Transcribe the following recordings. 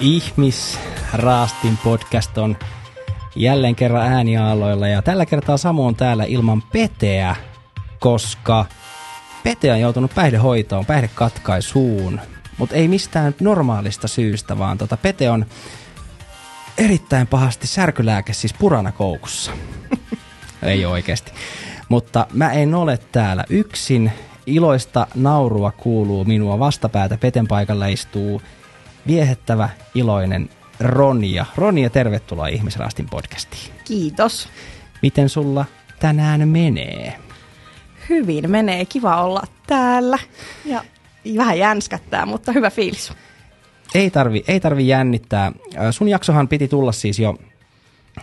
Ihmisraastin podcast on jälleen kerran ääniaaloilla ja tällä kertaa Samu on täällä ilman Peteä, koska Pete on joutunut päihdehoitoon, päihdekatkaisuun, mutta ei mistään normaalista syystä, vaan tota Pete on erittäin pahasti särkylääke, siis purana koukussa. ei oikeasti. Mutta mä en ole täällä yksin. Iloista naurua kuuluu minua vastapäätä. Peten paikalla istuu viehettävä, iloinen Ronja. Ronja, tervetuloa Ihmisraastin podcastiin. Kiitos. Miten sulla tänään menee? Hyvin menee, kiva olla täällä. Ja vähän jänskättää, mutta hyvä fiilis. Ei tarvi, ei tarvi jännittää. Sun jaksohan piti tulla siis jo,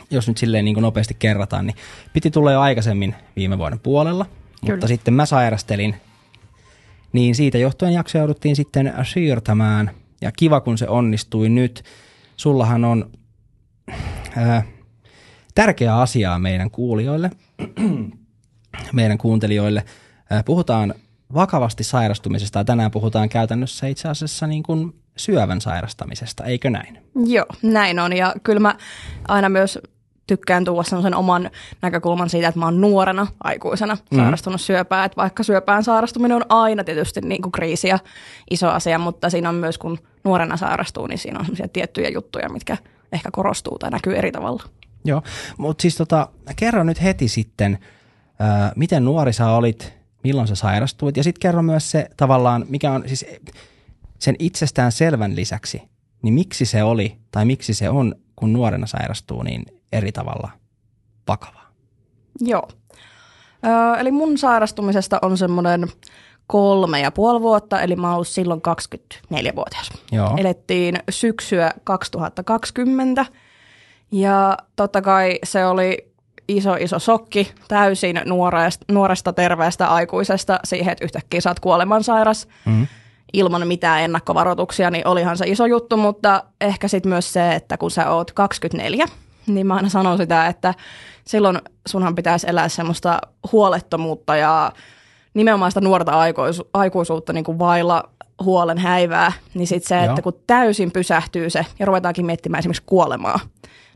jos nyt silleen niin kuin nopeasti kerrataan, niin piti tulla jo aikaisemmin viime vuoden puolella. Kyllä. Mutta sitten mä sairastelin, niin siitä johtuen jakso jouduttiin sitten siirtämään. Ja kiva, kun se onnistui nyt. Sullahan on ää, tärkeä asiaa meidän kuulijoille, meidän kuuntelijoille. Ää, puhutaan vakavasti sairastumisesta ja tänään puhutaan käytännössä itse asiassa niin kuin syövän sairastamisesta, eikö näin? Joo, näin on ja kyllä mä aina myös tykkään tuoda sen oman näkökulman siitä, että mä oon nuorena aikuisena mm. sairastunut syöpään. Että vaikka syöpään sairastuminen on aina tietysti niin kuin kriisi ja iso asia, mutta siinä on myös kun nuorena sairastuu, niin siinä on tiettyjä juttuja, mitkä ehkä korostuu tai näkyy eri tavalla. Joo, mutta siis tota, kerro nyt heti sitten, äh, miten nuori sä olit, milloin sä sairastuit ja sitten kerro myös se tavallaan, mikä on siis sen itsestään selvän lisäksi, niin miksi se oli tai miksi se on, kun nuorena sairastuu, niin eri tavalla vakavaa? Joo. Ö, eli mun sairastumisesta on semmoinen kolme ja puoli vuotta, eli mä oon ollut silloin 24-vuotias. Joo. Elettiin syksyä 2020 ja totta kai se oli iso iso sokki täysin nuoresta, nuoresta terveestä aikuisesta siihen, että yhtäkkiä sä oot kuolemansairas. Mm ilman mitään ennakkovaroituksia, niin olihan se iso juttu, mutta ehkä sitten myös se, että kun sä oot 24, niin mä aina sanon sitä, että silloin sunhan pitäisi elää semmoista huolettomuutta ja nimenomaan sitä nuorta aikuisu- aikuisuutta niin kuin vailla huolen häivää, niin sitten se, Joo. että kun täysin pysähtyy se ja ruvetaankin miettimään esimerkiksi kuolemaa,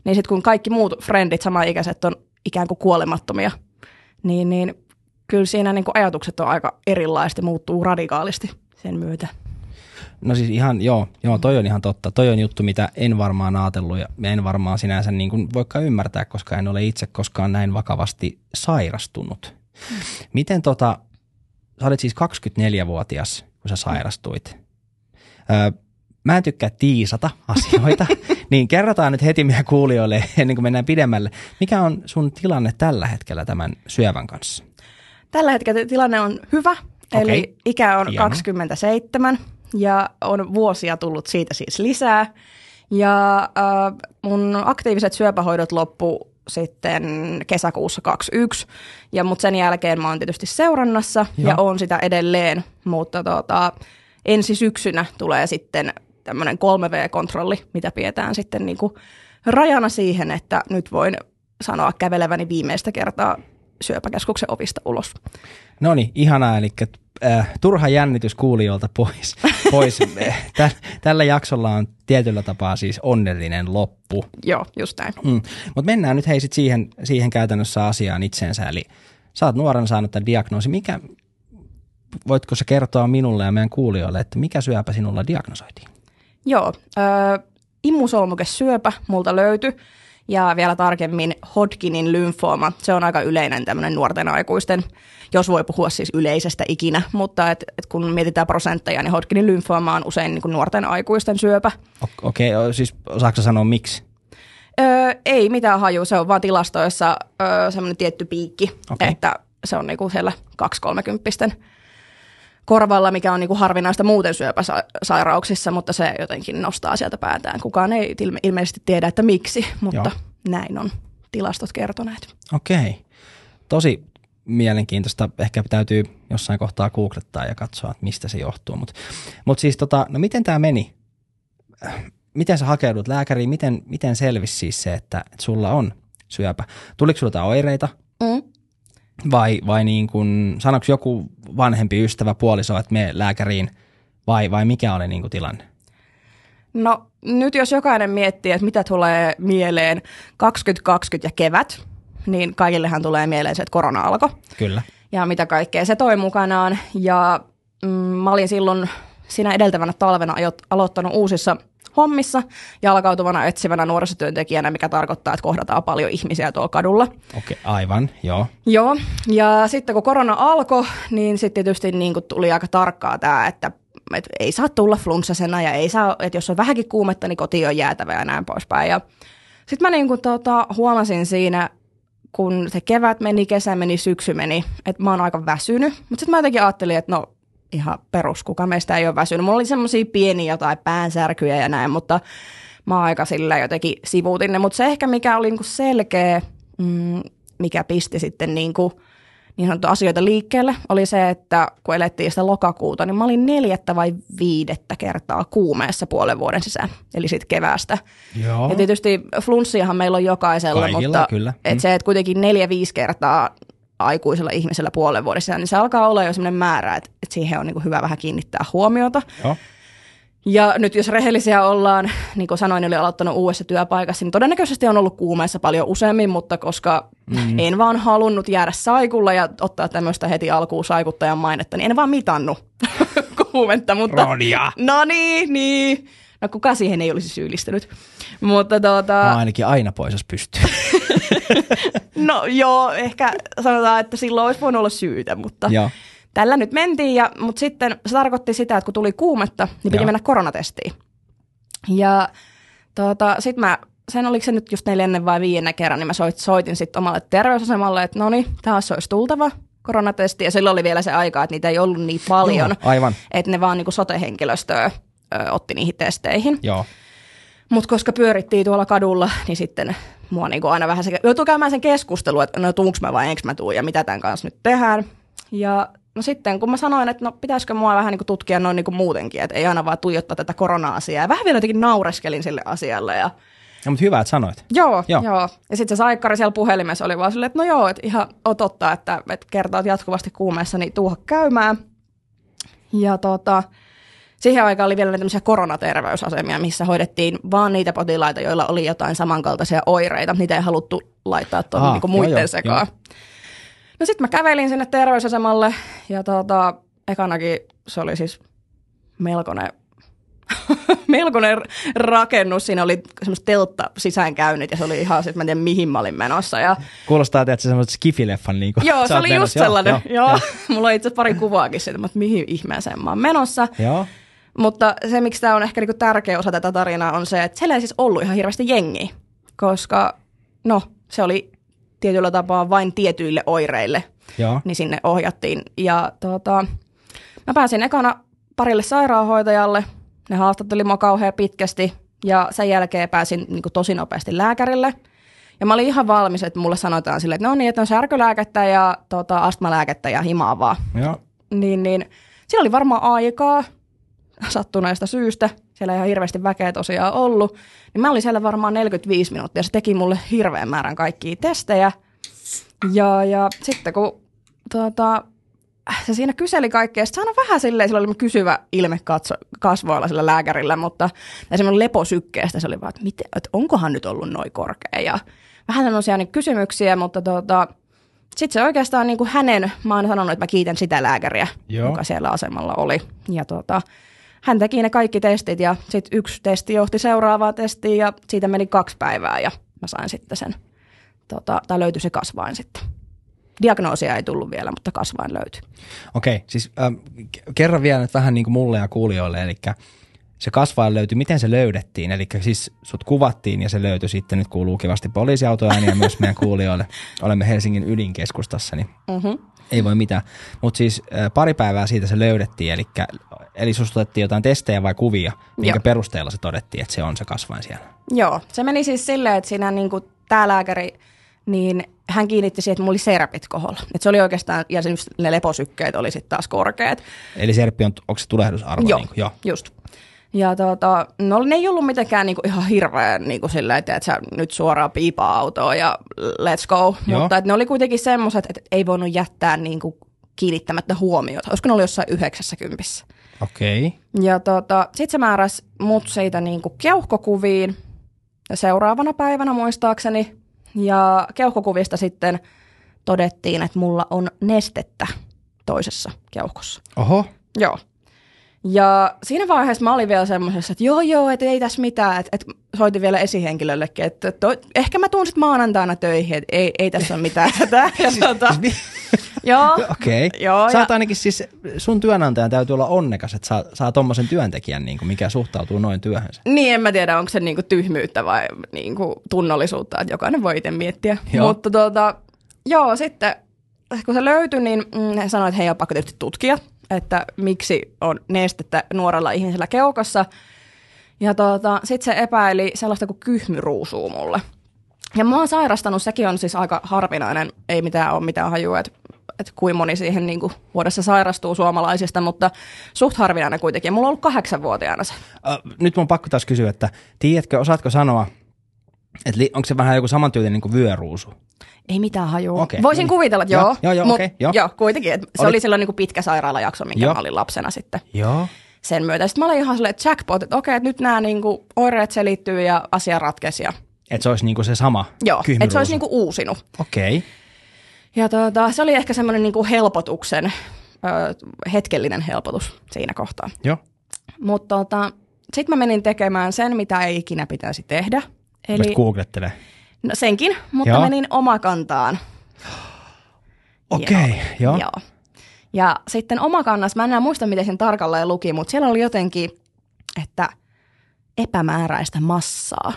niin sitten kun kaikki muut frendit, samaikäiset on ikään kuin kuolemattomia, niin, niin kyllä siinä niin kuin ajatukset on aika erilaiset muuttuu radikaalisti sen myötä. No siis ihan, joo, joo, toi on ihan totta. Toi on juttu, mitä en varmaan ajatellut ja en varmaan sinänsä niin kuin voikaan ymmärtää, koska en ole itse koskaan näin vakavasti sairastunut. Miten tota, sä olet siis 24-vuotias, kun sä sairastuit. Öö, mä en tykkää tiisata asioita, niin kerrotaan nyt heti meidän kuulijoille ennen kuin mennään pidemmälle. Mikä on sun tilanne tällä hetkellä tämän syövän kanssa? Tällä hetkellä tilanne on hyvä. Okay. Eli ikä on Hieno. 27 ja on vuosia tullut siitä siis lisää. Ja äh, mun aktiiviset syöpähoidot loppu sitten kesäkuussa 21, ja mutta sen jälkeen mä oon tietysti seurannassa Joo. ja oon sitä edelleen, mutta tota, ensi syksynä tulee sitten tämmöinen 3V-kontrolli, mitä pidetään sitten niinku rajana siihen, että nyt voin sanoa käveleväni viimeistä kertaa syöpäkeskuksen ovista ulos. No niin, ihanaa, eli äh, turha jännitys kuulijoilta pois. pois. Tä, tällä jaksolla on tietyllä tapaa siis onnellinen loppu. Joo, just näin. Mm. Mutta mennään nyt hei sit siihen, siihen käytännössä asiaan itsensä, eli sä oot nuorena saanut tämän diagnoosi. Mikä, voitko sä kertoa minulle ja meidän kuulijoille, että mikä syöpä sinulla diagnosoitiin? Joo, äh, immusolmukesyöpä multa löytyi ja vielä tarkemmin Hodgkinin lymfooma. Se on aika yleinen tämmöinen nuorten aikuisten, jos voi puhua siis yleisestä ikinä, mutta et, et kun mietitään prosentteja, niin Hodgkinin lymfooma on usein niin kuin nuorten aikuisten syöpä. Okei, okay, siis osaatko sanoa miksi? Öö, ei mitään haju, se on vaan tilastoissa öö, semmoinen tietty piikki, okay. että se on niinku siellä 230 korvalla, mikä on niin kuin harvinaista muuten syöpäsairauksissa, mutta se jotenkin nostaa sieltä päätään. Kukaan ei ilmeisesti tiedä, että miksi, mutta Joo. näin on tilastot kertoneet. Okei. Tosi mielenkiintoista. Ehkä täytyy jossain kohtaa googlettaa ja katsoa, että mistä se johtuu. Mutta mut siis tota, no miten tämä meni? Miten sä hakeudut lääkäriin? Miten, miten selvisi siis se, että, että sulla on syöpä? Tuliko sulla oireita? Mm. Vai, vai niin kuin, sanoiko joku vanhempi ystävä puoliso, että me lääkäriin, vai, vai mikä oli niin kuin tilanne? No nyt jos jokainen miettii, että mitä tulee mieleen 2020 ja kevät, niin kaikillehan tulee mieleen se, että korona alkoi. Kyllä. Ja mitä kaikkea se toi mukanaan. Ja mm, mä olin silloin siinä edeltävänä talvena aloittanut uusissa hommissa jalkautuvana etsivänä nuorisotyöntekijänä, mikä tarkoittaa, että kohdataan paljon ihmisiä tuolla kadulla. Okei, okay, aivan, joo. Joo, ja sitten kun korona alkoi, niin sitten tietysti niin kuin tuli aika tarkkaa tämä, että että ei saa tulla flunssasena ja ei saa, että jos on vähänkin kuumetta, niin koti on jäätävä ja näin poispäin. Ja sitten mä niin kuin tota, huomasin siinä, kun se kevät meni, kesä meni, syksy meni, että mä oon aika väsynyt. Mutta sitten mä jotenkin ajattelin, että no ihan perus, kuka meistä ei ole väsynyt. Mulla oli semmoisia pieniä jotain päänsärkyjä ja näin, mutta mä aika sillä jotenkin sivuutin ne. Mutta se ehkä mikä oli niinku selkeä, mm, mikä pisti sitten niinku niin sanottu asioita liikkeelle, oli se, että kun elettiin sitä lokakuuta, niin mä olin neljättä vai viidettä kertaa kuumeessa puolen vuoden sisään, eli sitten keväästä. Joo. Ja tietysti flunssiahan meillä on jokaisella, Kaikilla, mutta kyllä. Et Mm. se, että kuitenkin neljä-viisi kertaa aikuisella ihmisellä puolen vuodessa, niin se alkaa olla jo sellainen määrä, että, että siihen on niin kuin hyvä vähän kiinnittää huomiota. Joo. Ja nyt jos rehellisiä ollaan, niin kuin sanoin, oli aloittanut uudessa työpaikassa, niin todennäköisesti on ollut kuumeessa paljon useammin, mutta koska mm. en vaan halunnut jäädä saikulla ja ottaa tämmöistä heti alkuun saikuttajan mainetta, niin en vaan mitannut kuumetta. Mutta, Rodia! No niin, niin. No kuka siihen ei olisi syyllistynyt. Mutta tuota, Mä ainakin aina pois, jos pystyy. no joo, ehkä sanotaan, että silloin olisi voinut olla syytä, mutta Joo. Tällä nyt mentiin. Ja, mutta sitten se tarkoitti sitä, että kun tuli kuumetta, niin piti Joo. mennä koronatestiin. Ja tuota, sitten mä, sen oliko se nyt just neljännen vai viidennen kerran, niin mä soit, soitin sitten omalle terveysasemalle, että no niin, taas olisi tultava koronatesti. Ja silloin oli vielä se aika, että niitä ei ollut niin paljon, Joo, aivan. että ne vaan niinku sote-henkilöstöä ö, otti niihin testeihin. Joo. Mutta koska pyörittiin tuolla kadulla, niin sitten mua niinku aina vähän se, joutuu käymään sen keskustelun, että no tuunko mä vai enkö mä tuu ja mitä tämän kanssa nyt tehdään. Ja no sitten kun mä sanoin, että no pitäisikö mua vähän niinku tutkia noin niinku muutenkin, että ei aina vaan tuijottaa tätä korona-asiaa. Ja vähän vielä jotenkin naureskelin sille asialle ja Ja, mutta hyvä, että sanoit. Joo, Joo. joo. Ja sitten se saikkari siellä puhelimessa oli vaan silleen, että no joo, että ihan on totta, että, että kertaat jatkuvasti kuumeessa, niin tuuha käymään. Ja tota, siihen aikaan oli vielä tämmöisiä koronaterveysasemia, missä hoidettiin vaan niitä potilaita, joilla oli jotain samankaltaisia oireita. Niitä ei haluttu laittaa Aa, niinku joo, muiden joo, sekaan. joo. No sitten mä kävelin sinne terveysasemalle ja tota, ekanakin se oli siis melkoinen melkoinen rakennus. Siinä oli semmoista teltta sisäänkäynnit ja se oli ihan, sit mä en tiedä mihin mä olin menossa. Ja, Kuulostaa, että se semmoiset skifileffan niin kuin joo, se oli just menossa. Joo, sellainen. Joo, Joo, joo. Mulla on itse pari kuvaakin siitä, mutta mihin ihmeeseen mä oon menossa. joo. Mutta se, miksi tämä on ehkä niinku tärkeä osa tätä tarinaa, on se, että siellä ei siis ollut ihan hirveästi jengiä, koska no, se oli tietyllä tapaa vain tietyille oireille, joo. niin sinne ohjattiin. Ja tota, mä pääsin ekana parille sairaanhoitajalle, ne haastatteli mua kauhean pitkästi ja sen jälkeen pääsin niin kuin, tosi nopeasti lääkärille. Ja mä olin ihan valmis, että mulle sanotaan silleen, että no niin, että on särkylääkettä ja tota, astmalääkettä ja himaa vaan. joo. Niin, niin siellä oli varmaan aikaa sattuneesta syystä. Siellä ei ihan hirveästi väkeä tosiaan ollut. Niin mä olin siellä varmaan 45 minuuttia. Se teki mulle hirveän määrän kaikkia testejä. Ja, ja sitten kun tuota, se siinä kyseli kaikkea, sitten se aina vähän silleen, sillä oli kysyvä ilme katso, kasvoilla sillä lääkärillä, mutta ja semmoinen leposykkeestä se oli vaan, että, miten, että onkohan nyt ollut noin korkea ja vähän semmoisia niin kysymyksiä, mutta tuota, sitten se oikeastaan niin kuin hänen, mä oon sanonut, että mä kiitän sitä lääkäriä, Joo. joka siellä asemalla oli. Ja tuota, hän teki ne kaikki testit ja sitten yksi testi johti seuraavaan testiin ja siitä meni kaksi päivää ja mä sain sitten sen, tota, tai löytyi se kasvain sitten. Diagnoosia ei tullut vielä, mutta kasvain löytyi. Okei, siis ähm, k- kerran vielä nyt vähän niin kuin mulle ja kuulijoille, eli se kasvain löytyi, miten se löydettiin, eli siis sut kuvattiin ja se löytyi sitten, nyt kuuluu kivasti poliisiautoääniä myös meidän kuulijoille, olemme Helsingin ydinkeskustassa, niin Mm-hmm. ei voi mitään. Mutta siis äh, pari päivää siitä se löydettiin, eli, eli susta otettiin jotain testejä vai kuvia, minkä Joo. perusteella se todettiin, että se on se kasvain siellä. Joo, se meni siis silleen, että siinä niin kuin tämä lääkäri, niin hän kiinnitti siihen, että mulla oli serpit koholla. Et se oli oikeastaan, ja ne leposykkeet oli sitten taas korkeat. Eli serppi on, onko se tulehdusarvo? Joo, Niin kuin, joo. just. Ja tota, no ne ei ollut mitenkään niinku ihan hirveän niinku silleen, että et sä nyt suoraan piipaa autoa ja let's go. Joo. Mutta et ne oli kuitenkin semmoiset, että ei voinut jättää niinku kiinnittämättä huomiota. Olisiko ne ollut jossain 90. Okei. Okay. Ja tota, sit se määräsi mut siitä niinku keuhkokuviin seuraavana päivänä muistaakseni. Ja keuhkokuvista sitten todettiin, että mulla on nestettä toisessa keuhkossa. Oho. Joo. Ja siinä vaiheessa mä olin vielä semmoisessa, että joo joo, että ei tässä mitään, että, että soitin vielä esihenkilöllekin, että to, ehkä mä tuun sitten maanantaina töihin, että ei, ei tässä ole mitään hätää. Ja, tota, joo. Okei. Okay. Joo, Sä ja... ainakin siis, sun työnantajan täytyy olla onnekas, että saa, saa tommosen työntekijän, niin kuin, mikä suhtautuu noin työhönsä. Niin, en mä tiedä, onko se niin kuin tyhmyyttä vai niin kuin tunnollisuutta, että jokainen voi itse miettiä. Joo. Mutta tota, joo, sitten kun se löytyi, niin mm, he sanoivat, että hei, on pakko tietysti tutkia, että miksi on nestettä nuorella ihmisellä keukossa. Ja tota, sitten se epäili sellaista kuin kyhmyruusuu mulle. Ja mä oon sairastanut, sekin on siis aika harvinainen, ei mitään ole mitään hajua, että että kuinka moni siihen niin kuin vuodessa sairastuu suomalaisista, mutta suht harvinainen kuitenkin. Mulla on ollut kahdeksanvuotiaana se. Uh, nyt mun pakko taas kysyä, että tiedätkö, osaatko sanoa, että li, onko se vähän joku samantyylinen kuin vyöruusu? Ei mitään hajua. Okay, Voisin niin. kuvitella, että joo. Joo, joo, joo, okay, joo. joo kuitenkin. Että se Olit... oli silloin niin kuin pitkä sairaalajakso, minkä joo. mä olin lapsena sitten. Joo. Sen myötä. Sitten mä olin ihan silleen, jackpot, että okei, että nyt nämä niin kuin oireet selittyy ja asia ratkesi. Ja... Että se olisi niin kuin se sama Joo, että se olisi niin kuin uusinut. Okei. Okay. Ja tuota, se oli ehkä semmoinen niin kuin helpotuksen, ö, hetkellinen helpotus siinä kohtaa. Joo. Mutta tota, sitten mä menin tekemään sen, mitä ei ikinä pitäisi tehdä. Eli googlettele. No senkin, mutta joo. menin omakantaan. Okei, okay, joo. joo. Ja sitten omakannassa, mä en enää muista, miten sen tarkalleen luki, mutta siellä oli jotenkin, että epämääräistä massaa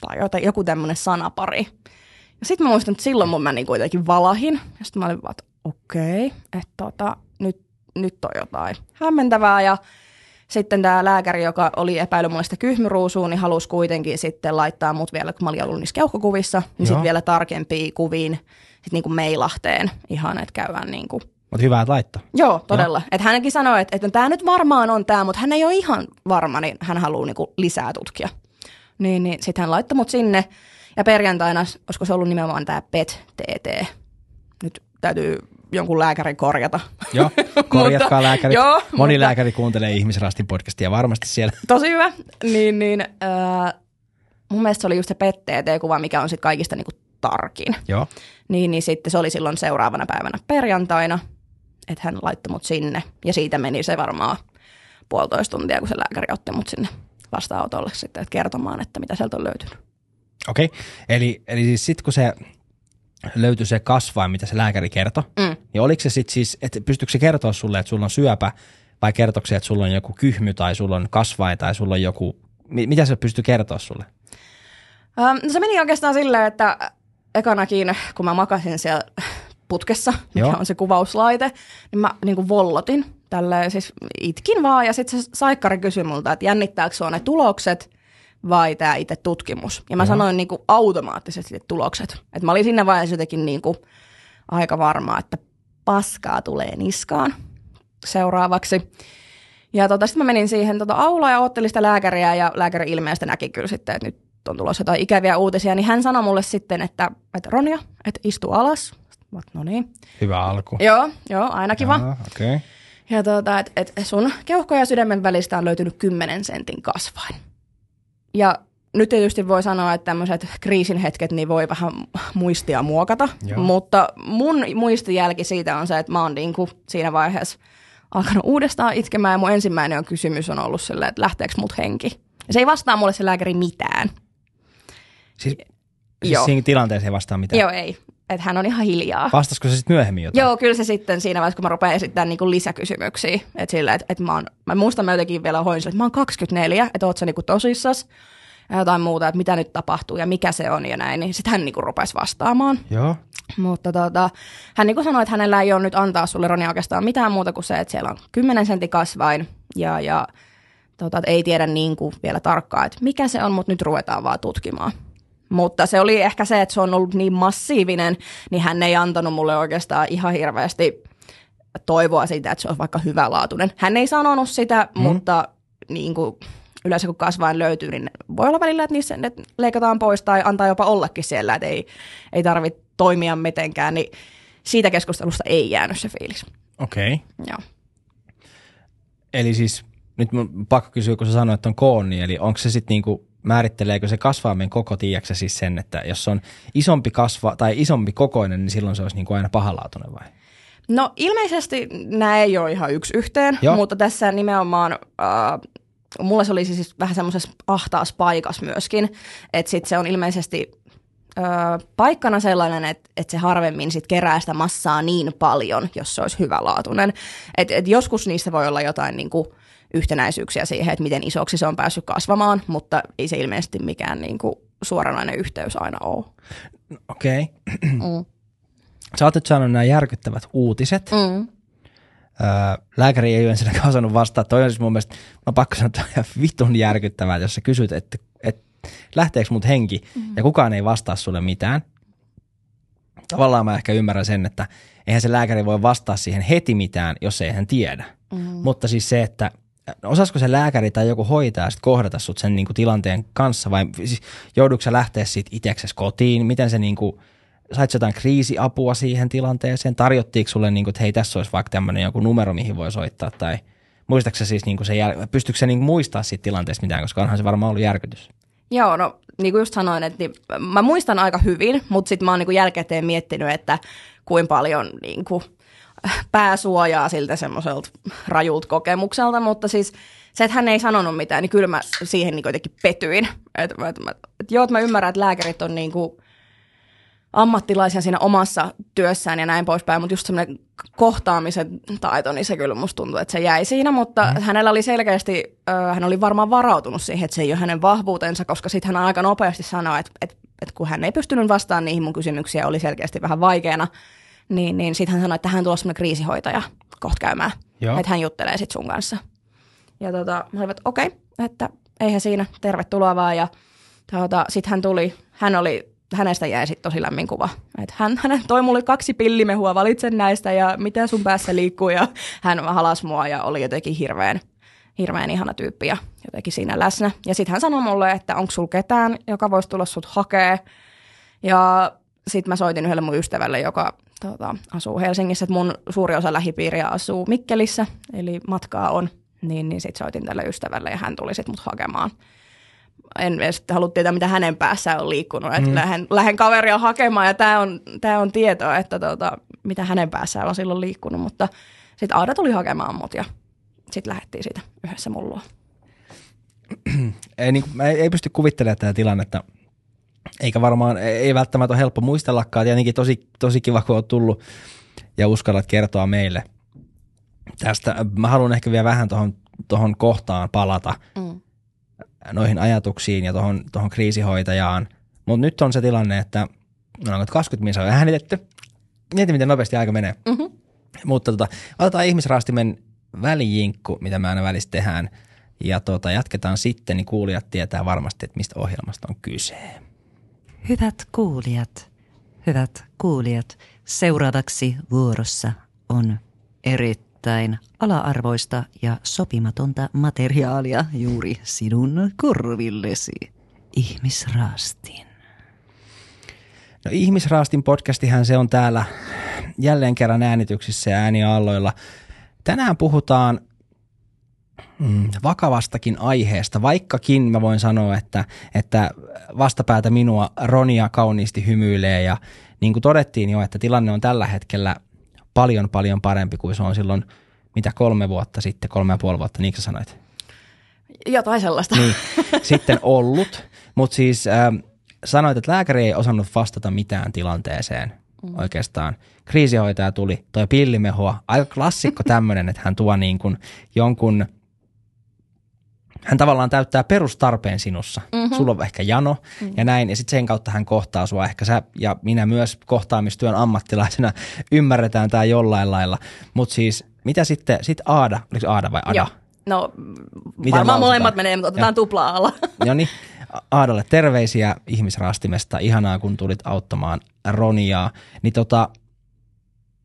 tai joten, joku tämmöinen sanapari. Ja sitten mä muistan, että silloin mun mä niin kuitenkin valahin. Ja sitten mä olin vaan, että okei, okay, että tota, nyt, nyt on jotain hämmentävää. Ja sitten tämä lääkäri, joka oli epäily mulle sitä kyhmyruusuun, niin halusi kuitenkin sitten laittaa mut vielä, kun mä olin ollut niissä keuhkokuvissa, niin sitten vielä tarkempia kuviin sit niin kuin meilahteen ihan, että käydään niin kuin mutta hyvä, että laittaa. Joo, todella. Että hänkin sanoi, että, että tämä nyt varmaan on tämä, mutta hän ei ole ihan varma, niin hän haluaa niinku lisää tutkia. Niin, niin sitten hän laittoi mut sinne. Ja perjantaina, olisiko se ollut nimenomaan tämä PET-TT. Nyt täytyy jonkun lääkärin korjata. Joo, korjatkaa lääkäri. Joo, Moni mutta, lääkäri kuuntelee Ihmisrastin podcastia varmasti siellä. Tosi hyvä. Niin, niin äh, mun mielestä se oli just se PET-TT-kuva, mikä on sitten kaikista niinku tarkin. Joo. Niin, niin sitten se oli silloin seuraavana päivänä perjantaina, että hän laittoi mut sinne. Ja siitä meni se varmaan puolitoista tuntia, kun se lääkäri otti mut sinne vastaanotolle sitten että kertomaan, että mitä sieltä on löytynyt. Okei, okay. eli, eli siis sitten kun se löytyi se kasvain, mitä se lääkäri kertoi, mm. niin oliko se sitten siis, että pystyykö se kertoa sulle, että sulla on syöpä, vai kertoiko se, että sulla on joku kyhmy, tai sulla on kasvain, tai sulla on joku, mitä se pystyy kertoa sulle? Um, no se meni oikeastaan silleen, että ekanakin, kun mä makasin siellä putkessa, mikä Joo. on se kuvauslaite, niin mä niin kuin vollotin tälleen, siis itkin vaan, ja sitten se saikkari kysyi multa, että jännittääkö sua ne tulokset, vai tämä itse tutkimus. Ja mä Joo. sanoin niin kuin automaattisesti tulokset. Et mä olin siinä vaiheessa jotenkin niin kuin aika varma, että paskaa tulee niskaan seuraavaksi. Ja tota, sitten mä menin siihen tota aulaan ja ottelin sitä lääkäriä ja lääkäri ilmeisesti näki kyllä sitten, että nyt on tulossa jotain ikäviä uutisia, niin hän sanoi mulle sitten, että, että Ronja, että istu alas. No niin. Hyvä alku. Joo, joo, aina kiva. Jaa, okay. Ja tota, että et sun keuhko ja sydämen välistä on löytynyt 10 sentin kasvain. Ja nyt tietysti voi sanoa, että tämmöiset kriisin hetket niin voi vähän muistia muokata, Joo. mutta mun muistijälki siitä on se, että mä oon niin kuin siinä vaiheessa alkanut uudestaan itkemään ja mun ensimmäinen on kysymys on ollut silleen, että lähteekö mut henki. Ja se ei vastaa mulle se lääkäri mitään. Siis, siis Joo. siinä tilanteessa ei vastaa mitään? Joo, ei. Että hän on ihan hiljaa. Vastasiko se sitten myöhemmin jotain? Joo, kyllä se sitten siinä vaiheessa, kun mä rupean esittämään niinku lisäkysymyksiä. Että sillä, että, että mä, oon, mä muistan mä jotenkin vielä hoin että mä oon 24, että oot sä niinku tosissas ja jotain muuta, että mitä nyt tapahtuu ja mikä se on ja näin, niin sitten hän niinku rupesi vastaamaan. Joo. Mutta tota, hän niinku sanoi, että hänellä ei ole nyt antaa sulle Roni oikeastaan mitään muuta kuin se, että siellä on 10 sentin kasvain ja, ja tota, ei tiedä niin kuin vielä tarkkaan, että mikä se on, mutta nyt ruvetaan vaan tutkimaan. Mutta se oli ehkä se, että se on ollut niin massiivinen, niin hän ei antanut mulle oikeastaan ihan hirveästi toivoa siitä, että se on vaikka hyvälaatuinen. Hän ei sanonut sitä, mm. mutta niin kuin, yleensä kun kasvain löytyy, niin voi olla välillä, että niissä ne leikataan pois tai antaa jopa ollakin siellä, että ei, ei tarvitse toimia mitenkään, niin siitä keskustelusta ei jäänyt se fiilis. Okei. Okay. Joo. Eli siis nyt mun pakko kysyä, kun sä sanoit, että on kooni, eli onko se sitten niinku, määritteleekö se kasvaimen koko, tiedätkö siis sen, että jos on isompi kasva tai isompi kokoinen, niin silloin se olisi niinku aina pahalaatuinen vai? No ilmeisesti nämä ei ole ihan yksi yhteen, Joo. mutta tässä nimenomaan äh, mulla se oli siis vähän semmoisessa ahtaassa paikassa myöskin, että sitten se on ilmeisesti ö, paikkana sellainen, että, että se harvemmin sit kerää sitä massaa niin paljon, jos se olisi hyvälaatuinen. Et, et joskus niissä voi olla jotain niin kuin, yhtenäisyyksiä siihen, että miten isoksi se on päässyt kasvamaan, mutta ei se ilmeisesti mikään niin kuin, suoranainen yhteys aina ole. Okei. Okay. Mm. Sä oot nyt saanut nämä järkyttävät uutiset. Mm. Öö, lääkäri ei ole ensinnäkään osannut vastata. Toi on siis mun mielestä, mä pakko sanoa, että ihan vitun järkyttävää, jos sä kysyt, että, että lähteekö mut henki mm-hmm. ja kukaan ei vastaa sulle mitään. Tavallaan mä ehkä ymmärrän sen, että eihän se lääkäri voi vastaa siihen heti mitään, jos ei hän tiedä. Mm-hmm. Mutta siis se, että osaisiko se lääkäri tai joku hoitaja sitten kohdata sut sen niinku tilanteen kanssa vai siis joudutko lähteä sitten itseksesi kotiin, miten se niinku, sait jotain kriisiapua siihen tilanteeseen? Tarjottiinko sulle, niin kuin, että hei, tässä olisi vaikka tämmöinen joku numero, mihin voi soittaa? Tai muistaaksä siis, niin kuin se jäl... pystyykö se niin kuin muistaa siitä tilanteesta mitään, koska onhan se varmaan ollut järkytys? Joo, no niin kuin just sanoin, että niin, mä muistan aika hyvin, mutta sitten mä oon niin kuin jälkikäteen miettinyt, että kuinka paljon niin kuin, pääsuojaa siltä semmoiselta rajulta kokemukselta, mutta siis se, että hän ei sanonut mitään, niin kyllä mä siihen niin jotenkin petyin. Että, että, että, että joo, että mä ymmärrän, että lääkärit on niin kuin, ammattilaisia siinä omassa työssään ja näin poispäin, mutta just semmoinen kohtaamisen taito, niin se kyllä musta tuntuu, että se jäi siinä, mutta mm. hänellä oli selkeästi, hän oli varmaan varautunut siihen, että se ei ole hänen vahvuutensa, koska sitten hän aika nopeasti sanoi, että, että, että kun hän ei pystynyt vastaamaan niihin mun kysymyksiä, oli selkeästi vähän vaikeana, niin, niin sitten hän sanoi, että hän tulossa semmoinen kriisihoitaja kohta käymään, Joo. että hän juttelee sitten sun kanssa. Ja tota, mä olin, että okei, okay, että eihän siinä, tervetuloa vaan, ja tota, sitten hän tuli, hän oli hänestä jäi sitten tosi lämmin kuva. Et hän, hän toi mulle kaksi pillimehua, valitsen näistä ja mitä sun päässä liikkuu ja hän halas mua ja oli jotenkin hirveän, hirveän ihana tyyppi ja jotenkin siinä läsnä. Ja sitten hän sanoi mulle, että onko sulla ketään, joka voisi tulla sut hakee. Ja sitten mä soitin yhdelle mun ystävälle, joka tota, asuu Helsingissä, että mun suuri osa lähipiiriä asuu Mikkelissä, eli matkaa on. Niin, niin sitten soitin tälle ystävälle ja hän tuli sitten mut hakemaan en edes halua tietää, mitä hänen päässään on liikkunut. Että mm. lähden, lähden kaveria hakemaan ja tämä on, tää on tietoa, että tota, mitä hänen päässään on silloin liikkunut. Mutta sitten Aada tuli hakemaan mut ja sitten lähdettiin siitä yhdessä mun luo. ei, niin, ei, ei pysty kuvittelemaan tätä tilannetta. Eikä varmaan, ei välttämättä ole helppo muistellakaan. Tietenkin tosi, tosi kiva, kun olet tullut ja uskallat kertoa meille tästä. Mä haluan ehkä vielä vähän tuohon kohtaan palata. Mm noihin ajatuksiin ja tuohon tohon kriisihoitajaan. Mutta nyt on se tilanne, että no, 20 minuuttia on äänitetty. Mieti, miten nopeasti aika menee. Mm-hmm. Mutta tota, otetaan ihmisraastimen välijinkku, mitä me aina välissä tehdään. Ja tota, jatketaan sitten, niin kuulijat tietää varmasti, että mistä ohjelmasta on kyse. Hyvät kuulijat, hyvät kuulijat, seuraavaksi vuorossa on erittäin ala-arvoista ja sopimatonta materiaalia juuri sinun korvillesi. Ihmisraastin. No Ihmisraastin podcastihan se on täällä jälleen kerran äänityksissä ja ääniaalloilla. Tänään puhutaan mm, vakavastakin aiheesta, vaikkakin mä voin sanoa, että, että vastapäätä minua Ronia kauniisti hymyilee ja niin kuin todettiin jo, että tilanne on tällä hetkellä paljon paljon parempi kuin se on silloin, mitä kolme vuotta sitten, kolme ja puoli vuotta, niin sä sanoit? Jotain sellaista. Niin, sitten ollut, mutta siis äh, sanoit, että lääkäri ei osannut vastata mitään tilanteeseen mm. oikeastaan. Kriisihoitaja tuli, toi pillimehua, aika klassikko tämmöinen, että hän tuo niin kuin jonkun hän tavallaan täyttää perustarpeen sinussa. Mm-hmm. Sulla on ehkä jano mm-hmm. ja näin, ja sitten sen kautta hän kohtaa sua. Ehkä sä ja minä myös kohtaamistyön ammattilaisena ymmärretään tämä jollain lailla. Mutta siis, mitä sitten, sit Aada, oliko Aada vai Ada? Joo. No, Miten varmaan molemmat menee, mutta otetaan tuplaa alla. No niin, Aadalle terveisiä ihmisraastimesta. Ihanaa, kun tulit auttamaan Roniaa. Niin tota,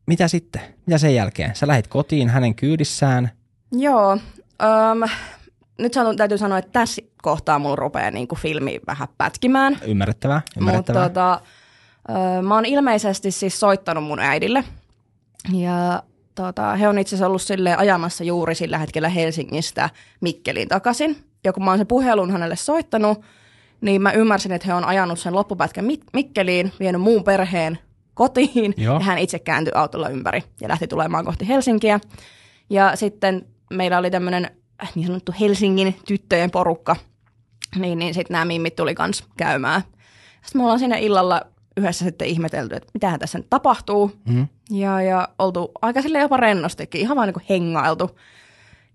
mitä sitten? Mitä sen jälkeen? Sä lähit kotiin hänen kyydissään. Joo, um, nyt sanon, täytyy sanoa, että tässä kohtaa mulla rupeaa niin kuin filmi vähän pätkimään. Ymmärrettävää, ymmärrettävää. Mutta tota, mä oon ilmeisesti siis soittanut mun äidille. Ja tota, he on itse asiassa ollut ajamassa juuri sillä hetkellä Helsingistä Mikkeliin takaisin. Ja kun mä oon sen puhelun hänelle soittanut, niin mä ymmärsin, että he on ajanut sen loppupätkän Mikkeliin, vienyt muun perheen kotiin Joo. ja hän itse kääntyi autolla ympäri ja lähti tulemaan kohti Helsinkiä. Ja sitten meillä oli tämmöinen niin sanottu Helsingin tyttöjen porukka, niin, niin sitten nämä mimmit tuli kans käymään. Sitten me ollaan siinä illalla yhdessä sitten ihmetelty, että mitähän tässä nyt tapahtuu. Mm. Ja, ja oltu aika sille jopa rennostikin, ihan vaan niin kuin hengailtu.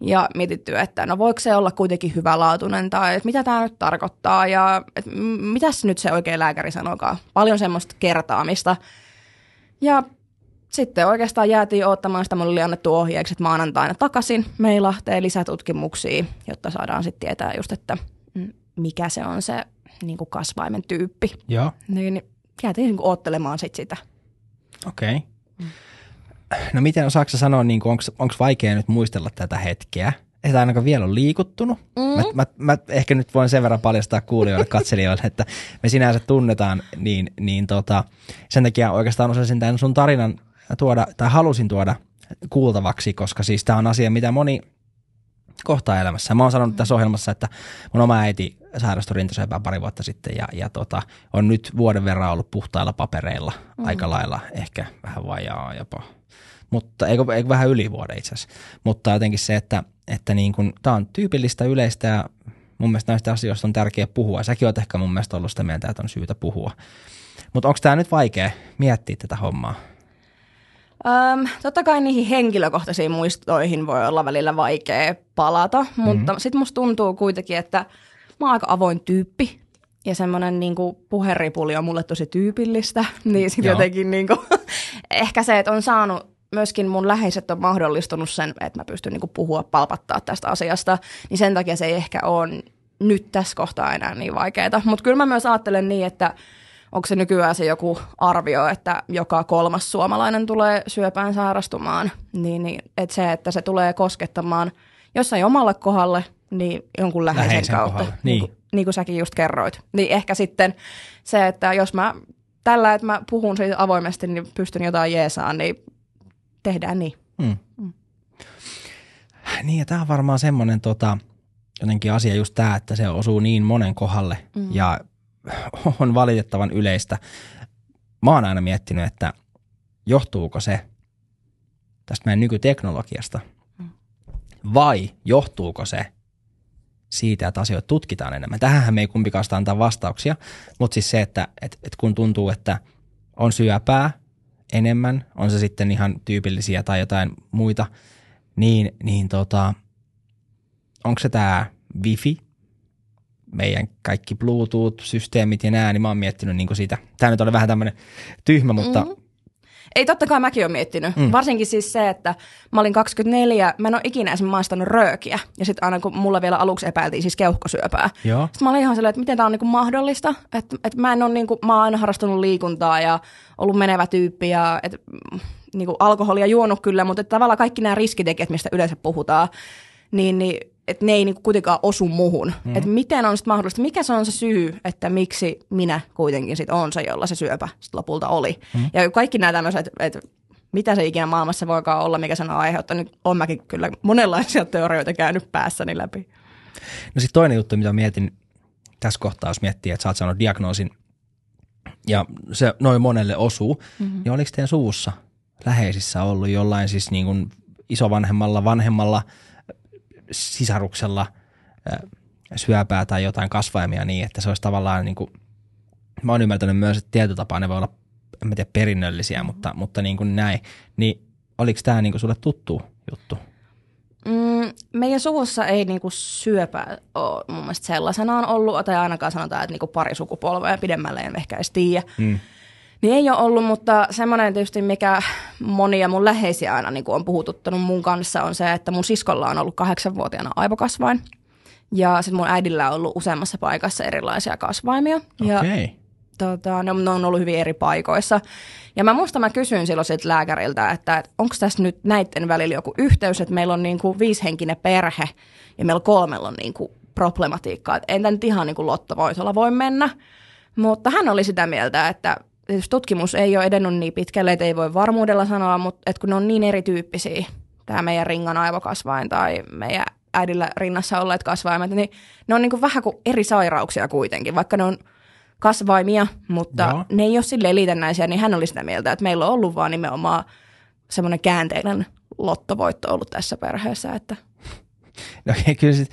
Ja mietitty, että no voiko se olla kuitenkin hyvälaatuinen tai että mitä tämä nyt tarkoittaa ja että mitä nyt se oikein lääkäri sanokaa. Paljon semmoista kertaamista. Ja sitten oikeastaan jäätiin odottamaan sitä, mulle oli annettu ohjeeksi, että maanantaina takaisin Meilahteen lisätutkimuksia, jotta saadaan sitten tietää just, että mikä se on se niin kuin kasvaimen tyyppi. Joo. Niin jäätiin niin ottelemaan sit sitä. Okei. Okay. Mm. No miten osaako sanoa, niin onko vaikea nyt muistella tätä hetkeä? Ei ainakaan vielä ole liikuttunut. Mm. Mä, mä, mä, ehkä nyt voin sen verran paljastaa kuulijoille, katselijoille, että me sinänsä tunnetaan, niin, niin tota, sen takia oikeastaan osasin tämän sun tarinan tuoda, tai halusin tuoda kuultavaksi, koska siis tämä on asia, mitä moni kohtaa elämässä. Mä oon sanonut tässä ohjelmassa, että mun oma äiti sairastui rintasyöpään pari vuotta sitten ja, ja tota, on nyt vuoden verran ollut puhtailla papereilla mm. aika lailla, ehkä vähän vajaa jopa. Mutta eikö, eikö vähän yli vuoden itse asiassa. Mutta jotenkin se, että, että niin kun, tämä on tyypillistä yleistä ja mun mielestä näistä asioista on tärkeää puhua. Säkin oot ehkä mun mielestä ollut sitä mieltä, että on syytä puhua. Mutta onko tämä nyt vaikea miettiä tätä hommaa? Öm, totta kai niihin henkilökohtaisiin muistoihin voi olla välillä vaikea palata, mutta mm-hmm. sitten musta tuntuu kuitenkin, että mä oon aika avoin tyyppi ja semmoinen niin puheripuli on mulle tosi tyypillistä, niin sitten jotenkin niin kuin, ehkä se, että on saanut myöskin mun läheiset on mahdollistunut sen, että mä pystyn niin puhua, palpattaa tästä asiasta, niin sen takia se ei ehkä ole nyt tässä kohtaa enää niin vaikeaa. Mutta kyllä mä myös ajattelen niin, että onko se nykyään se joku arvio, että joka kolmas suomalainen tulee syöpään sairastumaan, niin, niin että se, että se tulee koskettamaan jossain omalle kohdalle, niin jonkun läheisen, läheisen kautta, niin. niin, kuin, niin kuin säkin just kerroit. Niin ehkä sitten se, että jos mä tällä, että mä puhun siitä avoimesti, niin pystyn jotain jeesaan, niin tehdään niin. Mm. Mm. Niin, ja tämä on varmaan semmoinen tota, jotenkin asia just tämä, että se osuu niin monen kohdalle mm. ja on valitettavan yleistä. Mä oon aina miettinyt, että johtuuko se tästä meidän nykyteknologiasta mm. vai johtuuko se siitä, että asioita tutkitaan enemmän. Tähän me ei kumpikaan antaa vastauksia, mutta siis se, että et, et kun tuntuu, että on syöpää enemmän, on se sitten ihan tyypillisiä tai jotain muita, niin, niin tota, onko se tämä wifi, meidän kaikki Bluetooth-systeemit ja nää, niin mä oon miettinyt niin sitä. Tämä nyt oli vähän tämmöinen tyhmä, mutta mm-hmm. Ei, totta kai mäkin olen miettinyt. Mm. Varsinkin siis se, että mä olin 24, mä en ole ikinä esim. maistanut röökiä. Ja sitten aina kun mulla vielä aluksi epäiltiin siis keuhkosyöpää. Joo. Sitten mä olin ihan sellainen, että miten tämä on niinku mahdollista. Että et mä en ole niinku, mä oon aina harrastanut liikuntaa ja ollut menevä tyyppi ja et, niinku alkoholia juonut kyllä, mutta tavallaan kaikki nämä riskitekijät, mistä yleensä puhutaan, niin, niin että ne ei niinku kuitenkaan osu muhun. Mm. Että miten on sitten mahdollista, mikä se on se syy, että miksi minä kuitenkin sit on se, jolla se syöpä sit lopulta oli. Mm. Ja kaikki nämä tämmöiset, että mitä se ikinä maailmassa voikaan olla, mikä sen on aiheuttanut, on mäkin kyllä monenlaisia teorioita käynyt päässäni läpi. No sitten toinen juttu, mitä mietin tässä kohtaa, jos miettii, että sä oot saanut diagnoosin ja se noin monelle osuu, mm-hmm. niin oliko teidän suvussa läheisissä ollut jollain siis niin kuin isovanhemmalla, vanhemmalla – sisaruksella syöpää tai jotain kasvaimia niin, että se olisi tavallaan niin kuin, mä oon ymmärtänyt myös, että tietyllä tapaa ne voi olla, en mä tiedä, perinnöllisiä, mutta, mutta niin kuin näin. Niin oliko tämä niin kuin sulle tuttu juttu? Mm, meidän suvussa ei niinku syöpä ole mun mielestä sellaisenaan ollut, tai ainakaan sanotaan, että niinku pari sukupolvea pidemmälle en ehkä edes tiedä. Mm. Niin ei ole ollut, mutta semmoinen tietysti, mikä monia mun läheisiä aina niin on puhututtanut mun kanssa, on se, että mun siskolla on ollut kahdeksanvuotiaana aivokasvain. Ja sitten mun äidillä on ollut useammassa paikassa erilaisia kasvaimia. Ja okay. tota, ne, on, ne on ollut hyvin eri paikoissa. Ja mä muista mä kysyin silloin siltä lääkäriltä, että, että onko tässä nyt näiden välillä joku yhteys, että meillä on niin kuin viisihenkinen perhe ja meillä kolmella on niin kuin problematiikkaa. Että entä nyt ihan niin kuin lottovoitolla voi mennä. Mutta hän oli sitä mieltä, että tutkimus ei ole edennyt niin pitkälle, että ei voi varmuudella sanoa, mutta että kun ne on niin erityyppisiä, tämä meidän ringan aivokasvain tai meidän äidillä rinnassa olleet kasvaimet, niin ne on niin kuin vähän kuin eri sairauksia kuitenkin, vaikka ne on kasvaimia, mutta Joo. ne ei ole sille liitännäisiä, niin hän oli sitä mieltä, että meillä on ollut vaan nimenomaan semmoinen käänteinen lottovoitto ollut tässä perheessä, että No kyllä sit,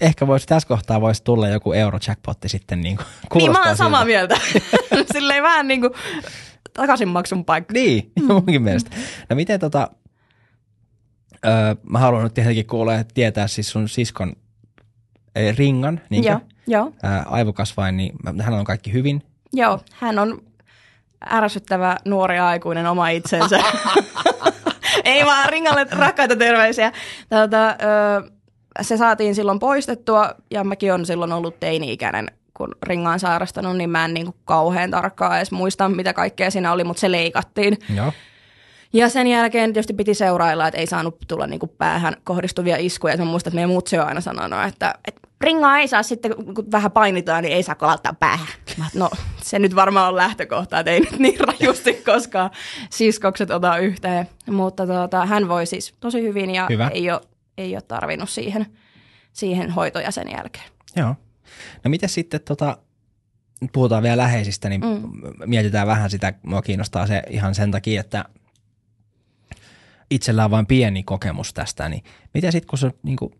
ehkä voisi tässä kohtaa voisi tulla joku eurojackpotti sitten niin kuin Niin mä oon samaa mieltä. Silleen vähän niin kuin takaisinmaksun paikka. Niin, mm. munkin mielestä. No miten tota, öö, mä haluan nyt tietenkin kuulla että tietää siis sun siskon eli ringan, niin Joo, jo. aivokasvain, niin hän on kaikki hyvin. Joo, hän on ärsyttävä nuori aikuinen oma itsensä. Ei vaan ringalle rakkaita terveisiä. Ö, se saatiin silloin poistettua ja mäkin on silloin ollut teini-ikäinen kun ringaan sairastanut, niin mä en niin kuin kauhean tarkkaan edes muista, mitä kaikkea siinä oli, mutta se leikattiin. Joo. Ja sen jälkeen tietysti piti seurailla, että ei saanut tulla niin kuin päähän kohdistuvia iskuja. Mä muistan, että meidän mutsi on aina sanonut, että, että ringaa ei saa sitten, kun vähän painitaan, niin ei saa kolauttaa päähän. Mä, no se nyt varmaan on lähtökohta, että ei nyt niin rajusti koskaan siskokset ota yhteen. Mutta tuota, hän voi siis tosi hyvin ja Hyvä. ei ole, ei ole tarvinnut siihen, siihen hoitoja sen jälkeen. Joo. No miten sitten, tota, puhutaan vielä läheisistä, niin mm. mietitään vähän sitä, mua kiinnostaa se ihan sen takia, että itsellä on vain pieni kokemus tästä, niin miten sitten kun sä niin kuin,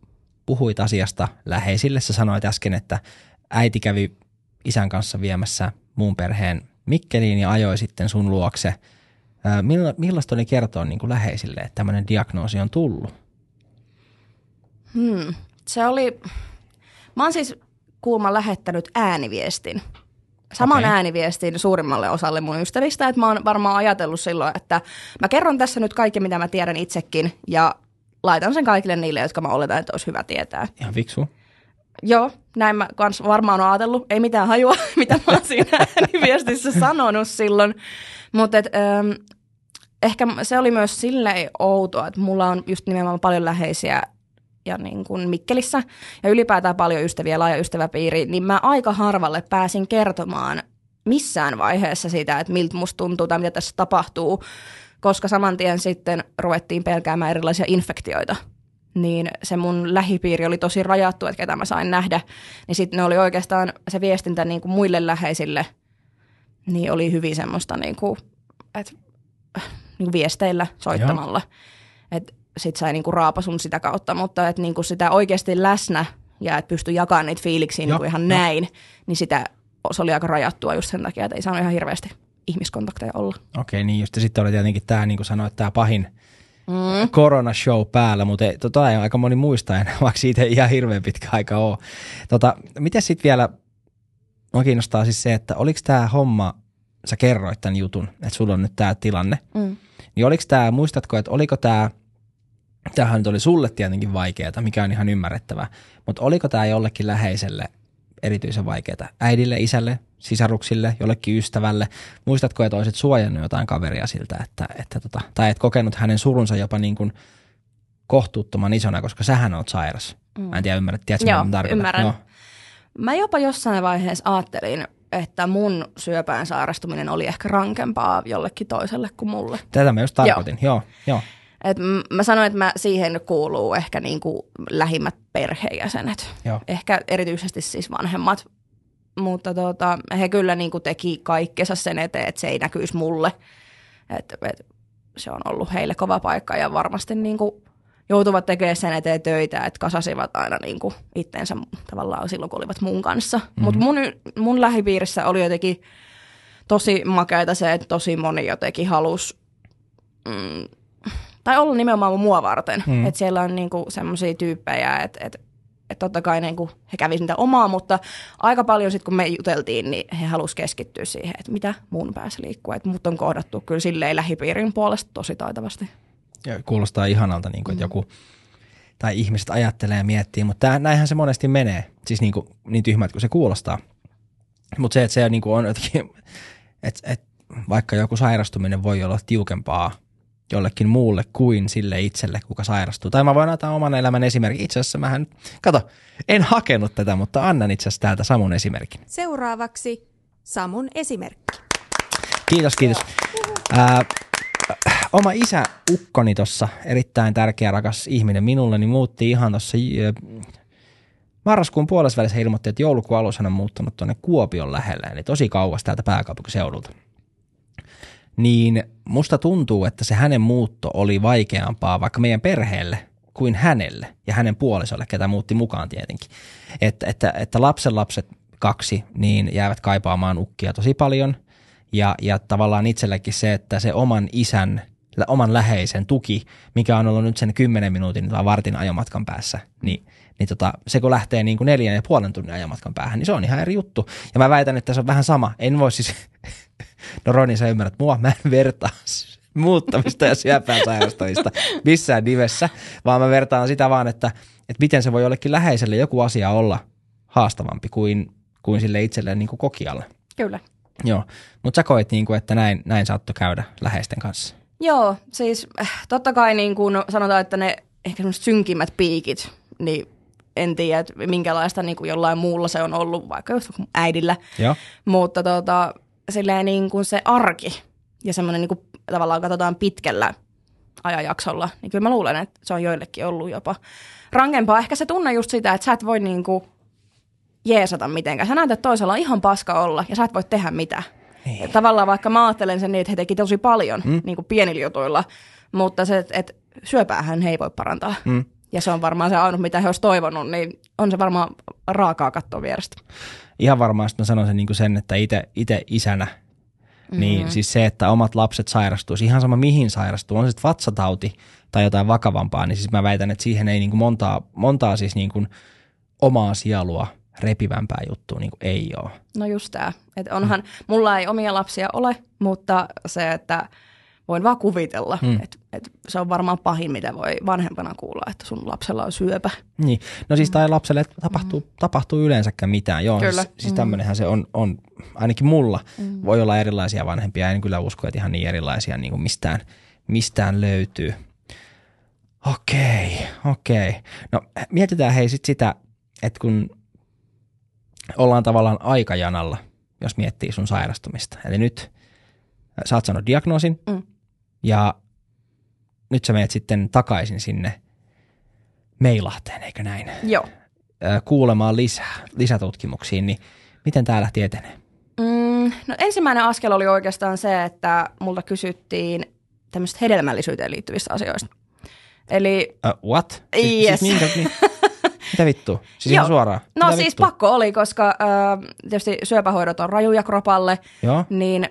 puhuit asiasta läheisille, sä sanoit äsken, että äiti kävi isän kanssa viemässä muun perheen Mikkeliin ja ajoi sitten sun luokse. Milla, millaista oli kertoa niin kuin läheisille, että tämmöinen diagnoosi on tullut? Hmm. Se oli, mä oon siis kuulma lähettänyt ääniviestin. Saman okay. ääniviestin suurimmalle osalle mun ystävistä, että mä oon varmaan ajatellut silloin, että mä kerron tässä nyt kaikki, mitä mä tiedän itsekin ja laitan sen kaikille niille, jotka mä oletan, että olisi hyvä tietää. Ihan fiksu. Joo, näin mä kans varmaan oon ajatellut. Ei mitään hajua, mitä mä oon siinä viestissä sanonut silloin. Mutta ähm, ehkä se oli myös silleen outoa, että mulla on just nimenomaan paljon läheisiä ja niin kuin Mikkelissä ja ylipäätään paljon ystäviä, laaja ystäväpiiri, niin mä aika harvalle pääsin kertomaan missään vaiheessa sitä, että miltä musta tuntuu tai mitä tässä tapahtuu koska saman tien sitten ruvettiin pelkäämään erilaisia infektioita. Niin se mun lähipiiri oli tosi rajattu, että ketä mä sain nähdä. Niin sitten ne oli oikeastaan se viestintä niin kuin muille läheisille, niin oli hyvin semmoista niin kuin, että, niin kuin viesteillä soittamalla. Että sit sai niin kuin raapasun sitä kautta, mutta että niin kuin sitä oikeasti läsnä ja että pystyi jakamaan niitä fiiliksiä niin kuin ihan näin, niin sitä se oli aika rajattua just sen takia, että ei saanut ihan hirveästi ihmiskontakteja olla. Okei, niin just sitten oli tietenkin tämä, niin kuin sanoit, tämä pahin mm. koronashow päällä, mutta ei, tota ei aika moni muista enää, vaikka siitä ei ihan hirveän pitkä aika ole. Tota, miten sitten vielä, mua kiinnostaa siis se, että oliko tämä homma, sä kerroit tämän jutun, että sulla on nyt tämä tilanne, mm. niin oliko tämä, muistatko, että oliko tämä, tämähän nyt oli sulle tietenkin vaikeaa, mikä on ihan ymmärrettävää, mutta oliko tämä jollekin läheiselle erityisen vaikeaa? Äidille, isälle, sisaruksille, jollekin ystävälle. Muistatko, että olisit suojannut jotain kaveria siltä, että, että tota, tai et kokenut hänen surunsa jopa niin kuin kohtuuttoman isona, koska sähän oot sairas. Mm. Mä en tiedä, ymmärrät, tiedätkö, Joo, mitä ymmärrän. No. Mä jopa jossain vaiheessa ajattelin, että mun syöpään sairastuminen oli ehkä rankempaa jollekin toiselle kuin mulle. Tätä mä just tarkoitin, joo. joo, joo. Et mä sanoin, että mä siihen kuuluu ehkä niin kuin lähimmät perheenjäsenet. Joo. Ehkä erityisesti siis vanhemmat mutta tota, he kyllä niin kuin teki kaikkensa sen eteen, että se ei näkyisi mulle. Et, et, se on ollut heille kova paikka ja varmasti niin kuin joutuvat tekemään sen eteen töitä, että kasasivat aina niin kuin itsensä tavallaan silloin, kun olivat mun kanssa. Mm-hmm. Mutta mun, mun lähipiirissä oli jotenkin tosi makeita se, että tosi moni jotenkin halusi, mm, tai olla nimenomaan mua varten. Mm. Että siellä on niinku semmoisia tyyppejä, että et että totta kai niin kuin he kävisivät niitä omaa, mutta aika paljon sitten kun me juteltiin, niin he halusivat keskittyä siihen, että mitä mun päässä liikkuu. Että mut on kohdattu kyllä silleen lähipiirin puolesta tosi taitavasti. Ja kuulostaa ihanalta, niin kuin, että mm. joku tai ihmiset ajattelee ja miettii, mutta tämä, näinhän se monesti menee. Siis niin, kuin, niin tyhmät kuin se kuulostaa. Mutta se, että se niin kuin on jotenkin, että, että vaikka joku sairastuminen voi olla tiukempaa jollekin muulle kuin sille itselle, kuka sairastuu. Tai mä voin antaa oman elämän esimerkin. Itse asiassa mähän, kato, en hakenut tätä, mutta annan itse asiassa täältä Samun esimerkin. Seuraavaksi Samun esimerkki. Kiitos, kiitos. Oma isä Ukkoni tuossa, erittäin tärkeä rakas ihminen minulle, niin muutti ihan tuossa marraskuun puolessa välissä ilmoitti, että joulukuun alussa hän on muuttanut tuonne Kuopion lähelle, eli tosi kauas täältä pääkaupunkiseudulta. Niin musta tuntuu, että se hänen muutto oli vaikeampaa vaikka meidän perheelle kuin hänelle ja hänen puolisolle, ketä muutti mukaan tietenkin. Että, että, että lapsen lapset kaksi, niin jäävät kaipaamaan ukkia tosi paljon. Ja, ja tavallaan itsellekin se, että se oman isän, oman läheisen tuki, mikä on ollut nyt sen 10 minuutin tai vartin ajomatkan päässä, niin, niin tota, se kun lähtee niin kuin neljän ja puolen tunnin ajomatkan päähän, niin se on ihan eri juttu. Ja mä väitän, että se on vähän sama. En voi siis, no Roni sä ymmärrät mua, mä en vertaa muuttamista ja syöpään sairastamista missään nimessä, vaan mä vertaan sitä vaan, että, että miten se voi jollekin läheiselle joku asia olla haastavampi kuin kuin sille itselleen niin kuin kokijalle. Kyllä. Joo, mutta sä koit, niin kuin, että näin, näin saattoi käydä läheisten kanssa. Joo, siis äh, totta kai niin kuin sanotaan, että ne ehkä semmoiset synkimmät piikit, niin en tiedä, että minkälaista niin kuin jollain muulla se on ollut, vaikka just äidillä. Joo. Mutta tota, silleen niin kuin se arki ja semmoinen niin kuin, tavallaan katsotaan pitkällä ajanjaksolla, niin kyllä mä luulen, että se on joillekin ollut jopa rankempaa. Ehkä se tunne just sitä, että sä et voi niin kuin jeesata mitenkään. Sä näet, että toisella on ihan paska olla ja sä et voi tehdä mitään. Niin. Tavallaan vaikka mä ajattelen sen niin, että he teki tosi paljon mm. niin kuin pienillä jutuilla, mutta se, että syöpäähän he ei voi parantaa. Mm. Ja se on varmaan se ainut, mitä he olisi toivonut, niin on se varmaan raakaa katsoa vierestä. Ihan varmaan mä sanon sen, niin kuin sen että itse isänä, mm-hmm. niin siis se, että omat lapset sairastuisi, ihan sama mihin sairastuu, on se vatsatauti tai jotain vakavampaa, niin siis mä väitän, että siihen ei niin kuin montaa, montaa siis niin kuin omaa sielua – repivämpää juttua niin ei ole. No just tämä. Että onhan, mm. mulla ei omia lapsia ole, mutta se, että voin vaan kuvitella, mm. että, että se on varmaan pahin, mitä voi vanhempana kuulla, että sun lapsella on syöpä. Niin, no siis tai lapselle tapahtuu, mm. tapahtuu yleensäkään mitään. Joo, kyllä. siis, siis mm. tämmöinenhän se on, on, ainakin mulla mm. voi olla erilaisia vanhempia, en kyllä usko, että ihan niin erilaisia niin kuin mistään, mistään löytyy. Okei, okei. No mietitään hei sit sitä, että kun ollaan tavallaan aikajanalla, jos miettii sun sairastumista. Eli nyt sä oot saanut diagnoosin mm. Ja nyt sä menet sitten takaisin sinne Meilahteen, eikö näin? Joo. Kuulemaan lisää, lisätutkimuksiin, niin miten tämä lähti? Mm, no ensimmäinen askel oli oikeastaan se, että multa kysyttiin tämmöistä hedelmällisyyteen liittyvistä asioista. Eli... Uh, what? Siis, yes. siis minkä, niin, mitä vittu? Siis ihan suoraan. No Mitä siis vittu? pakko oli, koska äh, tietysti syöpähoidot on rajuja kropalle, Joo. niin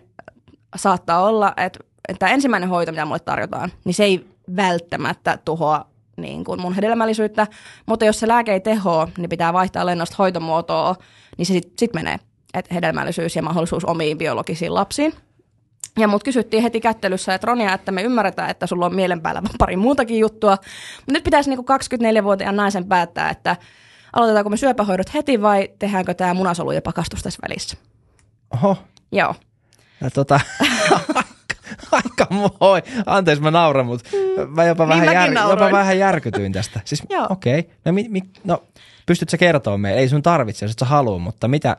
saattaa olla, että, että ensimmäinen hoito, mitä mulle tarjotaan, niin se ei välttämättä tuhoa niin kuin mun hedelmällisyyttä, mutta jos se lääke ei tehoa, niin pitää vaihtaa lennosta hoitomuotoa, niin se sitten sit menee, että hedelmällisyys ja mahdollisuus omiin biologisiin lapsiin. Ja mut kysyttiin heti kättelyssä, että Ronia, että me ymmärretään, että sulla on mielen päällä pari muutakin juttua. Mutta nyt pitäisi niinku 24-vuotiaan naisen päättää, että aloitetaanko me syöpähoidot heti vai tehdäänkö tämä munasolujen pakastus tässä välissä. Oho. Joo. Ja tota, aika moi. Anteeksi, mä nauran, mutta mä jopa, niin vähän, jär, jopa vähän järkytyin tästä. Siis okei, okay. no, mi, mi, no pystytkö sä kertoa meille? Ei sun tarvitse, jos et sä halua, mutta mitä,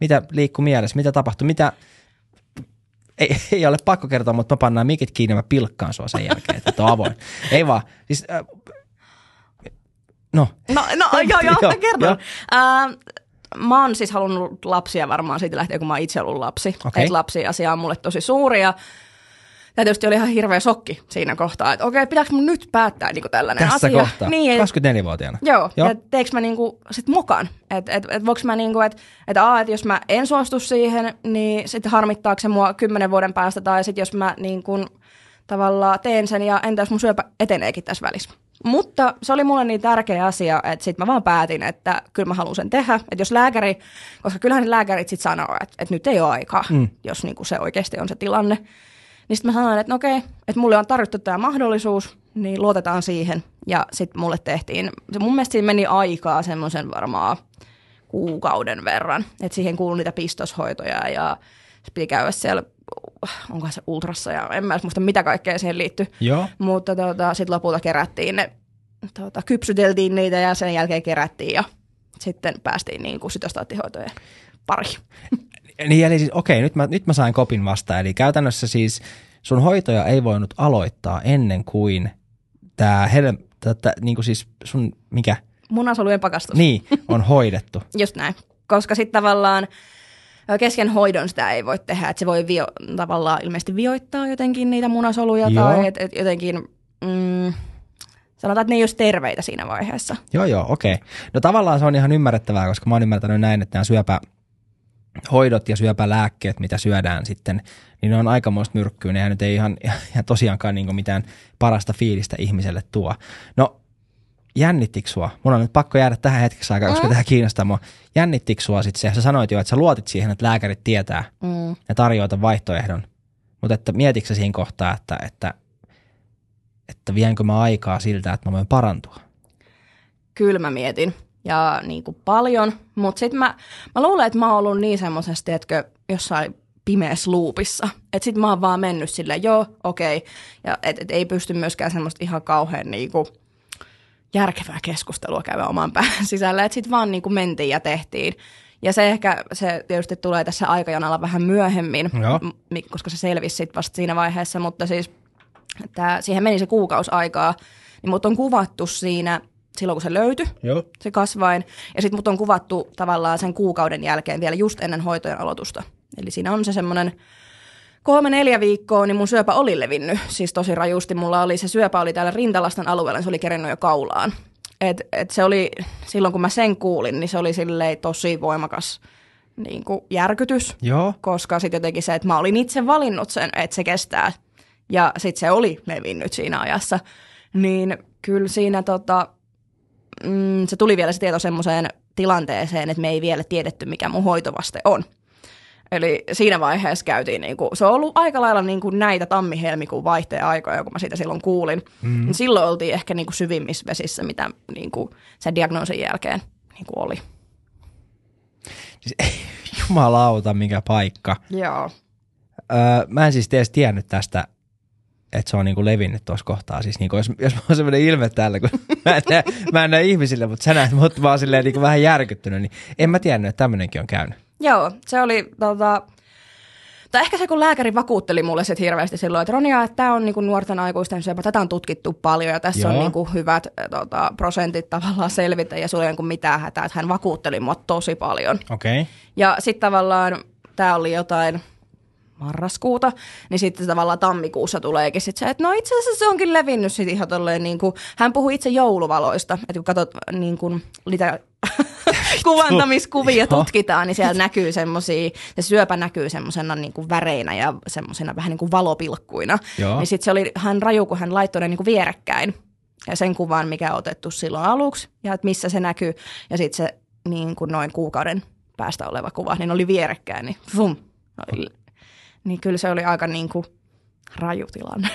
mitä liikkuu mielessä? Mitä tapahtui? Mitä, ei, ei ole pakko kertoa, mutta mä pannaan mikit kiinni ja mä pilkkaan sua sen jälkeen, että on avoin. Ei vaan, siis, äh, no. No, no joo, joo, joo, kerron. Joo. Äh, mä oon siis halunnut lapsia varmaan siitä lähtien, kun mä oon itse ollut lapsi. Okay. Että lapsi-asia on mulle tosi suuri ja Tämä tietysti oli ihan hirveä sokki siinä kohtaa, että okei, pitääkö mun nyt päättää niin tällainen Tässä asia. kohtaa, niin, 24-vuotiaana. Joo, joo. ja teekö mä niin kuin, sit mukaan, että et, et, voiko mä niin kuin, että et, et jos mä en suostu siihen, niin sitten harmittaako se mua kymmenen vuoden päästä, tai sitten jos mä niin kuin, tavallaan teen sen, ja entä jos mun syöpä eteneekin tässä välissä. Mutta se oli mulle niin tärkeä asia, että sitten mä vaan päätin, että kyllä mä haluan sen tehdä. Että jos lääkäri, koska kyllähän lääkärit sitten sanoo, että, että nyt ei ole aikaa, mm. jos niin kuin se oikeasti on se tilanne. Niin sitten mä sanoin, että no okei, että mulle on tarjottu tämä mahdollisuus, niin luotetaan siihen. Ja sitten mulle tehtiin, se mun mielestä siinä meni aikaa semmoisen varmaan kuukauden verran. Että siihen kuului niitä pistoshoitoja ja se piti käydä siellä, onko se ultrassa ja en mä muista mitä kaikkea siihen liittyy. Joo. Mutta tota, sitten lopulta kerättiin ne, tota, kypsyteltiin niitä ja sen jälkeen kerättiin ja sitten päästiin niin kuin sytostaattihoitojen pari. Niin, eli siis, okei, nyt mä, nyt mä sain kopin vastaan. Eli käytännössä siis sun hoitoja ei voinut aloittaa ennen kuin tämä hel, tätä, niin kuin siis sun, mikä? Munasolujen pakastus. Niin, on hoidettu. Just näin, koska sitten tavallaan kesken hoidon sitä ei voi tehdä, että se voi vio, tavallaan ilmeisesti vioittaa jotenkin niitä munasoluja Joo. tai et, et jotenkin, mm, sanotaan, että ne ei olisi terveitä siinä vaiheessa. Joo, joo, okei. Okay. No tavallaan se on ihan ymmärrettävää, koska mä oon ymmärtänyt näin, että nämä syöpä, hoidot ja syöpälääkkeet, mitä syödään sitten, niin ne on aikamoista myrkkyä. Nehän nyt ei ihan, ihan tosiaankaan niin mitään parasta fiilistä ihmiselle tuo. No, jännittikö sua? Mun on nyt pakko jäädä tähän hetkeksi aikaa, koska mm. tämä kiinnostaa mua. Jännittikö sua sitten se? Sä sanoit jo, että sä luotit siihen, että lääkärit tietää mm. ja tarjoaa vaihtoehdon. Mutta että mietitkö siinä kohtaa, että, että, että vienkö mä aikaa siltä, että mä voin parantua? Kyllä mä mietin ja niin kuin paljon, mutta sitten mä, mä luulen, että mä oon ollut niin semmoisesti, että jossain pimeässä luupissa. Että sit mä oon vaan mennyt silleen, joo, okei. Okay. Ja et, et ei pysty myöskään semmoista ihan kauhean niinku järkevää keskustelua käydä oman pään sisällä. Että sit vaan niinku mentiin ja tehtiin. Ja se ehkä, se tietysti tulee tässä aikajanalla vähän myöhemmin, joo. koska se selvisi sit vasta siinä vaiheessa, mutta siis että siihen meni se kuukausi aikaa, niin mut on kuvattu siinä silloin, kun se löytyi, Joo. se kasvain. Ja sitten mut on kuvattu tavallaan sen kuukauden jälkeen vielä just ennen hoitojen aloitusta. Eli siinä on se semmoinen kolme neljä viikkoa, niin mun syöpä oli levinnyt. Siis tosi rajusti. Mulla oli se syöpä oli täällä rintalastan alueella, se oli kerennyt jo kaulaan. Et, et se oli, silloin kun mä sen kuulin, niin se oli silleen tosi voimakas niin kuin järkytys. Joo. Koska sitten jotenkin se, että mä olin itse valinnut sen, että se kestää. Ja sitten se oli levinnyt siinä ajassa. Niin kyllä siinä tota, mm, se tuli vielä se tieto semmoiseen tilanteeseen, että me ei vielä tiedetty, mikä mun hoitovaste on. Eli siinä vaiheessa käytiin, niin kuin, se on ollut aika lailla niin kuin näitä tammi-helmikuun vaihteen aikoja, kun mä siitä silloin kuulin. Mm. Silloin oltiin ehkä niin kuin syvimmissä vesissä, mitä niin kuin sen diagnoosin jälkeen niin kuin oli. Siis, jumalauta, mikä paikka. Joo. Öö, mä en siis edes tiennyt tästä että se on niinku levinnyt tuossa kohtaa. Siis niinku, jos, jos mä oon semmoinen ilme täällä, kun mä en, näe, mä en näe ihmisille, mutta sä näet mut vaan silleen niinku vähän järkyttynyt, niin en mä tiennyt, että tämmöinenkin on käynyt. Joo, se oli tota, tai ehkä se, kun lääkäri vakuutteli mulle sitten hirveästi silloin, että Ronia, että tämä on niinku nuorten aikuisten syöpä, tätä on tutkittu paljon ja tässä Joo. on niinku hyvät tota, prosentit tavallaan selvitä ja sulla ei ole mitään hätää, että hän vakuutteli mua tosi paljon. Okay. Ja sitten tavallaan tämä oli jotain, marraskuuta, niin sitten tavallaan tammikuussa tuleekin sit se, että no itse asiassa se onkin levinnyt sitten ihan tolleen niin kuin, hän puhui itse jouluvaloista, että kun katsot niin kuin, niitä kuvantamiskuvia tutkitaan, niin siellä näkyy semmoisia, se syöpä näkyy semmoisena niin kuin väreinä ja semmoisena vähän niin kuin valopilkkuina. Joo. Niin sitten se oli hän raju, kun hän laittoi ne niin kuin vierekkäin ja sen kuvan, mikä on otettu silloin aluksi ja että missä se näkyy. Ja sitten se niin kuin noin kuukauden päästä oleva kuva, niin oli vierekkäin, niin vum, oli niin kyllä se oli aika niin kuin raju tilanne.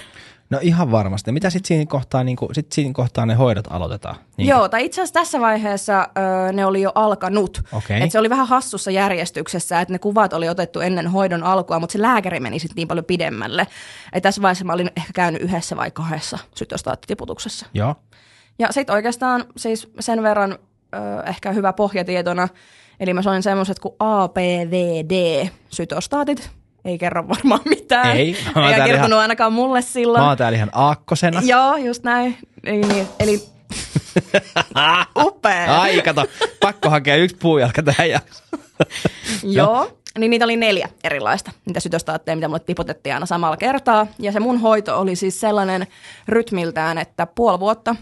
No ihan varmasti. Mitä sitten siinä kohtaa, niin kuin, sit siinä kohtaa ne hoidot aloitetaan? Niin Joo, tai itse asiassa tässä vaiheessa ö, ne oli jo alkanut. Okay. Et se oli vähän hassussa järjestyksessä, että ne kuvat oli otettu ennen hoidon alkua, mutta se lääkäri meni sitten niin paljon pidemmälle. Et tässä vaiheessa mä olin ehkä käynyt yhdessä vai kahdessa sytostaattitiputuksessa. Joo. Ja sitten oikeastaan siis sen verran ö, ehkä hyvä pohjatietona, eli mä soin semmoiset kuin APVD, sytostaatit, ei kerro varmaan mitään. Ei. Mä Eikä kertonut ihan, ainakaan mulle silloin. Mä oon täällä ihan aakkosena. Joo, just näin. Niin, niin. Eli upea. Ai, kato. Pakko hakea yksi puujalka tähän jaksoon. Joo. Niin niitä oli neljä erilaista, niitä sytostaatteja, mitä mulle tiputettiin aina samalla kertaa. Ja se mun hoito oli siis sellainen rytmiltään, että puoli vuotta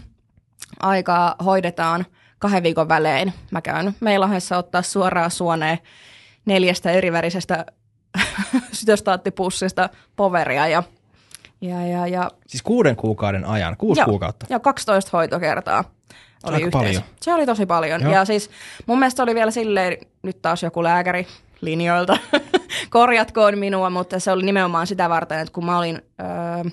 aikaa hoidetaan kahden viikon välein. Mä käyn Meilahessa ottaa suoraan suoneen neljästä erivärisestä sytostaattipussista poveria ja, ja, ja, ja Siis kuuden kuukauden ajan, kuusi joo, kuukautta? Joo, 12 hoitokertaa oli Aika paljon. Se oli tosi paljon. Joo. Ja siis mun mielestä oli vielä silleen, nyt taas joku lääkäri linjoilta, korjatkoon minua, mutta se oli nimenomaan sitä varten, että kun mä olin öö,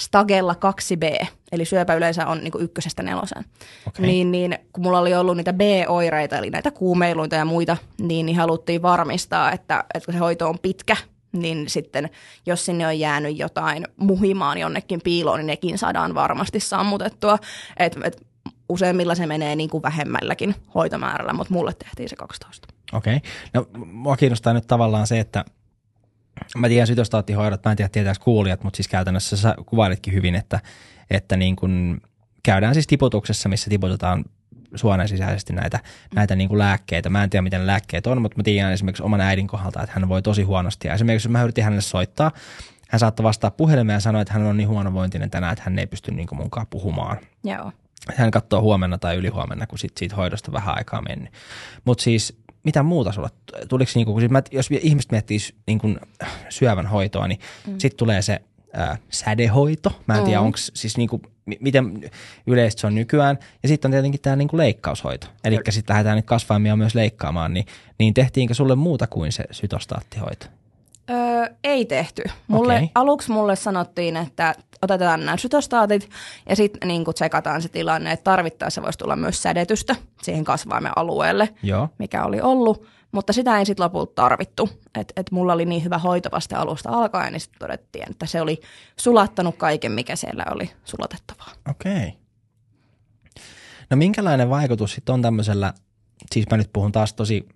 Stagella 2B, eli syöpä yleensä on niin ykkösestä neloseen. Okay. Niin, niin kun mulla oli ollut niitä B-oireita, eli näitä kuumeiluita ja muita, niin, niin haluttiin varmistaa, että, että kun se hoito on pitkä, niin sitten jos sinne on jäänyt jotain muhimaan jonnekin piiloon, niin nekin saadaan varmasti sammutettua. Et, et useimmilla se menee niin kuin vähemmälläkin hoitomäärällä, mutta mulle tehtiin se 12. Okei. Okay. No mua kiinnostaa nyt tavallaan se, että mä tiedän sytostaattihoidot, mä en tiedä tietääkö kuulijat, mutta siis käytännössä sä kuvailitkin hyvin, että, että niin kun käydään siis tiputuksessa, missä tiputetaan suonen sisäisesti näitä, näitä niin kuin lääkkeitä. Mä en tiedä, miten lääkkeet on, mutta mä tiedän esimerkiksi oman äidin kohdalta, että hän voi tosi huonosti. Ja esimerkiksi jos mä yritin hänelle soittaa, hän saattoi vastaa puhelimeen ja sanoa, että hän on niin huonovointinen tänään, että hän ei pysty niin kuin munkaan puhumaan. Joo. Hän katsoo huomenna tai ylihuomenna, kun sit siitä hoidosta vähän aikaa mennyt. Mutta siis mitä muuta sulla? Tuliko niinku, kun siis mä, jos ihmiset miettii niin syövän hoitoa, niin mm. sitten tulee se ää, sädehoito. Mä en tiedä, mm. onko siis niinku, miten yleistä se on nykyään. Ja sitten on tietenkin tämä niinku leikkaushoito. Eli sitten lähdetään nyt kasvaimia myös leikkaamaan. Niin, niin tehtiinkö sulle muuta kuin se sytostaattihoito? Öö, ei tehty. Mulle, okay. Aluksi mulle sanottiin, että otetaan nämä sytostaatit ja sitten niin tsekataan se tilanne, että tarvittaessa voisi tulla myös sädetystä siihen kasvaimen alueelle, Joo. mikä oli ollut. Mutta sitä ei sitten lopulta tarvittu. Että et mulla oli niin hyvä hoito vasta alusta alkaen, niin sitten todettiin, että se oli sulattanut kaiken, mikä siellä oli sulatettavaa. Okei. Okay. No minkälainen vaikutus sitten on tämmöisellä, siis mä nyt puhun taas tosi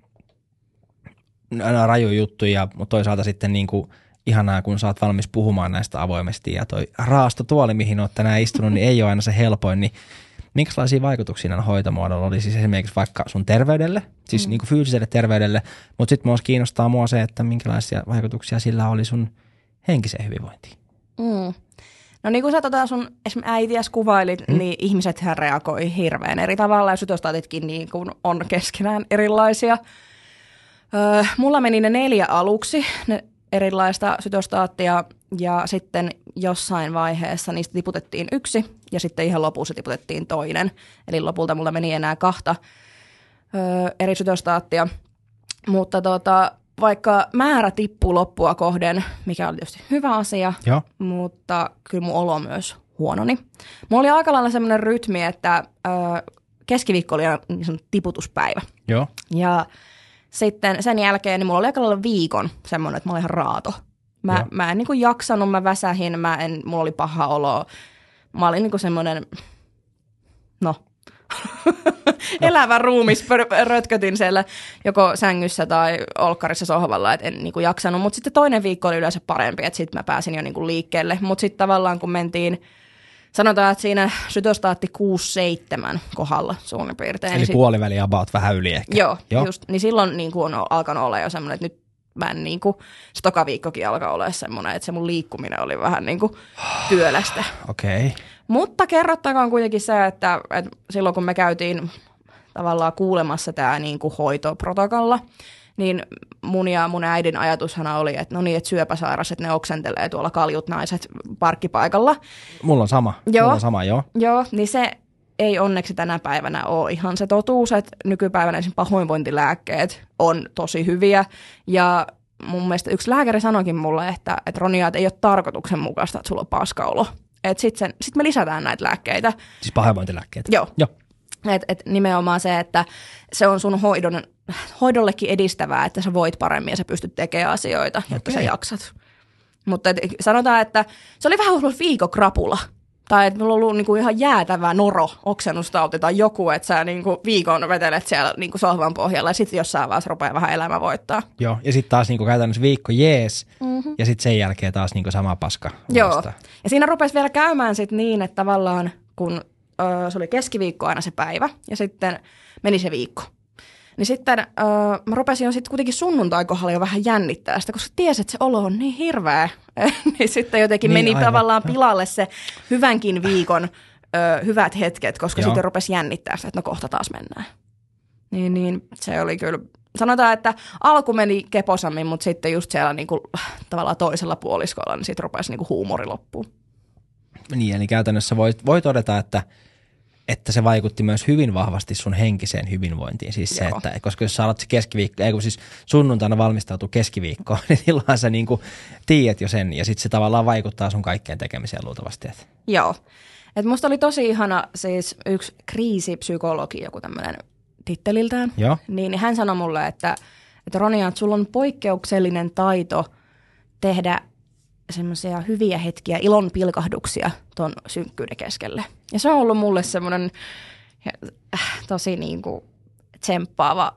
aina raju juttuja, mutta toisaalta sitten niin kuin ihanaa, kun saat valmis puhumaan näistä avoimesti ja toi raastotuoli, mihin olet tänään istunut, niin ei ole aina se helpoin, niin minkälaisia vaikutuksia näillä hoitomuodolla oli siis esimerkiksi vaikka sun terveydelle, siis mm. niin kuin fyysiselle terveydelle, mutta sitten myös kiinnostaa mua se, että minkälaisia vaikutuksia sillä oli sun henkiseen hyvinvointiin. Mm. No niin kuin sä tota sun esimerkiksi äitiäs kuvailit, mm. niin ihmiset reagoi hirveän eri tavalla ja sytostaatitkin niin kuin on keskenään erilaisia. Öö, mulla meni ne neljä aluksi, ne erilaista sytostaattia ja sitten jossain vaiheessa niistä tiputettiin yksi ja sitten ihan lopussa tiputettiin toinen. Eli lopulta mulla meni enää kahta öö, eri sytostaattia. Mutta tota, vaikka määrä tippuu loppua kohden, mikä oli tietysti hyvä asia, Joo. mutta kyllä mun olo myös huononi. Mulla oli aika lailla semmoinen rytmi, että öö, keskiviikko oli niin tiputuspäivä. Joo. Ja sitten sen jälkeen niin mulla oli aika lailla viikon semmoinen, että mä olin ihan raato. Mä, mä en niin kuin jaksanut, mä väsähin, mä en, mulla oli paha olo. Mä olin niin semmoinen, no, elävä ruumis, rötkötin siellä joko sängyssä tai olkkarissa sohvalla, että en niin kuin jaksanut. Mutta sitten toinen viikko oli yleensä parempi, että sitten mä pääsin jo niin kuin liikkeelle. Mutta sitten tavallaan kun mentiin – sanotaan, että siinä sytostaatti 6-7 kohdalla suurin piirtein. Eli niin puoliväli about vähän yli ehkä. Joo, joo. Just, niin silloin niin kuin on alkanut olla jo semmoinen, että nyt mä en niin kuin, se toka viikkokin alkaa olla semmoinen, että se mun liikkuminen oli vähän niin kuin työlästä. Okei. Okay. Mutta kerrottakaan kuitenkin se, että, että silloin kun me käytiin tavallaan kuulemassa tämä niin kuin hoitoprotokolla, niin mun ja mun äidin ajatushan oli, että no niin, että syöpäsairaset ne oksentelee tuolla kaljut naiset parkkipaikalla. Mulla on sama, joo, mulla on sama, joo. Joo, niin se ei onneksi tänä päivänä ole ihan se totuus, että nykypäivänä esimerkiksi pahoinvointilääkkeet on tosi hyviä ja mun mielestä yksi lääkäri sanoikin mulle, että, että Ronia, että ei ole tarkoituksenmukaista, että sulla on paskaolo. Että sitten sit me lisätään näitä lääkkeitä. Siis pahoinvointilääkkeitä? Joo. Joo. Et, et nimenomaan se, että se on sun hoidon, hoidollekin edistävää, että sä voit paremmin ja sä pystyt tekemään asioita, okay. jotta sä jaksat. Mutta et, sanotaan, että se oli vähän ollut viikokrapula. Tai että mulla on ollut niinku ihan jäätävä noro, oksennustauti tai joku, että sä niinku viikon vetelet siellä niinku sohvan pohjalla ja sitten jossain vaiheessa rupeaa vähän elämä voittaa. Joo, ja sitten taas niinku käytännössä viikko jees mm-hmm. ja sitten sen jälkeen taas niinku sama paska. Joo, ja siinä rupesi vielä käymään sitten niin, että tavallaan kun se oli keskiviikko aina se päivä ja sitten meni se viikko. Niin sitten öö, mä rupesin jo sitten kuitenkin sunnuntai kohdalla jo vähän jännittää sitä, koska tiesin, että se olo on niin hirveä. niin sitten jotenkin niin, meni aivan. tavallaan pilalle se hyvänkin viikon öö, hyvät hetket, koska Joo. sitten rupesi jännittää sitä, että no kohta taas mennään. Niin, niin se oli kyllä, sanotaan, että alku meni keposammin, mutta sitten just siellä niinku, tavallaan toisella puoliskolla, niin sitten rupesi niinku huumori loppuun. Niin, eli käytännössä voi, voi todeta, että – että se vaikutti myös hyvin vahvasti sun henkiseen hyvinvointiin. Siis se, että, koska jos sä alat se keskiviikko, ei kun siis sunnuntaina valmistautuu keskiviikkoon, niin silloin sä niinku tiedät jo sen ja sitten se tavallaan vaikuttaa sun kaikkeen tekemiseen luultavasti. Että. Joo. Et musta oli tosi ihana siis yksi kriisipsykologi, joku tämmöinen titteliltään. Joo. Niin hän sanoi mulle, että, että Ronia, että sulla on poikkeuksellinen taito tehdä semmoisia hyviä hetkiä, ilon pilkahduksia tuon synkkyyden keskelle. Ja se on ollut mulle semmoinen äh, tosi niin kuin tsemppaava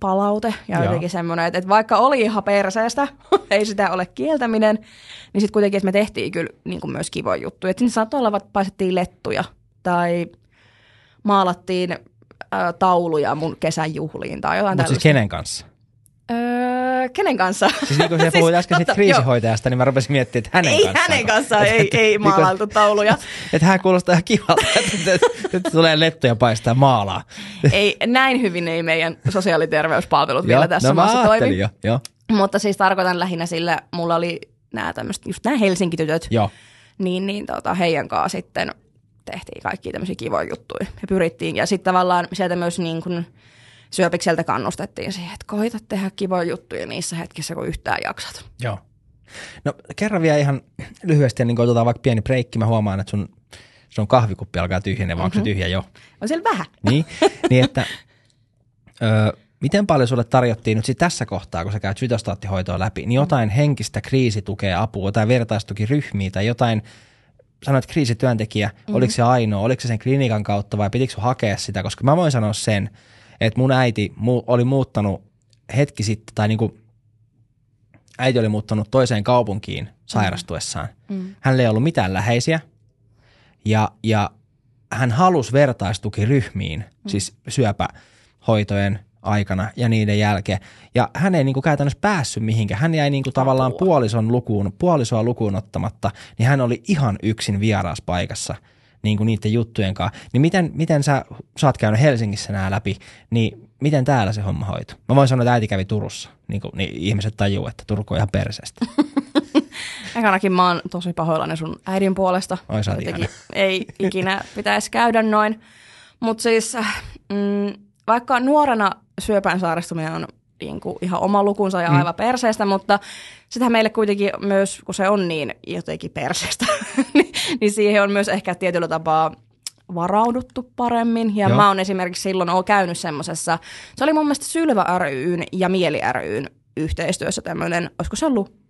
palaute ja Joo. jotenkin semmoinen, että, että vaikka oli ihan perseestä, ei sitä ole kieltäminen, niin sitten kuitenkin, että me tehtiin kyllä niin kuin myös kivoja juttuja. Että siinä saattoi olla, että paistettiin lettuja tai maalattiin ä, tauluja mun kesän juhliin tai jotain Mutta siis kenen kanssa? Öö, kenen kanssa? Siis niin kuin se puhuit äsken siitä kriisihoitajasta, niin mä rupesin miettimään, että hänen ei, kanssaan. hänen kanssaan ei, ei niinku- maalailtu tauluja. Että hän kuulostaa ihan kivalta, että, että tulee lettuja paistaa maalaa. Ei, näin hyvin ei meidän sosiaaliterveyspalvelut vielä tässä no, maassa toimi. Jo, jo. Mutta siis tarkoitan lähinnä sillä, mulla oli nämä tämmöiset, just nämä Helsinki-tytöt, Joo. niin, niin tota, heidän kanssa sitten tehtiin kaikki tämmöisiä kivoja juttuja ja pyrittiin. Ja sitten tavallaan sieltä myös niin kuin syöpikseltä kannustettiin siihen, että koita tehdä kivoja juttuja niissä hetkissä, kun yhtään jaksat. Joo. No kerran vielä ihan lyhyesti, niin kun otetaan vaikka pieni breikki, mä huomaan, että sun, sun kahvikuppi alkaa tyhjenee, vaan mm-hmm. onko se mhm. tyhjä jo? On siellä vähän. Niin, niin että ö, miten paljon sulle tarjottiin nyt tässä kohtaa, kun sä käyt sytostaattihoitoa läpi, niin jotain henkistä kriisitukea, apua, jotain vertaistukiryhmiä tai jotain, sanoit kriisityöntekijä, mm-hmm. oliko se ainoa, oliko se sen klinikan kautta vai pitikö hakea sitä, koska mä voin sanoa sen, että mun äiti mu- oli muuttanut hetki sitten, tai niinku äiti oli muuttanut toiseen kaupunkiin sairastuessaan. Mm. Hänellä ei ollut mitään läheisiä ja, ja hän halusi vertaistukiryhmiin, mm. siis syöpähoitojen aikana ja niiden jälkeen. Ja hän ei niinku käytännössä päässyt mihinkään. Hän jäi niinku tavallaan puolison lukuun, puolisoa lukuun ottamatta, niin hän oli ihan yksin vieraassa paikassa – niin kuin niiden juttujen kanssa. Niin miten, miten sä, sä oot käynyt Helsingissä nämä läpi, niin miten täällä se homma hoituu? Mä voin sanoa, että äiti kävi Turussa, niin, kuin, niin ihmiset tajuu, että Turku on ihan perseestä. Ekanakin mä oon tosi pahoillani sun äidin puolesta. Oi, ei ikinä pitäisi käydä noin. Mutta siis mm, vaikka nuorena syöpään saaristuminen on niin kuin ihan oma lukunsa ja mm. aivan perseestä, mutta sitähän meille kuitenkin myös, kun se on niin jotenkin perseestä, niin, niin siihen on myös ehkä tietyllä tapaa varauduttu paremmin. Ja Joo. mä oon esimerkiksi silloin ollut käynyt semmoisessa, se oli mun mielestä Sylvä ryn ja Mieli ryn yhteistyössä tämmöinen, olisiko se ollut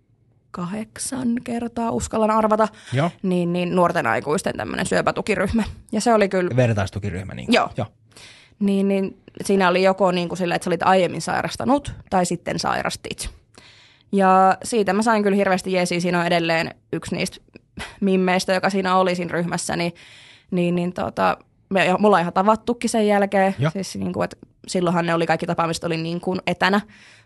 kahdeksan kertaa, uskallan arvata, Joo. Niin, niin nuorten aikuisten tämmöinen syöpätukiryhmä. Ja se oli kyllä... Vertaistukiryhmä, niin Joo. Joo. Niin, niin siinä oli joko niin kuin sillä, että sä olit aiemmin sairastanut tai sitten sairastit. Ja siitä mä sain kyllä hirveästi jeesiä. Siinä on edelleen yksi niistä mimmeistä, joka siinä oli siinä ryhmässä, niin, niin, niin tota, me, mulla on ihan tavattukin sen jälkeen. Siis niin kuin, että silloinhan ne oli kaikki tapaamiset oli niin kuin etänä,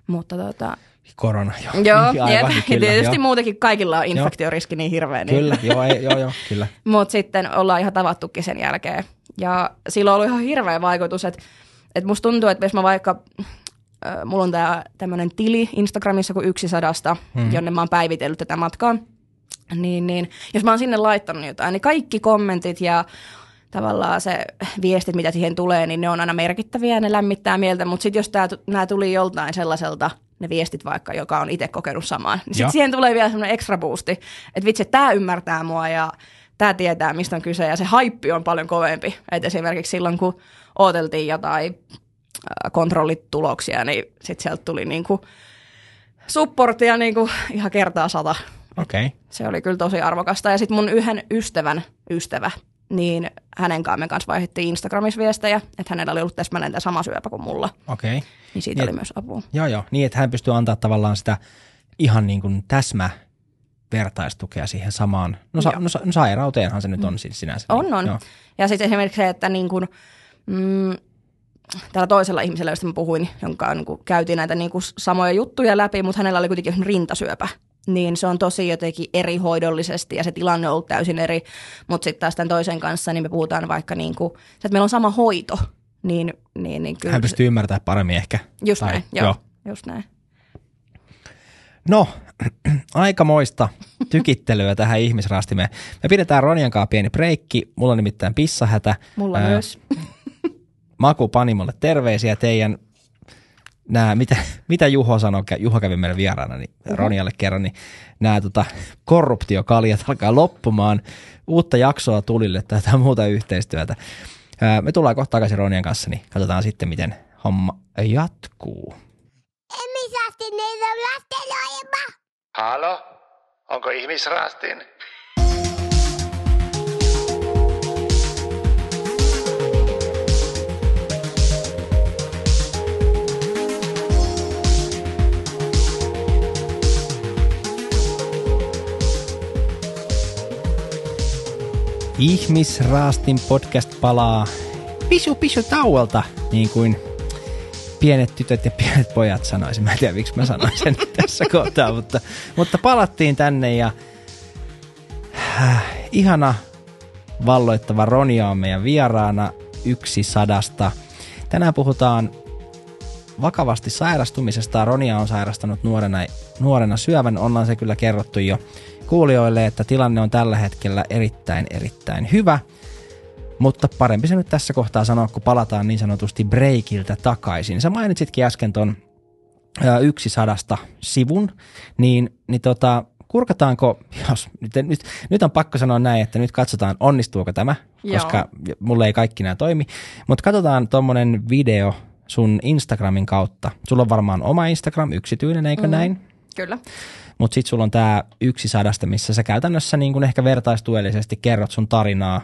mutta tota, Korona, joo. Joo, aivan, ja kyllä, tietysti joo. muutenkin kaikilla on infektioriski niin hirveä. Niin. Kyllä, joo, ei, joo, joo, kyllä. Mutta sitten ollaan ihan tavattukin sen jälkeen. Ja sillä on ollut ihan hirveä vaikutus, että, että musta tuntuu, että jos mä vaikka äh, mulla on tää tämmönen tili Instagramissa kuin yksi sadasta, mm. jonne mä oon päivitellyt tätä matkaa. Niin, niin, jos mä oon sinne laittanut jotain, niin kaikki kommentit ja tavallaan se viestit, mitä siihen tulee, niin ne on aina merkittäviä ja ne lämmittää mieltä. Mutta sitten jos nämä tuli joltain sellaiselta, ne viestit vaikka, joka on itse kokenut samaan, niin sitten siihen tulee vielä semmoinen extra boosti, että vitsi, tämä ymmärtää mua ja tämä tietää, mistä on kyse, ja se haippi on paljon kovempi. Et esimerkiksi silloin, kun odoteltiin jotain kontrollituloksia, niin sitten sieltä tuli niinku supportia niinku ihan kertaa sata. Okay. Se oli kyllä tosi arvokasta. Ja sitten mun yhden ystävän ystävä, niin hänen kanssa me kanssa vaihdettiin Instagramissa viestejä, että hänellä oli ollut täsmälleen tämä sama syöpä kuin mulla. Okay. Niin siitä niin, oli myös apua. Joo, joo. Niin, että hän pystyy antaa tavallaan sitä ihan niin kuin täsmä vertaistukea siihen samaan, no, sa, no, no sairauteenhan se nyt on siis sinänsä. On, on. Joo. Ja sitten esimerkiksi se, että niin kuin, mm, tällä toisella ihmisellä, josta mä puhuin, jonka niin kuin, käytiin näitä niin kuin, samoja juttuja läpi, mutta hänellä oli kuitenkin rintasyöpä. Niin se on tosi jotenkin eri hoidollisesti ja se tilanne on ollut täysin eri. Mutta sitten taas tämän toisen kanssa, niin me puhutaan vaikka niin kuin, että meillä on sama hoito. Niin, niin, niin kyllä. Hän pystyy ymmärtämään paremmin ehkä. Just tai, näin, joo, joo. Just näin. No, aikamoista tykittelyä tähän ihmisrastimeen. Me pidetään Ronian kanssa pieni breikki. Mulla on nimittäin pissahätä. Mulla Ää, myös. Maku Panimolle terveisiä teidän nämä, mitä, mitä Juho sanoi, Juho kävi meidän vieraana, niin uh-huh. Ronialle kerran, niin nämä tota, korruptiokaljat alkaa loppumaan. Uutta jaksoa tulille tai jotain muuta yhteistyötä. Ää, me tullaan kohta takaisin Ronian kanssa, niin katsotaan sitten, miten homma jatkuu. Halo? Onko ihmisraastin? Ihmisraastin podcast palaa pisu pisu tauolta, niin kuin pienet tytöt ja pienet pojat sanoisin. Mä en tiedä, miksi mä sanoin sen tässä kohtaa, mutta, mutta palattiin tänne ja äh, ihana valloittava Ronia on meidän vieraana yksi sadasta. Tänään puhutaan vakavasti sairastumisesta. Ronia on sairastanut nuorena, nuorena syövän. Ollaan se kyllä kerrottu jo kuulijoille, että tilanne on tällä hetkellä erittäin erittäin hyvä. Mutta parempi se nyt tässä kohtaa sanoa, kun palataan niin sanotusti breikiltä takaisin. Sä mainitsitkin äsken ton yksi sadasta sivun, niin, niin tota, kurkataanko, jos nyt, nyt, nyt on pakko sanoa näin, että nyt katsotaan onnistuuko tämä, Joo. koska mulle ei kaikki nämä toimi, mutta katsotaan tuommoinen video sun Instagramin kautta. Sulla on varmaan oma Instagram, yksityinen, eikö mm, näin? Kyllä. Mutta sitten sulla on tämä yksi sadasta, missä sä käytännössä niin kun ehkä vertaistuellisesti kerrot sun tarinaa.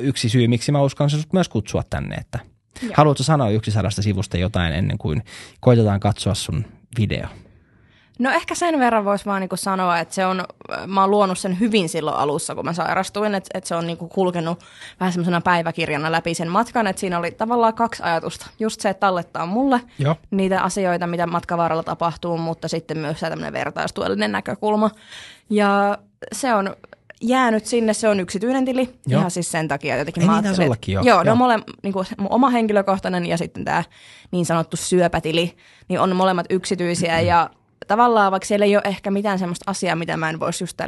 Yksi syy, miksi mä uskon sut myös kutsua tänne, että Joo. haluatko sanoa yksi sadasta sivusta jotain ennen kuin koitetaan katsoa sun video? No ehkä sen verran voisi vaan niinku sanoa, että se on, mä oon luonut sen hyvin silloin alussa, kun mä sairastuin, että, että se on niinku kulkenut vähän semmoisena päiväkirjana läpi sen matkan, että siinä oli tavallaan kaksi ajatusta. Just se, että tallettaa mulle Joo. niitä asioita, mitä matkavaralla tapahtuu, mutta sitten myös se tämmöinen vertaistuellinen näkökulma. Ja se on jäänyt sinne, se on yksityinen tili, joo. ihan siis sen takia jotenkin. Ei mä niin ollakin, joo. Joo, ne on mole, niin kuin, mun oma henkilökohtainen ja sitten tämä niin sanottu syöpätili, niin on molemmat yksityisiä mm-hmm. ja tavallaan, vaikka siellä ei ole ehkä mitään semmoista asiaa, mitä mä en voisi just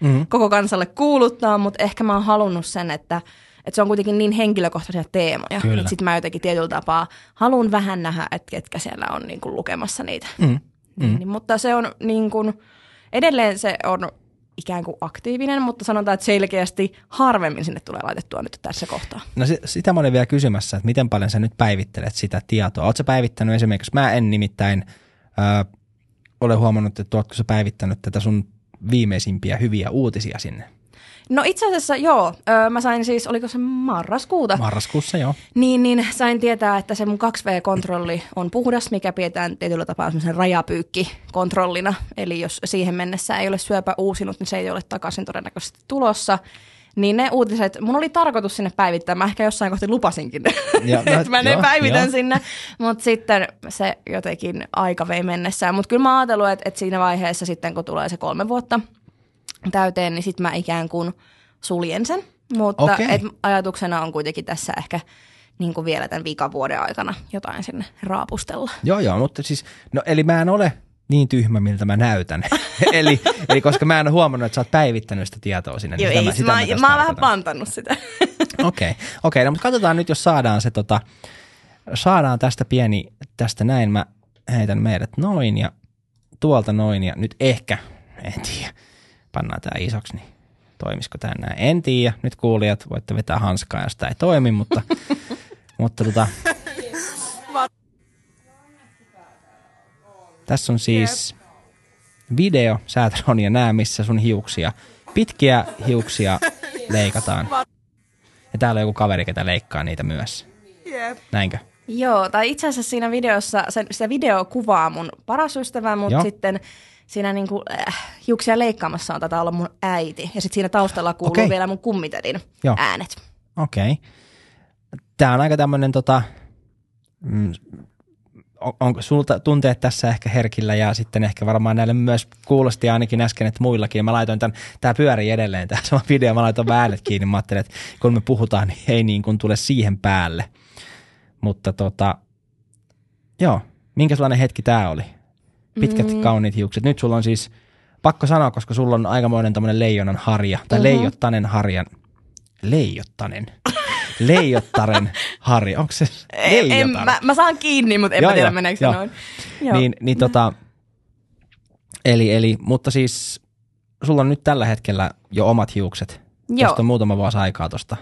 mm-hmm. koko kansalle kuuluttaa, mutta ehkä mä oon halunnut sen, että, että se on kuitenkin niin henkilökohtaisia teemoja. Että sitten mä jotenkin tietyllä tapaa haluan vähän nähdä, että ketkä siellä on niin kuin lukemassa niitä. Mm-hmm. Niin, mutta se on niin kuin, edelleen se on ikään kuin aktiivinen, mutta sanotaan, että selkeästi harvemmin sinne tulee laitettua nyt tässä kohtaa. No sitä mä olin vielä kysymässä, että miten paljon sä nyt päivittelet sitä tietoa. Oletko päivittänyt esimerkiksi, mä en nimittäin äh, ole huomannut, että oletko sä päivittänyt tätä sun viimeisimpiä hyviä uutisia sinne? No itse asiassa joo. Öö, mä sain siis, oliko se marraskuuta? Marraskuussa joo. Niin, niin sain tietää, että se mun 2V-kontrolli on puhdas, mikä pidetään tietyllä tapaa semmoisen rajapyykki-kontrollina. Eli jos siihen mennessä ei ole syöpä uusinut, niin se ei ole takaisin todennäköisesti tulossa. Niin ne uutiset, mun oli tarkoitus sinne päivittää, mä ehkä jossain kohti lupasinkin, että mä ne jo, päivitän jo. sinne, mutta sitten se jotenkin aika vei mennessään. Mutta kyllä mä ajattelin, että, että siinä vaiheessa sitten kun tulee se kolme vuotta täyteen, niin sitten mä ikään kuin suljen sen. Mutta okay. et ajatuksena on kuitenkin tässä ehkä niin kuin vielä tämän vuoden aikana jotain sinne raapustella. Joo, joo, mutta siis, no eli mä en ole niin tyhmä, miltä mä näytän. eli, eli koska mä en ole huomannut, että sä oot päivittänyt sitä tietoa sinne. Niin Joo, niin sitä, ei, sitä mä, mä, mä oon vähän pantannut sitä. Okei, okay. okay, no, mutta katsotaan nyt, jos saadaan se tota, saadaan tästä pieni, tästä näin, mä heitän meidät noin ja tuolta noin ja nyt ehkä, en tiedä, pannaan tää isoksi, niin toimisiko tää näin. En tiedä, nyt kuulijat voitte vetää hanskaa, jos tää ei toimi, mutta, mutta tota, Tässä on siis video, sä et Ronja näe missä sun hiuksia, pitkiä hiuksia leikataan. Ja täällä on joku kaveri, ketä leikkaa niitä myös. Näinkö? Joo, tai itse asiassa siinä videossa, se, se video kuvaa mun paras ystävä, mutta Joo. sitten siinä niinku, äh, hiuksia leikkaamassa on tätä olla mun äiti. Ja sitten siinä taustalla kuuluu okay. vielä mun kummitedin Joo. äänet. Okei. Okay. Tämä on aika tämmöinen tota, mm, on, onko sulta tunteet tässä ehkä herkillä ja sitten ehkä varmaan näille myös kuulosti ainakin äsken, että muillakin. Ja mä laitoin tämän, tämä pyörii edelleen, tämä sama video, mä laitoin äänet kiinni. Mä ajattelin, että kun me puhutaan, niin ei niin kuin tule siihen päälle. Mutta tota, joo, minkä sellainen hetki tämä oli? Pitkät mm. kauniit hiukset. Nyt sulla on siis, pakko sanoa, koska sulla on aikamoinen tämmöinen leijonan harja, tai uh-huh. leijottanen harjan. Leijottanen. Leijottaren Harri, onko se en, mä, mä, saan kiinni, mutta en joo, mä tiedä meneekö se noin. Joo. Niin, niin tota, eli, eli, mutta siis sulla on nyt tällä hetkellä jo omat hiukset. Joo. Tuosta on muutama vuosi aikaa tuosta.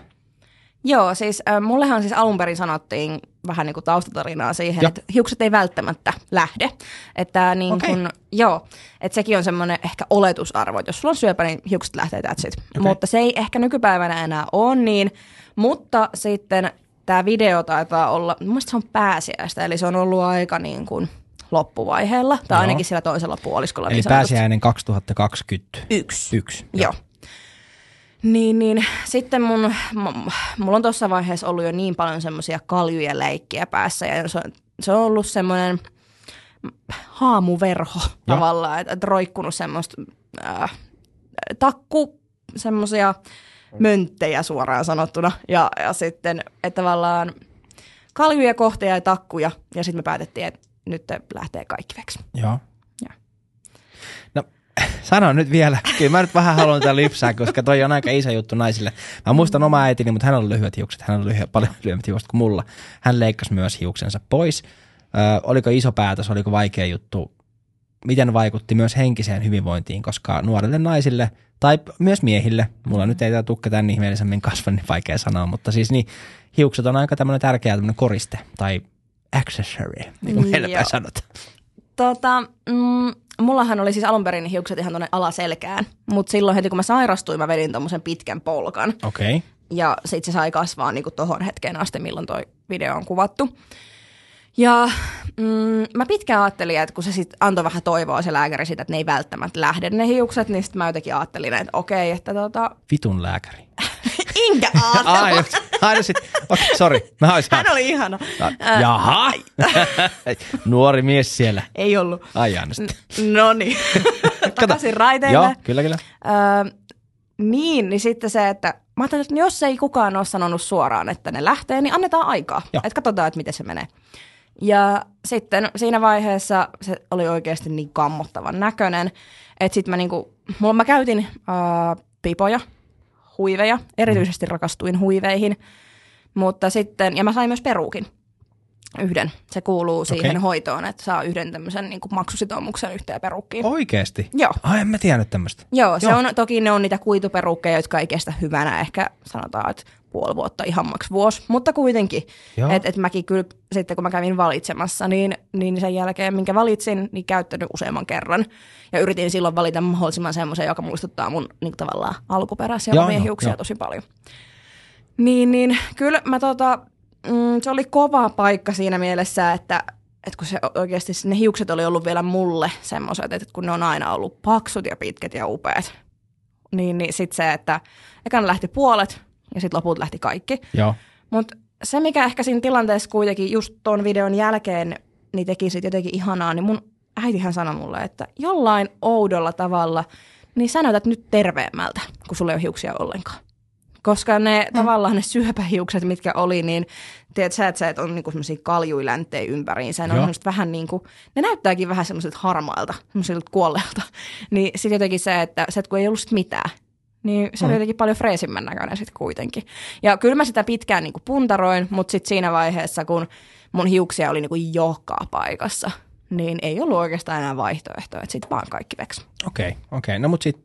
Joo, siis äh, mullehan siis alun perin sanottiin vähän niin kuin taustatarinaa siihen, että hiukset ei välttämättä lähde. Että niin okay. kun, joo, että sekin on semmoinen ehkä oletusarvo, että jos sulla on syöpä, niin hiukset lähtee that's it. Okay. Mutta se ei ehkä nykypäivänä enää ole niin, mutta sitten tämä video taitaa olla, mun se on pääsiäistä, eli se on ollut aika niin kuin loppuvaiheella, tai Joo. ainakin sillä toisella puoliskolla. Eli niin pääsiäinen 2021. Yksi. Yksi. Joo. Joo. Niin, niin sitten mun, mulla on tuossa vaiheessa ollut jo niin paljon semmoisia kaljuja leikkiä päässä ja se on, se on ollut semmoinen haamuverho ja. tavallaan, että et roikkunut semmoista äh, takku, semmoisia mönttejä suoraan sanottuna ja, ja sitten, että tavallaan kaljuja, kohteja ja takkuja ja sitten me päätettiin, että nyt lähtee kaikki veksi. Joo. No sano nyt vielä. Kyllä mä nyt vähän haluan tätä lipsää, koska toi on aika iso juttu naisille. Mä muistan oma äitini, mutta hän on lyhyet hiukset. Hän on lyhyet, paljon lyhyemmät hiukset kuin mulla. Hän leikkasi myös hiuksensa pois. Ö, oliko iso päätös, oliko vaikea juttu? Miten vaikutti myös henkiseen hyvinvointiin, koska nuorille naisille tai myös miehille, mulla nyt ei tämä tukka tämän ihmeellisemmin kasva, niin vaikea sanoa, mutta siis niin, hiukset on aika tämmöinen tärkeä tämmöinen koriste tai accessory, niin kuin meillä päin sanotaan. Tota, mm, mullahan oli siis alun perin hiukset ihan tuonne alaselkään, mutta silloin heti kun mä sairastuin, mä vedin tuommoisen pitkän polkan. Okei. Okay. Ja sit se sai kasvaa niinku tohon hetkeen asti, milloin toi video on kuvattu. Ja mm, mä pitkään ajattelin, että kun se sitten antoi vähän toivoa se lääkäri siitä, että ne ei välttämättä lähde ne hiukset, niin sitten mä jotenkin ajattelin, että okei, että tota... Vitun lääkäri. Inkä. Aina sit, okei, okay, sorry. Mä olisin Hän oli ihana. Ja, jaha. Nuori mies siellä. Ei ollut. Ai sitten. No niin. Takaisin raiteille. Joo, kyllä, kyllä. Öö, niin, niin sitten se, että mä ajattelin, että jos ei kukaan ole sanonut suoraan, että ne lähtee, niin annetaan aikaa. Että katsotaan, että miten se menee. Ja sitten siinä vaiheessa se oli oikeasti niin kammottavan näköinen, että sitten mä niinku, mulla mä käytin äh, pipoja, huiveja, erityisesti rakastuin huiveihin, mutta sitten, ja mä sain myös peruukin yhden. Se kuuluu siihen okay. hoitoon, että saa yhden tämmöisen niin kuin maksusitoumuksen yhteen perukkiin. Oikeesti? Joo. Ai, en mä tiennyt tämmöistä. Joo, se Joo. on, toki ne on niitä kuituperukkeja, jotka ei kestä hyvänä ehkä sanotaan, että puoli vuotta, ihan maks vuosi, mutta kuitenkin. Että et mäkin kyllä sitten kun mä kävin valitsemassa, niin, niin sen jälkeen minkä valitsin, niin käyttänyt useamman kerran. Ja yritin silloin valita mahdollisimman semmoisen, joka muistuttaa mun niin tavallaan alkuperäisiä omia hiuksia jo. tosi paljon. Niin, niin kyllä mä tota, mm, se oli kova paikka siinä mielessä, että, että kun se oikeasti ne hiukset oli ollut vielä mulle semmoiset, että kun ne on aina ollut paksut ja pitkät ja upeat, niin, niin sitten se, että ekan lähti puolet ja sitten loput lähti kaikki. Mutta se, mikä ehkä siinä tilanteessa kuitenkin just tuon videon jälkeen niin teki sit jotenkin ihanaa, niin mun äitihän sanoi mulle, että jollain oudolla tavalla, niin sä näytät nyt terveemmältä, kun sulla ei ole hiuksia ollenkaan. Koska ne mm. tavallaan ne syöpähiukset, mitkä oli, niin tiedät sä, että sä et on niinku semmoisia kaljuilänttejä ympäriinsä. Ne on vähän niin kuin, ne näyttääkin vähän semmoiset harmailta, semmoisilta kuolleilta. Niin sitten jotenkin se, että se, että kun ei ollut sit mitään, niin se mm. oli jotenkin paljon freesimmän näköinen sitten kuitenkin. Ja kyllä mä sitä pitkään niinku puntaroin, mutta sitten siinä vaiheessa, kun mun hiuksia oli niinku joka paikassa, niin ei ollut oikeastaan enää vaihtoehtoa, että sitten vaan kaikki veksi. Okei, okay, okei. Okay. No mutta sitten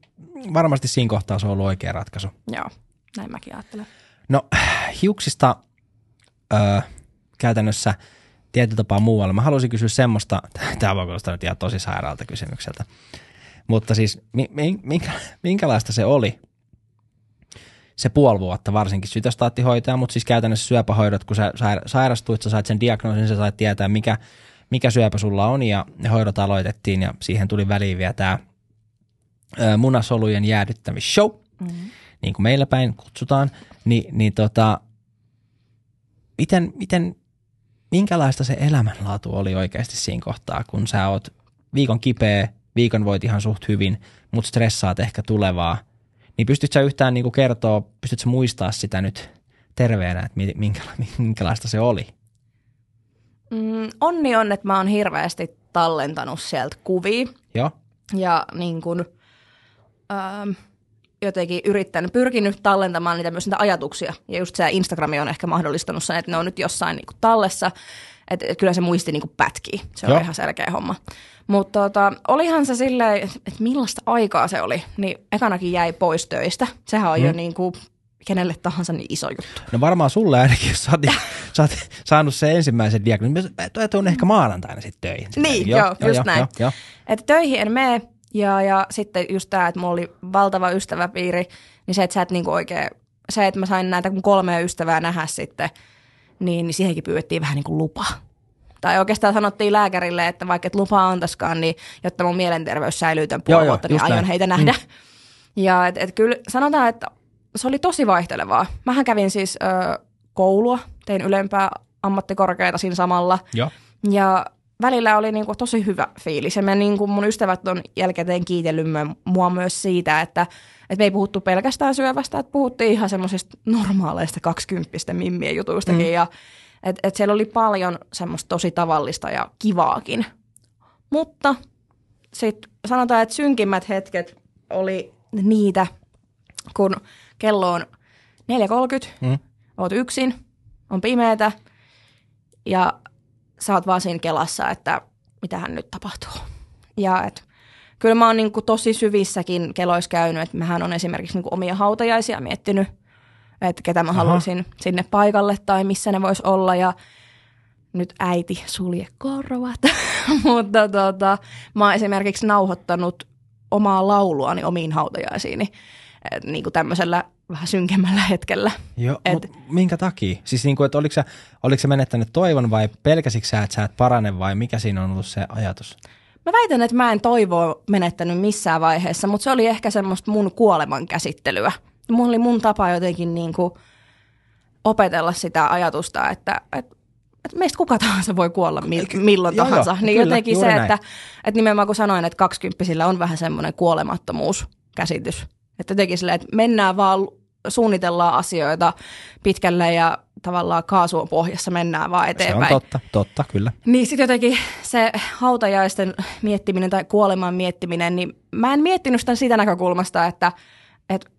varmasti siinä kohtaa se on ollut oikea ratkaisu. Joo. Näin mäkin ajattelen. No hiuksista öö, käytännössä tietyllä tapaa muualla. Mä haluaisin kysyä semmoista, tämä voi kuulostaa nyt ihan tosi sairaalta kysymykseltä, mutta siis minkä, minkälaista se oli se puoli vuotta, varsinkin sytostaattihoitaja, mutta siis käytännössä syöpähoidot, kun sä sairastuit, sä sait sen diagnoosin, sä sait tietää, mikä, mikä syöpä sulla on, ja ne hoidot aloitettiin, ja siihen tuli väliin vielä tämä munasolujen jäädyttämisshow. Mm-hmm niin kuin meillä päin kutsutaan, niin, niin tota, miten, miten, minkälaista se elämänlaatu oli oikeasti siinä kohtaa, kun sä oot viikon kipeä, viikon voit ihan suht hyvin, mutta stressaat ehkä tulevaa, niin pystytkö sä yhtään niin kuin kertoa, pystytkö muistaa sitä nyt terveenä, että minkälaista se oli? Mm, onni on, että mä oon hirveästi tallentanut sieltä kuvia. Joo. Ja niin kuin, ähm, jotenkin yrittänyt, pyrkinyt tallentamaan niitä myös niitä ajatuksia. Ja just se Instagrami on ehkä mahdollistanut sen, että ne on nyt jossain niin kuin tallessa. Että kyllä se muisti niin kuin pätkii. Se on Joo. ihan selkeä homma. Mutta tota, olihan se silleen, että millaista aikaa se oli. Niin ekanakin jäi pois töistä. Sehän on mm. jo niin kuin kenelle tahansa niin iso juttu. No varmaan sulle ainakin, jos sä oot, sä oot saanut sen ensimmäisen diagnoosin. Tuon ehkä maanantaina sitten töihin. Niin, joo, joo, just jo, näin. Jo, jo. Että töihin en mene, ja, ja sitten just tämä, että mulla oli valtava ystäväpiiri, niin se, että sä et niinku oikein, se, että mä sain näitä kolmea ystävää nähdä sitten, niin, niin siihenkin pyydettiin vähän niin kuin lupa. Tai oikeastaan sanottiin lääkärille, että vaikka et lupaa antaiskaan, niin jotta mun mielenterveys säilyy tämän puoli vuotta, niin aion näin. heitä nähdä. Mm. Ja et, et kyllä sanotaan, että se oli tosi vaihtelevaa. Mähän kävin siis ö, koulua, tein ylempää ammattikorkeita siinä samalla. Joo. Ja välillä oli niinku tosi hyvä fiilis. Ja me niinku mun ystävät on jälkeen kiitellyt mua myös siitä, että, että me ei puhuttu pelkästään syövästä, että puhuttiin ihan semmoisista normaaleista kaksikymppistä mimmien jutuistakin. Mm. Ja et, et siellä oli paljon semmoista tosi tavallista ja kivaakin. Mutta sitten sanotaan, että synkimmät hetket oli niitä, kun kello on 4.30, mm. oot yksin, on pimeätä ja sä oot vaan siinä kelassa, että mitähän nyt tapahtuu. Ja et, kyllä mä oon niin kuin tosi syvissäkin keloissa käynyt, että mähän on esimerkiksi niin kuin omia hautajaisia miettinyt, että ketä mä Aha. haluaisin sinne paikalle tai missä ne vois olla ja nyt äiti sulje korvat, mutta tota, mä oon esimerkiksi nauhoittanut omaa lauluani omiin hautajaisiini niin kuin tämmöisellä vähän synkemmällä hetkellä. Joo, et, mutta minkä takia? Siis niin kuin, että oliko sä, oliko sä menettänyt toivon vai pelkäsikö sä, että sä et parane vai mikä siinä on ollut se ajatus? Mä väitän, että mä en toivoa menettänyt missään vaiheessa, mutta se oli ehkä semmoista mun kuoleman käsittelyä. Mun oli mun tapa jotenkin niin kuin opetella sitä ajatusta, että, että että meistä kuka tahansa voi kuolla mi- milloin joo, tahansa. Joo, niin kyllä, jotenkin se, että, että nimenomaan kun sanoin, että kaksikymppisillä on vähän semmoinen kuolemattomuuskäsitys. Että jotenkin silleen, että mennään vaan, suunnitellaan asioita pitkälle ja tavallaan kaasu on pohjassa, mennään vaan eteenpäin. Se on totta, totta, kyllä. Niin sitten jotenkin se hautajaisten miettiminen tai kuoleman miettiminen, niin mä en miettinyt sitä siitä näkökulmasta, että, että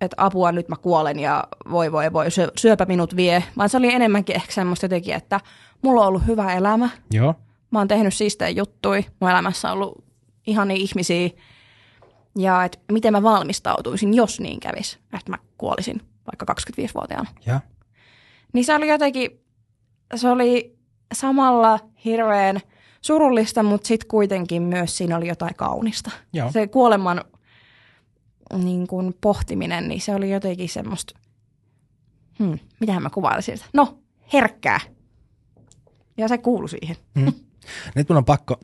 että apua nyt mä kuolen ja voi voi voi, syöpä minut vie, vaan se oli enemmänkin ehkä semmoista jotenkin, että mulla on ollut hyvä elämä. Joo. Mä oon tehnyt siistejä juttui, mun elämässä on ollut ihania ihmisiä ja että miten mä valmistautuisin, jos niin kävisi, että mä kuolisin vaikka 25-vuotiaana. Ja. Niin se oli jotenkin, se oli samalla hirveän surullista, mutta sitten kuitenkin myös siinä oli jotain kaunista. Joo. Se kuoleman niin kuin pohtiminen, niin se oli jotenkin semmoista, hmm, mitähän mä kuvailisin sitä. No, herkkää. Ja se kuului siihen. Mm. Nyt mun on pakko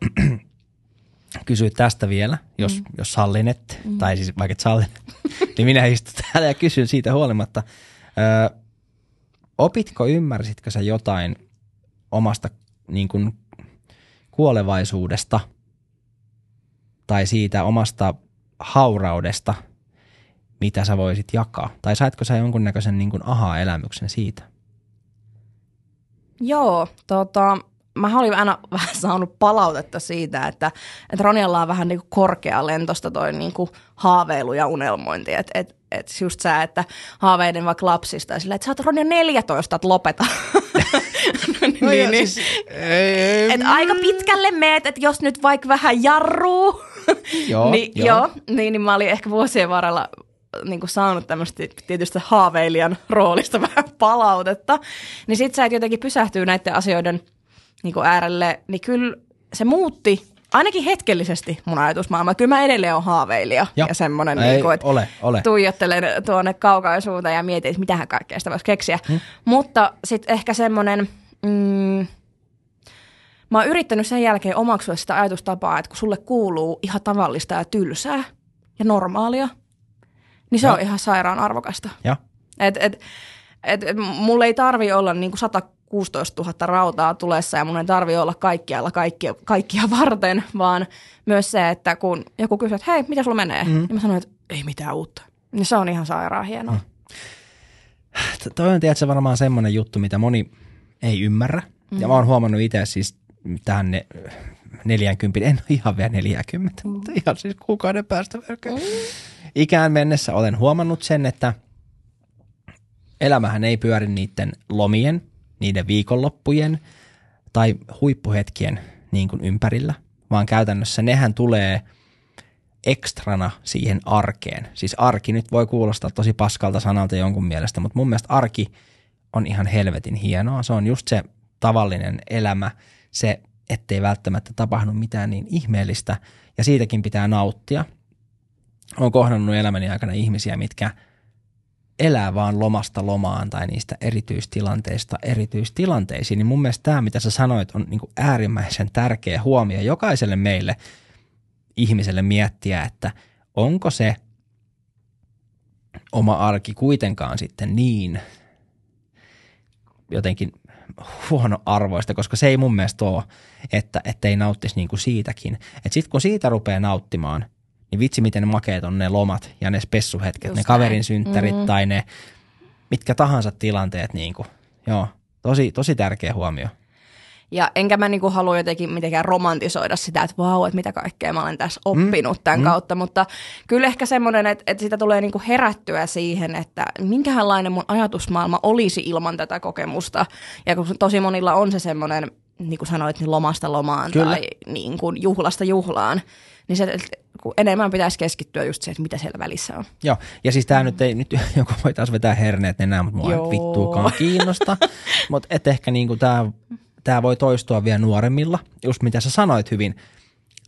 kysyä tästä vielä, jos, mm. jos sallinet, mm. tai siis vaikka et sallinet, niin minä istun täällä ja kysyn siitä huolimatta. Ö, opitko, ymmärsitkö sä jotain omasta niin kuin, kuolevaisuudesta tai siitä omasta hauraudesta – mitä sä voisit jakaa? Tai saitko sä jonkunnäköisen niin aha-elämyksen siitä? Joo, tota, mä olin aina vähän saanut palautetta siitä, että, että Ronjalla on vähän niin kuin korkea lentosta toi niin kuin haaveilu ja unelmointi. Että et, et just sä, että haaveiden vaikka lapsista, sillä, että sä oot Ronja 14, että lopeta. niin, no niin, niin. Siis, ei, et aika pitkälle meet, että jos nyt vaikka vähän jarruu, joo, niin, joo. joo niin, niin mä olin ehkä vuosien varrella niin kuin saanut tämmöistä tietystä haaveilijan roolista vähän palautetta, niin sit sä et jotenkin pysähtyy näiden asioiden niin kuin äärelle, niin kyllä se muutti ainakin hetkellisesti mun ajatusmaailma. Kyllä mä edelleen olen haaveilija Joo. ja semmoinen, niin kuin, että ole, ole. tuijottelen tuonne kaukaisuuteen ja mietin, että mitähän kaikkea sitä voisi keksiä. Hmm. Mutta sitten ehkä semmoinen, mm, mä oon yrittänyt sen jälkeen omaksua sitä ajatustapaa, että kun sulle kuuluu ihan tavallista ja tylsää ja normaalia – niin se ja. on ihan sairaan arvokasta. Ja. Et, et, et, et, mulla ei tarvi olla niinku 116 000 rautaa tulessa ja mun ei tarvi olla kaikkialla kaikkia, kaikkia varten, vaan myös se, että kun joku kysyy, että hei, mitä sulla menee? Mm. Niin mä sanoin, että ei mitään uutta. Niin se on ihan sairaan hienoa. Mm. Toi on tietysti varmaan semmoinen juttu, mitä moni ei ymmärrä. Mm. Ja mä oon huomannut itse siis tähän ne 40, en ole ihan vielä 40, mm. mutta ihan siis kuukauden päästä Mm. Ikään mennessä olen huomannut sen, että elämähän ei pyöri niiden lomien, niiden viikonloppujen tai huippuhetkien niin kuin ympärillä, vaan käytännössä nehän tulee ekstrana siihen arkeen. Siis arki nyt voi kuulostaa tosi paskalta sanalta jonkun mielestä, mutta mun mielestä arki on ihan helvetin hienoa. Se on just se tavallinen elämä, se ettei välttämättä tapahdu mitään niin ihmeellistä ja siitäkin pitää nauttia. Olen kohdannut elämäni aikana ihmisiä, mitkä elää vaan lomasta lomaan tai niistä erityistilanteista erityistilanteisiin, niin mun mielestä tämä, mitä sä sanoit, on niin äärimmäisen tärkeä huomio jokaiselle meille ihmiselle miettiä, että onko se oma arki kuitenkaan sitten niin jotenkin huono arvoista, koska se ei mun mielestä ole, että, ei nauttisi niin kuin siitäkin. Sitten kun siitä rupeaa nauttimaan, niin vitsi miten makeet on ne lomat ja ne spessuhetket, Just ne kaverin synttärit mm. tai ne mitkä tahansa tilanteet. Niin kuin. Joo, tosi, tosi tärkeä huomio. Ja enkä mä niinku halua jotenkin mitenkään romantisoida sitä, että vau, että mitä kaikkea mä olen tässä oppinut mm. tämän mm. kautta, mutta kyllä ehkä semmoinen, että, että sitä tulee niinku herättyä siihen, että minkälainen mun ajatusmaailma olisi ilman tätä kokemusta. Ja kun tosi monilla on se semmoinen, niin kuin sanoit, niin lomasta lomaan kyllä. tai niin kuin juhlasta juhlaan, niin se, kun enemmän pitäisi keskittyä just se, että mitä siellä välissä on. Joo, ja siis tämä mm. nyt ei, nyt joku voi taas vetää herneet enää, mutta mua ei vittuukaan kiinnosta. mutta et ehkä niinku tämä tämä voi toistua vielä nuoremmilla, just mitä sä sanoit hyvin,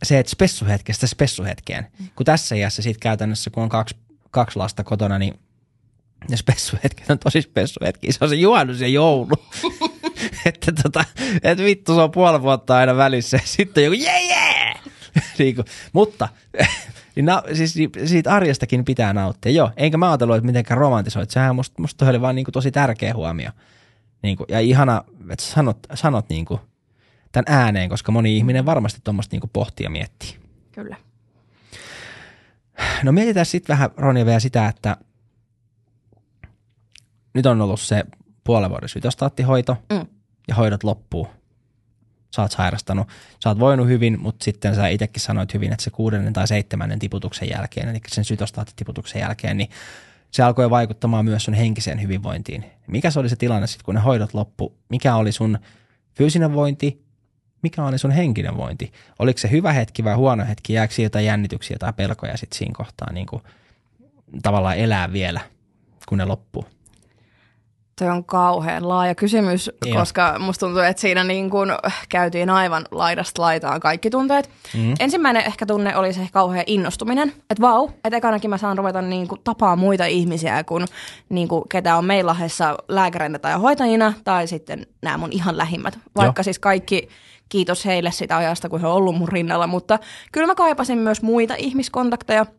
se, että spessuhetkestä spessuhetkeen. Kun tässä iässä sitten käytännössä, kun on kaksi, kaksi lasta kotona, niin ne spessuhetket on tosi spessuhetki. Se on se juhannus ja joulu. että tota, et vittu, se on puoli vuotta aina välissä sitten joku jee jee! niin kuin, mutta niin na, siis siitä arjestakin pitää nauttia. Joo, enkä mä ajatellut, että mitenkään romantisoit. Sehän musta, musta oli vaan niin kuin tosi tärkeä huomio. Niin kuin, ja ihana, että sanot, sanot niin kuin, tämän ääneen, koska moni ihminen varmasti tuommoista niin pohtii ja miettii. Kyllä. No mietitään sitten vähän, Ronja, vielä sitä, että nyt on ollut se puolen vuoden sytostaattihoito mm. ja hoidot loppuu. Sä oot sairastanut. Sä oot voinut hyvin, mutta sitten sä itsekin sanoit hyvin, että se kuudennen tai seitsemännen tiputuksen jälkeen, eli sen sytostaattitiputuksen jälkeen, niin se alkoi vaikuttamaan myös sun henkiseen hyvinvointiin. Mikä se oli se tilanne sitten, kun ne hoidot loppu? Mikä oli sun fyysinen vointi? Mikä oli sun henkinen vointi? Oliko se hyvä hetki vai huono hetki? Jääkö jotain jännityksiä tai pelkoja sitten siinä kohtaa niin kuin, tavallaan elää vielä, kun ne loppuu? Toi on kauhean laaja kysymys, Joo. koska musta tuntuu, että siinä niin kun käytiin aivan laidasta laitaan kaikki tunteet. Mm. Ensimmäinen ehkä tunne oli se kauhean innostuminen, että vau, että ekanakin mä saan ruveta niin kuin tapaa muita ihmisiä, kun niin kuin ketä on meillä lahdessa lääkäreinä tai hoitajina, tai sitten nämä mun ihan lähimmät. Vaikka Joo. siis kaikki, kiitos heille sitä ajasta, kun he on ollut mun rinnalla, mutta kyllä mä kaipasin myös muita ihmiskontakteja –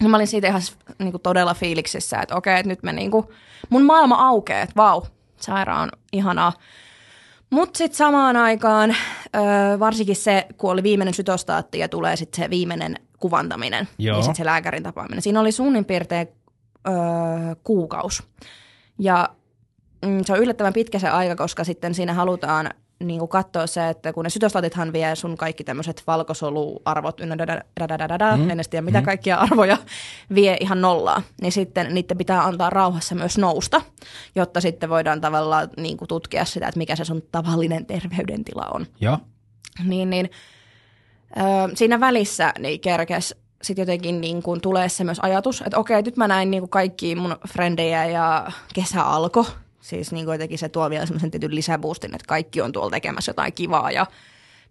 niin mä olin siitä ihan niin kuin todella fiiliksissä, että okei, että nyt me niin kuin, mun maailma aukeaa, että vau, sairaan ihanaa. Mutta sitten samaan aikaan, ö, varsinkin se, kun oli viimeinen sytostaatti ja tulee sitten se viimeinen kuvantaminen Joo. ja sitten se lääkärin tapaaminen. Siinä oli suunnin piirtein ö, kuukaus. Ja mm, se on yllättävän pitkä se aika, koska sitten siinä halutaan niin kuin katsoa se, että kun ne sytostatithan vie sun kaikki tämmöiset valkosoluarvot, ynnä mm. en tiedä mitä mm. kaikkia arvoja vie ihan nollaa, niin sitten niiden pitää antaa rauhassa myös nousta, jotta sitten voidaan tavallaan niin kuin tutkia sitä, että mikä se sun tavallinen terveydentila on. Joo. Niin, niin ö, siinä välissä niin kerkes sitten jotenkin niin kuin tulee se myös ajatus, että okei, nyt mä näin niin kuin kaikki mun frendejä ja kesä alkoi Siis niin jotenkin se tuo vielä semmoisen tietyn lisäboostin, että kaikki on tuolla tekemässä jotain kivaa ja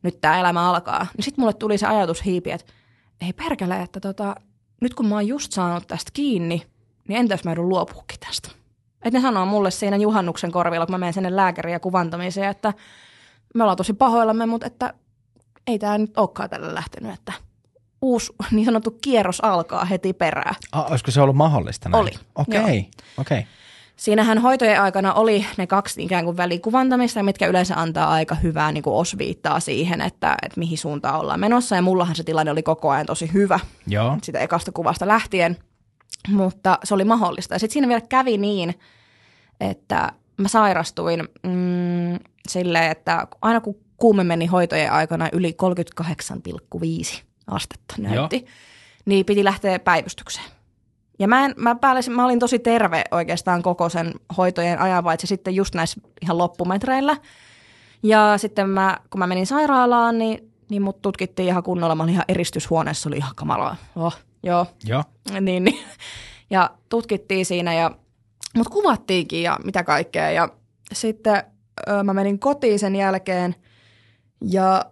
nyt tämä elämä alkaa. Niin sitten mulle tuli se ajatus hiipi, että ei perkele, että tota, nyt kun mä oon just saanut tästä kiinni, niin entäs mä joudun luopuukin tästä. Että ne sanoo mulle siinä juhannuksen korvilla, kun mä menen sinne lääkäriin ja kuvantamiseen, että me ollaan tosi pahoillamme, mutta että ei tämä nyt olekaan tällä lähtenyt, että uusi niin sanottu kierros alkaa heti perään. Ah, olisiko se ollut mahdollista näin? Oli. Okei, okay. okei. Okay. Siinähän hoitojen aikana oli ne kaksi ikään kuin välikuvantamista, mitkä yleensä antaa aika hyvää niin kuin osviittaa siihen, että, että mihin suuntaan ollaan menossa. Ja mullahan se tilanne oli koko ajan tosi hyvä Joo. sitä ekasta kuvasta lähtien, mutta se oli mahdollista. Ja sitten siinä vielä kävi niin, että mä sairastuin mm, silleen, että aina kun kuume meni hoitojen aikana yli 38,5 astetta näytti, Joo. niin piti lähteä päivystykseen. Ja mä, en, mä, päällisin, mä olin tosi terve oikeastaan koko sen hoitojen ajan, paitsi sitten just näissä ihan loppumetreillä. Ja sitten mä, kun mä menin sairaalaan, niin, niin mut tutkittiin ihan kunnolla. Mä olin ihan eristyshuoneessa, oli ihan kamalaa. Oh, joo. Joo. Niin, niin. Ja tutkittiin siinä ja mut kuvattiinkin ja mitä kaikkea. Ja sitten ö, mä menin kotiin sen jälkeen ja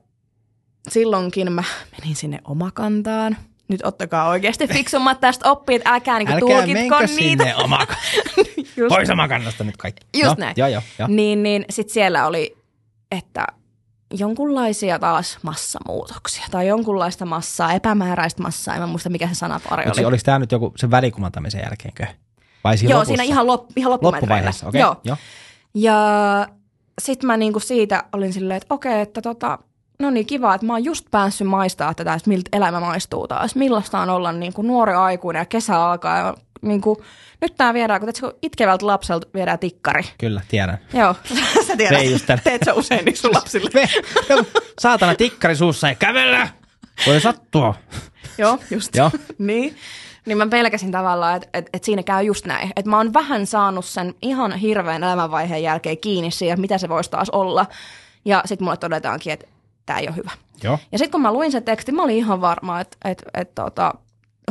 silloinkin mä menin sinne omakantaan – nyt ottakaa oikeasti fiksummat tästä oppit, älkää niinku älkää tulkitko niitä. sinne pois omakannasta nyt kaikki. Just no, näin. Joo, joo, joo. Niin, niin sitten siellä oli, että jonkunlaisia taas massamuutoksia tai jonkunlaista massaa, epämääräistä massaa, en mä muista mikä se sanapari oli. Oliko tämä nyt joku sen välikumantamisen jälkeenkö? Vai siinä Joo, lopussa? siinä ihan, lop, ihan. Loppuvaiheessa, okei. Joo. Joo. Ja sitten mä niinku siitä olin silleen, että okei, että tota, no niin kiva, että mä oon just päässyt maistaa tätä, että miltä elämä maistuu taas. Millaista on olla niinku nuori aikuinen ja kesä alkaa ja niinku, nyt tää viedään, kun, kun itkevältä lapselta viedään tikkari. Kyllä, tiedän. Joo, sä tiedät. Vei just. Teet sä usein niin sun lapsille. Me, saatana tikkari suussa ja kävellä! Voi sattua. Joo, just. Joo. niin. Niin mä pelkäsin tavallaan, että et, et siinä käy just näin. Että mä oon vähän saanut sen ihan hirveän elämänvaiheen jälkeen kiinni siihen, mitä se voisi taas olla. Ja sitten mulle todetaankin, että tämä ei ole hyvä. Joo. Ja sitten kun mä luin sen tekstin, mä olin ihan varma, että et, et, tota,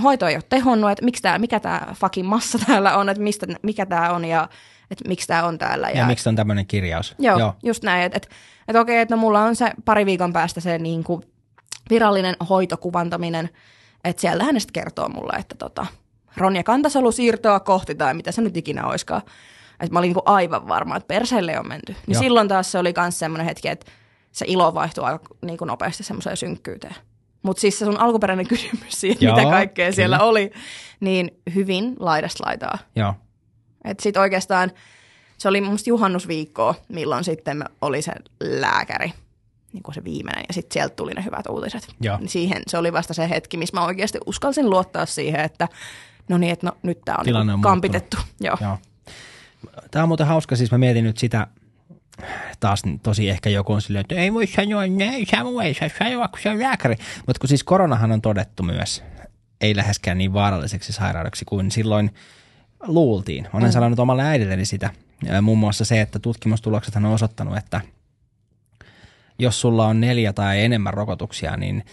hoito ei ole tehonnut, että miksi tää, mikä tämä fucking massa täällä on, että mistä, mikä tämä on ja että miksi tämä on täällä. Ja, ja miksi on tämmöinen kirjaus? Joo, Joo. just näin. Että et, et okei, että no mulla on se pari viikon päästä se niin kuin virallinen hoitokuvantaminen, että siellä hänestä kertoo mulle, että tota, Ronja Kantasolu siirtoa kohti tai mitä se nyt ikinä oiskaan. Että mä olin niin kuin aivan varma, että perseelle on menty. Niin Joo. silloin taas se oli myös semmoinen hetki, että se ilo vaihtui aika niin kuin nopeasti semmoiseen synkkyyteen. Mutta siis se sun alkuperäinen kysymys siihen, Joo, mitä kaikkea kyllä. siellä oli, niin hyvin laidasta laitaa. Joo. Et sit oikeastaan se oli musta juhannusviikkoa, milloin sitten oli se lääkäri, niin kuin se viimeinen, ja sitten sieltä tuli ne hyvät uutiset. Joo. Niin siihen se oli vasta se hetki, missä mä oikeasti uskalsin luottaa siihen, että no niin, että no, nyt tämä on, Tilanne niinku on kampitettu. Joo. Joo. Tämä on muuten hauska, siis mä mietin nyt sitä, taas tosi ehkä joku on silleen, että ei voi sanoa näin, Samu ei saa sanoa, kun se on lääkäri. Mutta kun siis koronahan on todettu myös, ei läheskään niin vaaralliseksi sairaudeksi kuin silloin luultiin. Olen mm. sanonut omalle äidilleni sitä. Muun muassa se, että tutkimustulokset on osoittanut, että jos sulla on neljä tai enemmän rokotuksia, niin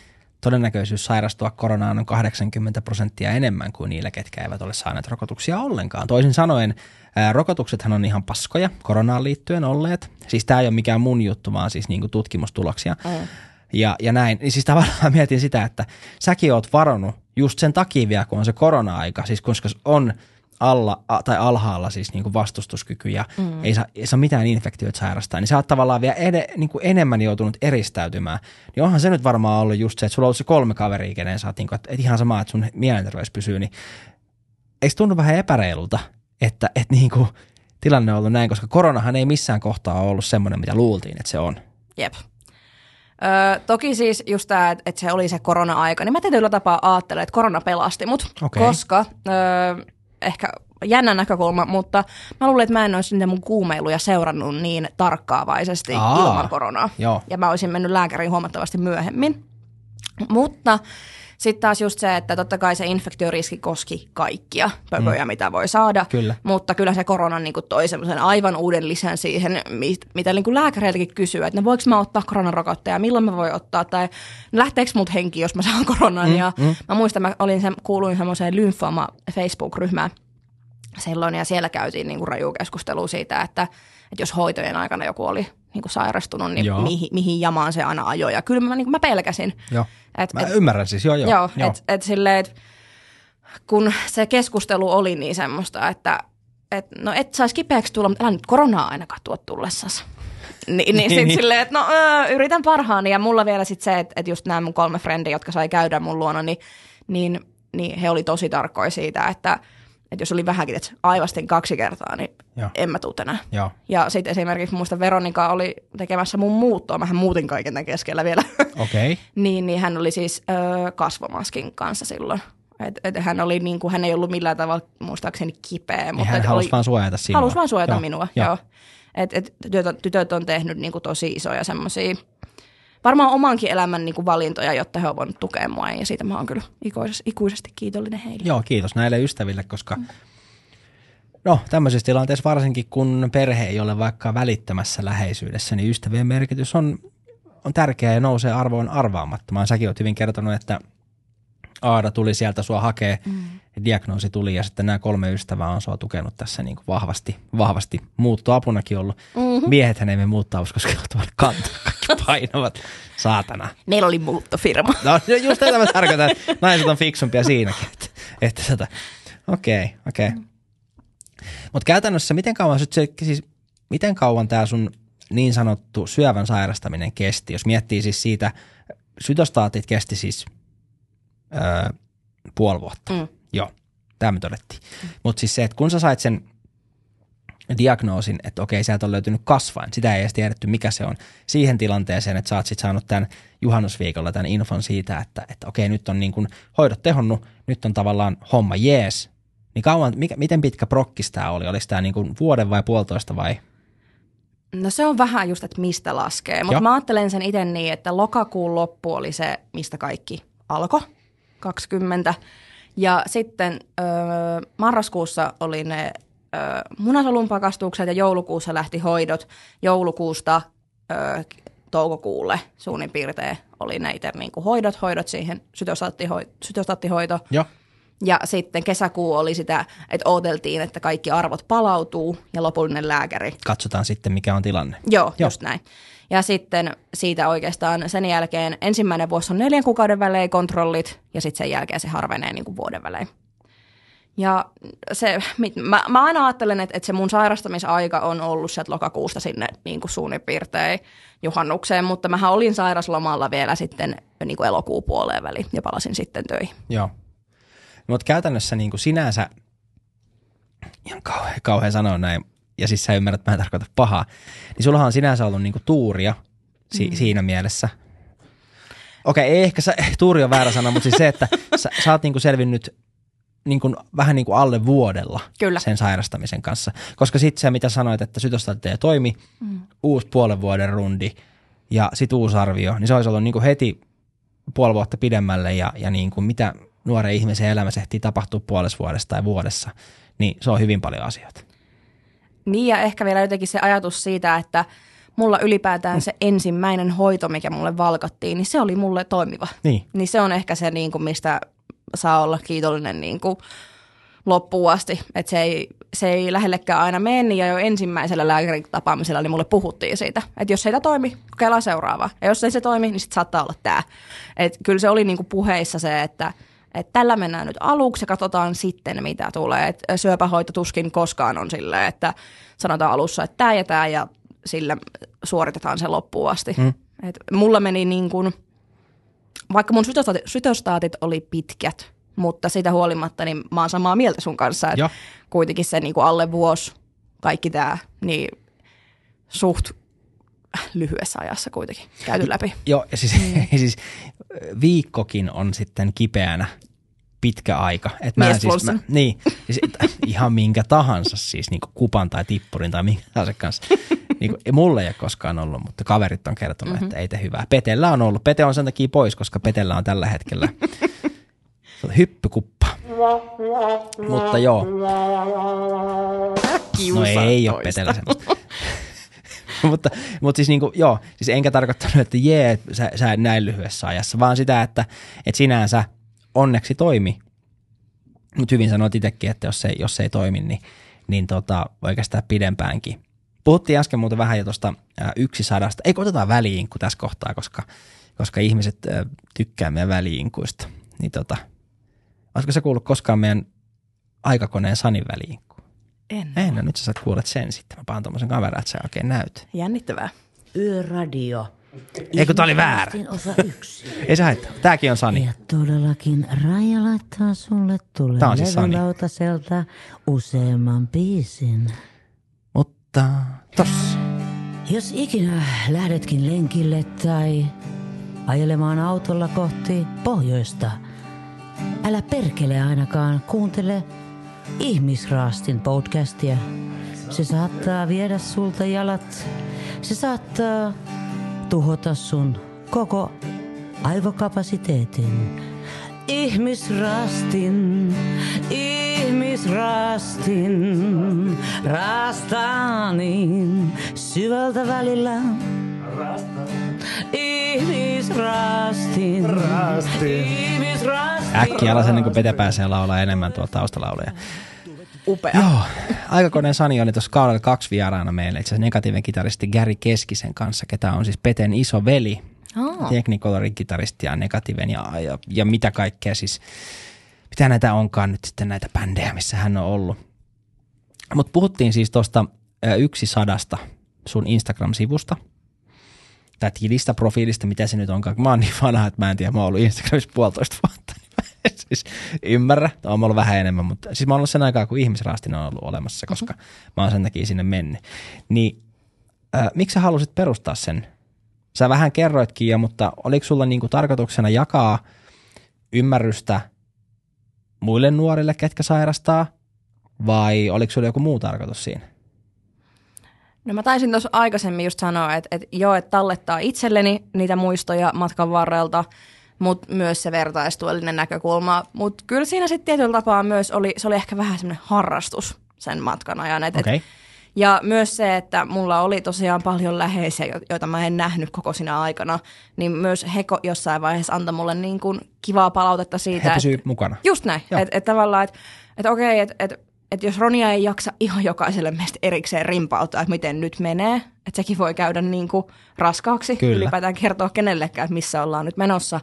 todennäköisyys sairastua koronaan on 80 prosenttia enemmän kuin niillä, ketkä eivät ole saaneet rokotuksia ollenkaan. Toisin sanoen, ää, rokotuksethan on ihan paskoja koronaan liittyen olleet. Siis tämä ei ole mikään mun juttu, vaan siis niinku tutkimustuloksia. Mm. Ja, ja näin. Niin siis tavallaan mietin sitä, että säkin oot varannut just sen takia vielä, kun on se korona-aika, siis koska on alla a, tai alhaalla siis niin kuin vastustuskyky ja mm. ei, saa, ei saa mitään infektioita sairastaa, niin sä oot tavallaan vielä ed, niin kuin enemmän joutunut eristäytymään. Niin onhan se nyt varmaan ollut just se, että sulla on ollut se kolme kaveria, kenen sä oot, niin kuin, että, että ihan sama, että sun mielenterveys pysyy, niin eikö tunnu vähän epäreilulta, että, että niin kuin, tilanne on ollut näin, koska koronahan ei missään kohtaa ole ollut semmoinen, mitä luultiin, että se on. Jep. Öö, toki siis just tämä, että, että se oli se korona-aika, niin mä tietyllä tapaa ajattelen, että korona pelasti mut, Okei. koska öö, ehkä jännä näkökulma, mutta mä luulen, että mä en olisi niitä mun kuumeiluja seurannut niin tarkkaavaisesti Aa, ilman koronaa. joo. Ja mä olisin mennyt lääkäriin huomattavasti myöhemmin. Mutta sitten taas just se, että totta kai se infektioriski koski kaikkia pököjä, mm. mitä voi saada. Kyllä. Mutta kyllä se korona niin kuin toi semmoisen aivan uuden lisän siihen, mit- mitä niin kuin lääkäreiltäkin kysyy, että no voiko mä ottaa koronarokotteja, milloin mä voin ottaa, tai lähteekö mut henki, jos mä saan koronan. Mm, ja mm. mä muistan, mä olin se, kuuluin semmoiseen lymfoma Facebook-ryhmään silloin, ja siellä käytiin niin kuin raju keskustelua siitä, että, että jos hoitojen aikana joku oli niin kuin sairastunut, niin Joo. mihin, mihin jamaan se aina ajoi. Ja kyllä mä, niin kuin mä pelkäsin. Joo. Et, Mä et, ymmärrän siis, joo joo. Joo, joo. että et silleen, et, kun se keskustelu oli niin semmoista, että et, no et saisi kipeäksi tulla, mutta älä nyt koronaa ainakaan tuo tullessasi. Ni, niin Niin, sitten silleen, että no öö, yritän parhaani ja mulla vielä sitten se, että, että just nämä mun kolme frendiä, jotka sai käydä mun luona, niin, niin, niin he oli tosi tarkkoja siitä, että, että jos oli vähänkin, että aivastin kaksi kertaa, niin Joo. en mä tuu tänään. Joo. Ja sitten esimerkiksi muista Veronika oli tekemässä mun muuttoa, mähän muutin kaiken tämän keskellä vielä. Okei. Okay. Niin, niin hän oli siis ö, kasvomaskin kanssa silloin. Et, et hän, oli, niin kuin, hän ei ollut millään tavalla muistaakseni kipeä. Niin mutta hän halusi oli, vaan suojata sinua. halusi vaan suojata Joo. minua, Joo. joo. Et, et tytöt, tytöt on tehnyt niin kuin, tosi isoja semmoisia, varmaan omankin elämän niin kuin, valintoja, jotta he ovat voineet tukea mua. Ja siitä mä oon kyllä ikuisesti, ikuisesti kiitollinen heille. Joo, kiitos näille ystäville, koska no tämmöisessä tilanteessa varsinkin, kun perhe ei ole vaikka välittämässä läheisyydessä, niin ystävien merkitys on, on tärkeä ja nousee arvoon arvaamattomaan. Säkin oot hyvin kertonut, että Aada tuli sieltä sua hakee, mm. diagnoosi tuli ja sitten nämä kolme ystävää on sua tukenut tässä niin kuin vahvasti, vahvasti muuttoapunakin ollut. Mm-hmm. Miehethän ei me muuttaa koska ovat kantaa kaikki painavat, saatana. Meillä oli muuttofirma. No no just tätä mä tarkoitan, että naiset on fiksumpia siinäkin. Että, että tota, okei, okei. Okay. Mutta käytännössä miten kauan, se, siis, miten kauan tämä sun niin sanottu syövän sairastaminen kesti? Jos miettii siis siitä, sytostaatit kesti siis öö, puoli vuotta. Mm. Joo. tämä me todettiin. Mm. Mutta siis se, että kun sä sait sen diagnoosin, että okei, sieltä on löytynyt kasvain. Sitä ei edes tiedetty, mikä se on. Siihen tilanteeseen, että sä oot sit saanut tämän juhannusviikolla tämän infon siitä, että, että okei, nyt on niin kuin hoidot tehonnut, nyt on tavallaan homma jees. Niin kauan, mikä, miten pitkä prokkis tämä oli? Oliko tämä niin kuin vuoden vai puolitoista vai? No se on vähän just, että mistä laskee. Mutta mä ajattelen sen itse niin, että lokakuun loppu oli se, mistä kaikki alkoi, 20. Ja sitten öö, marraskuussa oli ne munasolun pakastukset ja joulukuussa lähti hoidot. Joulukuusta ö, toukokuulle suunnin piirtein oli näitä niin kuin hoidot, hoidot siihen, sytostaattihoito. Joo. Ja sitten kesäkuu oli sitä, että odoteltiin, että kaikki arvot palautuu ja lopullinen lääkäri. Katsotaan sitten, mikä on tilanne. Joo, Joo. just näin. Ja sitten siitä oikeastaan sen jälkeen ensimmäinen vuosi on neljän kuukauden välein kontrollit ja sitten sen jälkeen se harvenee niin kuin vuoden välein. Ja se, mä, mä aina ajattelen, että, että se mun sairastamisaika on ollut sieltä lokakuusta sinne niin kuin suunnin piirtein juhannukseen, mutta mä olin sairaslomalla vielä sitten niin kuin elokuun puoleen väliin ja palasin sitten töihin. Joo. Mutta käytännössä niin kuin sinänsä, ihan kauhean, kauhean sanoa näin, ja siis sä ymmärrät, että mä en tarkoita pahaa, niin sullahan on sinänsä ollut niin kuin tuuria si- mm. siinä mielessä. Okei, ei ehkä sä, tuuri on väärä sana, mutta siis se, että sä, sä oot niin kuin selvinnyt niin kuin, vähän niin kuin alle vuodella Kyllä. sen sairastamisen kanssa. Koska sitten se, mitä sanoit, että sytostaatti toimi, mm. uusi puolen vuoden rundi ja sitten uusi arvio, niin se olisi ollut niin kuin heti puoli vuotta pidemmälle ja, ja niin kuin mitä nuoren ihmisen elämässä ehtii tapahtua puolessa vuodessa tai vuodessa, niin se on hyvin paljon asioita. Niin ja ehkä vielä jotenkin se ajatus siitä, että mulla ylipäätään mm. se ensimmäinen hoito, mikä mulle valkattiin, niin se oli mulle toimiva. Niin. Niin se on ehkä se, niin kuin, mistä saa olla kiitollinen niin kuin loppuun asti. Että se ei, se ei lähellekään aina mene, ja jo ensimmäisellä lääkärin tapaamisella niin mulle puhuttiin siitä, että jos se ei toimi, kokeillaan seuraavaa. Ja jos ei se toimi, niin sitten saattaa olla tämä. Että kyllä se oli niin kuin puheissa se, että että tällä mennään nyt aluksi ja katsotaan sitten, mitä tulee. Et syöpähoito tuskin koskaan on silleen, että sanotaan alussa, että tämä ja tämä ja sillä suoritetaan se loppuun asti. Mm. Et mulla meni niin kuin, vaikka mun sytostaatit, sytostaatit oli pitkät, mutta sitä huolimatta niin mä oon samaa mieltä sun kanssa, että kuitenkin se niin kuin alle vuosi kaikki tämä, niin suht lyhyessä ajassa kuitenkin käyty läpi. Joo, ja siis, mm. siis viikkokin on sitten kipeänä pitkä aika. Et mä, siis, mä, niin, siis, ihan minkä tahansa siis niin kupan tai tippurin tai minkä tahansa kanssa. niin kuin, mulle ei ole koskaan ollut, mutta kaverit on kertonut, mm-hmm. että ei te hyvää. Petellä on ollut. Pete on sen takia pois, koska Petellä on tällä hetkellä hyppykuppa. mutta joo. No ei ole Petellä semmoista. mutta, mutta siis niinku, joo, siis enkä tarkoittanut, että jee, sä, sä näin lyhyessä ajassa, vaan sitä, että, että sinänsä onneksi toimi. Mutta hyvin sanoit itsekin, että jos se, jos ei toimi, niin, niin tota, voi kestää pidempäänkin. Puhuttiin äsken muuten vähän jo tuosta yksi sadasta. Ei otetaan väliinku tässä kohtaa, koska, koska ihmiset ä, tykkää meidän väliinkuista. Niin tota, olisiko se kuullut koskaan meidän aikakoneen Sanin väliinku? En. En, no nyt sä saat kuulet sen sitten. Mä paan tuommoisen kameran, että sä oikein näyt. Jännittävää. Yöradio. Ei kun tää oli väärä. osa yksi. Ei se haittaa. Tääkin on Sani. Ja todellakin Raija laittaa sulle tulee Tää on siis Sani. useamman biisin. Mutta tossa. Jos ikinä lähdetkin lenkille tai ajelemaan autolla kohti pohjoista, älä perkele ainakaan kuuntele Ihmisraastin podcastia. Se saattaa viedä sulta jalat. Se saattaa tuhota sun koko aivokapasiteetin. Ihmisrastin, ihmisrastin, rastanin syvältä välillä. Ihmisrastin, Rastin. ihmisrastin. Äkkiä alas ennen kuin Pete pääsee laulaa enemmän tuolta taustalauleja. Upea. Joo, aikakoneen Sani oli tuossa kaudella kaksi vieraana meille, itse asiassa negatiivinen kitaristi Gary Keskisen kanssa, ketä on siis Peten iso veli, oh. Technicolorin kitaristi ja negatiiven ja, ja, ja mitä kaikkea siis, mitä näitä onkaan nyt sitten näitä bändejä, missä hän on ollut. Mutta puhuttiin siis tuosta yksi sadasta sun Instagram-sivusta, tai tilistä, profiilista, mitä se nyt onkaan. Mä oon niin vanha, että mä en tiedä, mä oon ollut Instagramissa puolitoista vuotta. siis ymmärrä, on ollut vähän enemmän, mutta siis mä oon ollut sen aikaa, kun ihmisraastin on ollut olemassa, koska mm-hmm. mä oon sen takia sinne mennyt. Niin äh, miksi sä halusit perustaa sen? Sä vähän kerroitkin jo, mutta oliko sulla niinku tarkoituksena jakaa ymmärrystä muille nuorille, ketkä sairastaa, vai oliko sulla joku muu tarkoitus siinä? No mä taisin tuossa aikaisemmin just sanoa, että, että joo, että tallettaa itselleni niitä muistoja matkan varrelta, mutta myös se vertaistuellinen näkökulma. Mutta kyllä siinä sitten tietyllä tapaa myös oli, se oli ehkä vähän semmoinen harrastus sen matkan ajan. Et, Okay. et, ja myös se, että mulla oli tosiaan paljon läheisiä, jo- joita mä en nähnyt koko siinä aikana, niin myös he jossain vaiheessa antoi mulle niin kuin kivaa palautetta siitä. He pysyy mukana. Just näin. Että et tavallaan, että et okei, että et, et jos Ronia ei jaksa ihan jokaiselle meistä erikseen rimpauttaa, että miten nyt menee, että sekin voi käydä niin kuin raskaaksi Kyllä. ylipäätään kertoa kenellekään, että missä ollaan nyt menossa,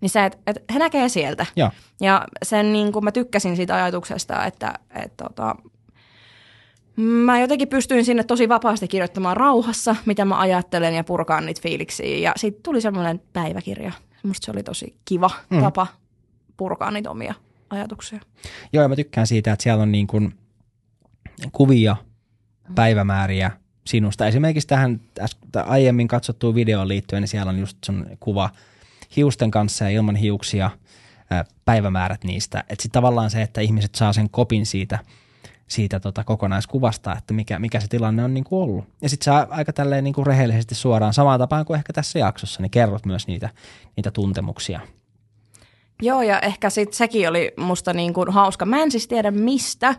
niin se, että et he näkee sieltä. Joo. Ja sen niin kuin mä tykkäsin siitä ajatuksesta, että et, tota, mä jotenkin pystyin sinne tosi vapaasti kirjoittamaan rauhassa, mitä mä ajattelen ja purkaan niitä fiiliksiä. Ja sitten tuli semmoinen päiväkirja. Musta se oli tosi kiva mm. tapa purkaa niitä omia ajatuksia. Joo, ja mä tykkään siitä, että siellä on niin kuin kuvia, päivämääriä sinusta. Esimerkiksi tähän aiemmin katsottuun videoon liittyen, niin siellä on just sun kuva hiusten kanssa ja ilman hiuksia, ää, päivämäärät niistä. Että sitten tavallaan se, että ihmiset saa sen kopin siitä, siitä tota kokonaiskuvasta, että mikä, mikä se tilanne on niin kuin ollut. Ja sitten sä aika tälleen niin kuin rehellisesti suoraan samaan tapaan kuin ehkä tässä jaksossa, niin kerrot myös niitä, niitä tuntemuksia. Joo, ja ehkä sitten sekin oli musta niin kuin hauska. Mä en siis tiedä mistä,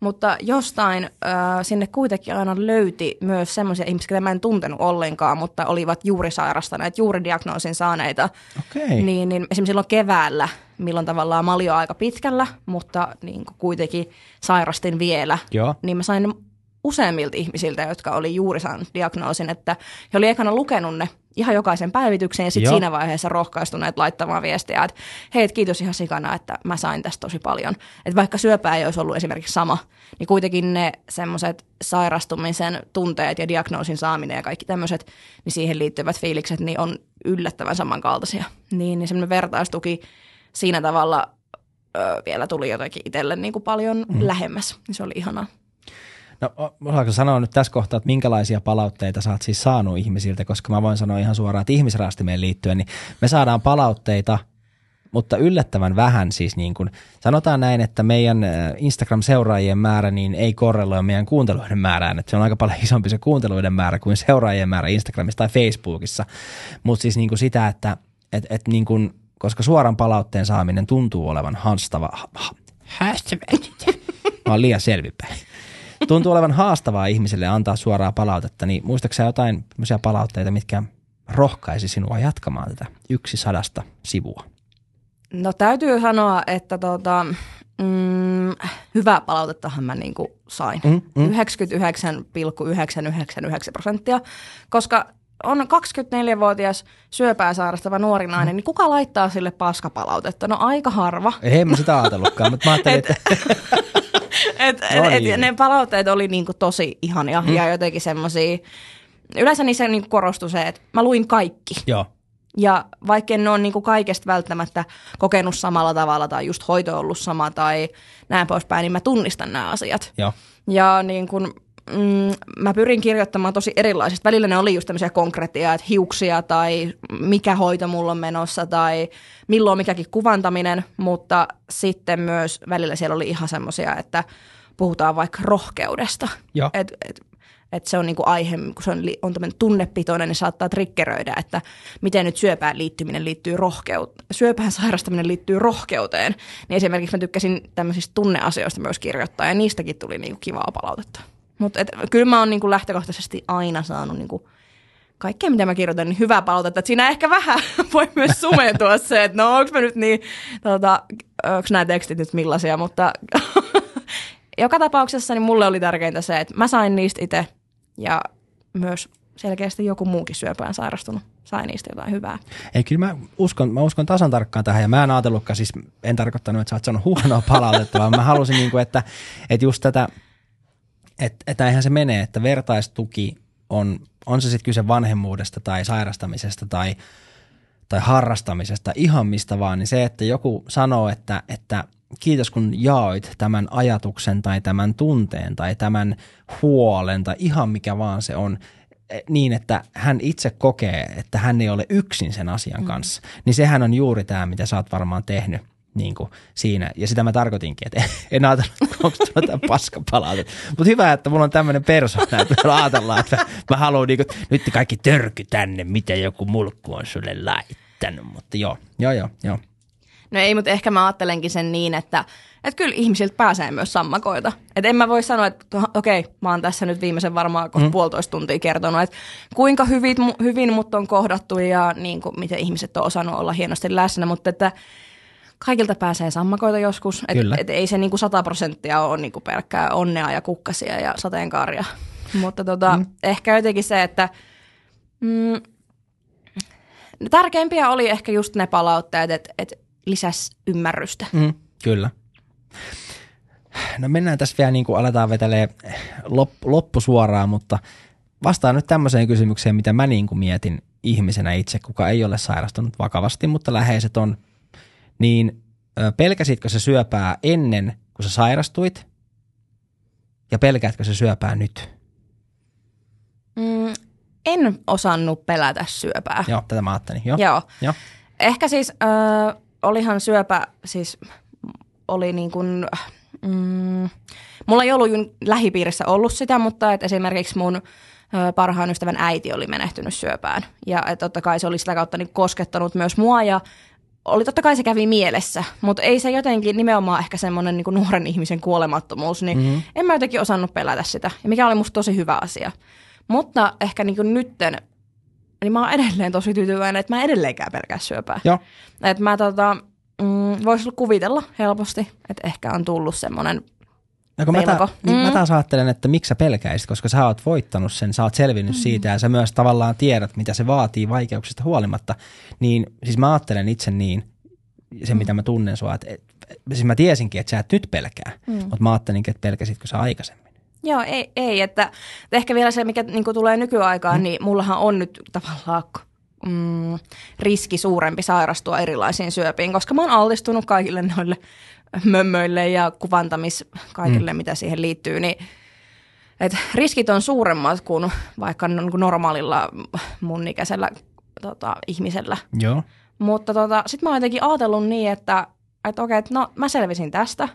mutta jostain äh, sinne kuitenkin aina löyti myös semmoisia ihmisiä, joita mä en tuntenut ollenkaan, mutta olivat juuri sairastaneet, juuri diagnoosin saaneita. Okei. Niin, niin esimerkiksi silloin keväällä, milloin tavallaan mä olin jo aika pitkällä, mutta niin kuin kuitenkin sairastin vielä, Joo. niin mä sain useammilta ihmisiltä, jotka oli juuri saanut diagnoosin, että he oli ekana lukenut ne ihan jokaisen päivityksen ja sitten siinä vaiheessa rohkaistuneet laittamaan viestiä, että hei, et kiitos ihan sikana, että mä sain tästä tosi paljon. Että vaikka syöpää ei olisi ollut esimerkiksi sama, niin kuitenkin ne semmoiset sairastumisen tunteet ja diagnoosin saaminen ja kaikki tämmöiset, niin siihen liittyvät fiilikset, niin on yllättävän samankaltaisia. Niin, niin semmoinen vertaistuki siinä tavalla ö, vielä tuli jotenkin itselle niin kuin paljon mm. lähemmäs. Niin se oli ihanaa. No o- osaatko sanoa nyt tässä kohtaa, että minkälaisia palautteita sä oot siis saanut ihmisiltä, koska mä voin sanoa ihan suoraan, että ihmisraastimeen liittyen, niin me saadaan palautteita, mutta yllättävän vähän siis niin kuin, sanotaan näin, että meidän Instagram-seuraajien määrä niin ei korreloi meidän kuunteluiden määrään, että se on aika paljon isompi se kuunteluiden määrä kuin seuraajien määrä Instagramissa tai Facebookissa, mutta siis niin kuin sitä, että et, et niin kuin, koska suoran palautteen saaminen tuntuu olevan haastava, ha, ha, Mä oon liian selvipäin. Tuntuu olevan haastavaa ihmisille antaa suoraa palautetta, niin muistaaksä jotain sellaisia palautteita, mitkä rohkaisi sinua jatkamaan tätä yksi sadasta sivua? No täytyy sanoa, että tota, mm, hyvää palautettahan mä niinku sain. Mm, mm. 99,999 prosenttia, koska on 24-vuotias syöpää sairastava nuori nainen, niin kuka laittaa sille paskapalautetta? No aika harva. Ei mä sitä ajatellutkaan, mutta mä ajattelin, että Et, No et, niin. et, ne palautteet oli niinku tosi ihania mm. ja jotenkin semmoisia, yleensä niissä niinku korostui se, että mä luin kaikki. joo, Ja vaikka en ole niinku kaikesta välttämättä kokenut samalla tavalla tai just hoito ollut sama tai näin poispäin, niin mä tunnistan nämä asiat. joo, Ja niin kun, mm, mä pyrin kirjoittamaan tosi erilaisista. Välillä ne oli just tämmöisiä konkreettia, että hiuksia tai mikä hoito mulla on menossa tai milloin mikäkin kuvantaminen, mutta sitten myös välillä siellä oli ihan semmoisia, että puhutaan vaikka rohkeudesta. Et, et, et se on niinku aihe, kun se on, on tämmöinen tunnepitoinen, niin saattaa triggeröidä, että miten nyt syöpään liittyminen liittyy rohkeuteen, syöpään sairastaminen liittyy rohkeuteen. Niin esimerkiksi mä tykkäsin tämmöisistä tunneasioista myös kirjoittaa, ja niistäkin tuli niinku kivaa palautetta. Mutta kyllä mä oon niinku lähtökohtaisesti aina saanut niinku kaikkea, mitä mä kirjoitan, niin hyvää palautetta. Et siinä ehkä vähän voi myös sumentua se, että no onko mä nyt niin, tota, onko nämä tekstit nyt millaisia, mutta joka tapauksessa niin mulle oli tärkeintä se, että mä sain niistä itse ja myös selkeästi joku muukin syöpään sairastunut sai niistä jotain hyvää. Ei, kyllä mä uskon, mä uskon tasan tarkkaan tähän ja mä en ajatellutkaan, siis en tarkoittanut, että sä oot saanut huonoa palautetta, vaan mä halusin, niin kuin, että, että just tätä, että, että eihän se mene, että vertaistuki on, on se sitten kyse vanhemmuudesta tai sairastamisesta tai, tai harrastamisesta, ihan mistä vaan, niin se, että joku sanoo, että, että kiitos kun jaoit tämän ajatuksen tai tämän tunteen tai tämän huolen tai ihan mikä vaan se on, eh, niin, että hän itse kokee, että hän ei ole yksin sen asian mm. kanssa, niin sehän on juuri tämä, mitä sä oot varmaan tehnyt niin kuin siinä. Ja sitä mä tarkoitinkin, että en ajatellut, onko tuota paskapalautet. Mutta hyvä, että mulla on tämmöinen persona, että me ajatellaan, että mä, mä haluan niin kuin, nyt kaikki törky tänne, mitä joku mulkku on sulle laittanut. Mutta joo, joo, joo, joo. No ei, mutta ehkä mä ajattelenkin sen niin, että, että kyllä ihmisiltä pääsee myös sammakoita. Että en mä voi sanoa, että okei, okay, mä oon tässä nyt viimeisen varmaan mm. puolitoista tuntia kertonut, että kuinka hyvin, hyvin mut on kohdattu ja niin kuin, miten ihmiset on osannut olla hienosti läsnä, mutta että kaikilta pääsee sammakoita joskus. Että et ei se niinku 100 prosenttia ole niinku pelkkää onnea ja kukkasia ja sateenkaaria. Mutta tota, mm. ehkä jotenkin se, että mm, tärkeimpiä oli ehkä just ne palautteet, että et lisäs ymmärrystä. Mm, kyllä. No mennään tässä vielä, niin kuin aletaan vetelee lop, loppusuoraan, mutta vastaan nyt tämmöiseen kysymykseen, mitä mä niin kuin mietin ihmisenä itse, kuka ei ole sairastunut vakavasti, mutta läheiset on niin pelkäsitkö se syöpää ennen kuin sä sairastuit ja pelkäätkö se syöpää nyt? Mm, en osannut pelätä syöpää. Joo, tätä mä ajattelin. Joo. Joo. Joo. Ehkä siis äh, olihan syöpä, siis oli niin kuin, mm, mulla ei ollut lähipiirissä ollut sitä, mutta et esimerkiksi mun parhaan ystävän äiti oli menehtynyt syöpään. Ja totta kai se oli sitä kautta niin koskettanut myös mua ja oli totta kai se kävi mielessä, mutta ei se jotenkin nimenomaan ehkä semmoinen niin nuoren ihmisen kuolemattomuus, niin mm-hmm. en mä jotenkin osannut pelätä sitä, ja mikä oli musta tosi hyvä asia. Mutta ehkä niin kuin nytten, niin mä oon edelleen tosi tyytyväinen, että mä edelleenkään pelkää syöpää. Joo. Että mä tota, mm, voisin kuvitella helposti, että ehkä on tullut semmoinen No kun mä, ta- niin mm. mä taas ajattelen, että miksi sä pelkäisit, koska sä oot voittanut sen, sä oot selvinnyt mm. siitä ja sä myös tavallaan tiedät, mitä se vaatii vaikeuksista huolimatta. Niin siis mä ajattelen itse niin, se mm. mitä mä tunnen sua, että et, siis mä tiesinkin, että sä et nyt pelkää, mm. mutta mä ajattelinkin, että pelkäsitkö sä aikaisemmin. Joo, ei, ei että ehkä vielä se, mikä niin tulee nykyaikaan, mm. niin mullahan on nyt tavallaan mm, riski suurempi sairastua erilaisiin syöpiin, koska mä oon altistunut kaikille noille mömmöille ja kuvantamis kaikille, mm. mitä siihen liittyy, niin et riskit on suuremmat kuin vaikka niin kuin normaalilla mun ikäisellä tota, ihmisellä. Joo. Mutta tota, sitten mä oon jotenkin ajatellut niin, että, että okei, että no mä selvisin tästä.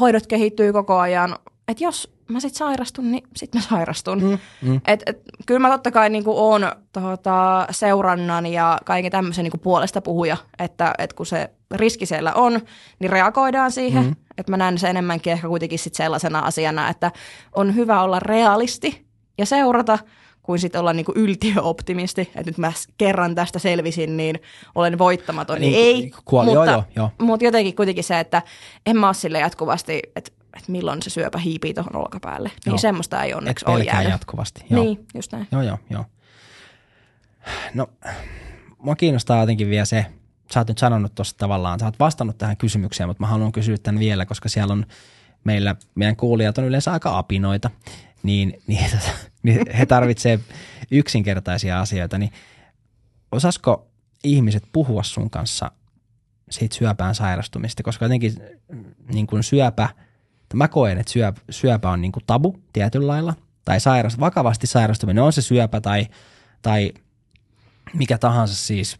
Hoidot kehittyy koko ajan. Että jos mä sitten sairastun, niin sitten mä sairastun. Mm, mm. Et, et, kyllä mä totta kai niinku oon tota, seurannan ja kaiken tämmöisen niinku puolesta puhuja, että et kun se riski siellä on, niin reagoidaan siihen. Mm. Että mä näen se enemmänkin ehkä kuitenkin sit sellaisena asiana, että on hyvä olla realisti ja seurata, kuin sitten olla niinku yltiöoptimisti, että nyt mä kerran tästä selvisin, niin olen voittamaton. Niin, niin ei, kuoli, mutta, joo, joo. mutta jotenkin kuitenkin se, että en mä ole sille jatkuvasti, että että milloin se syöpä hiipii tuohon olkapäälle. Niin joo. Niin semmoista ei onneksi ole jäänyt. jatkuvasti. Joo. Niin, just näin. Joo, joo, joo. No, mua kiinnostaa jotenkin vielä se, sä oot nyt sanonut tuossa tavallaan, sä oot vastannut tähän kysymykseen, mutta mä haluan kysyä tämän vielä, koska siellä on meillä, meidän kuulijat on yleensä aika apinoita, niin, niin, niin he tarvitsee yksinkertaisia asioita, niin osasko ihmiset puhua sun kanssa siitä syöpään sairastumista, koska jotenkin niin kuin syöpä – mä koen, että syöpä, syöpä on niin kuin tabu tietyllä lailla, tai sairas, vakavasti sairastuminen, on se syöpä tai, tai mikä tahansa siis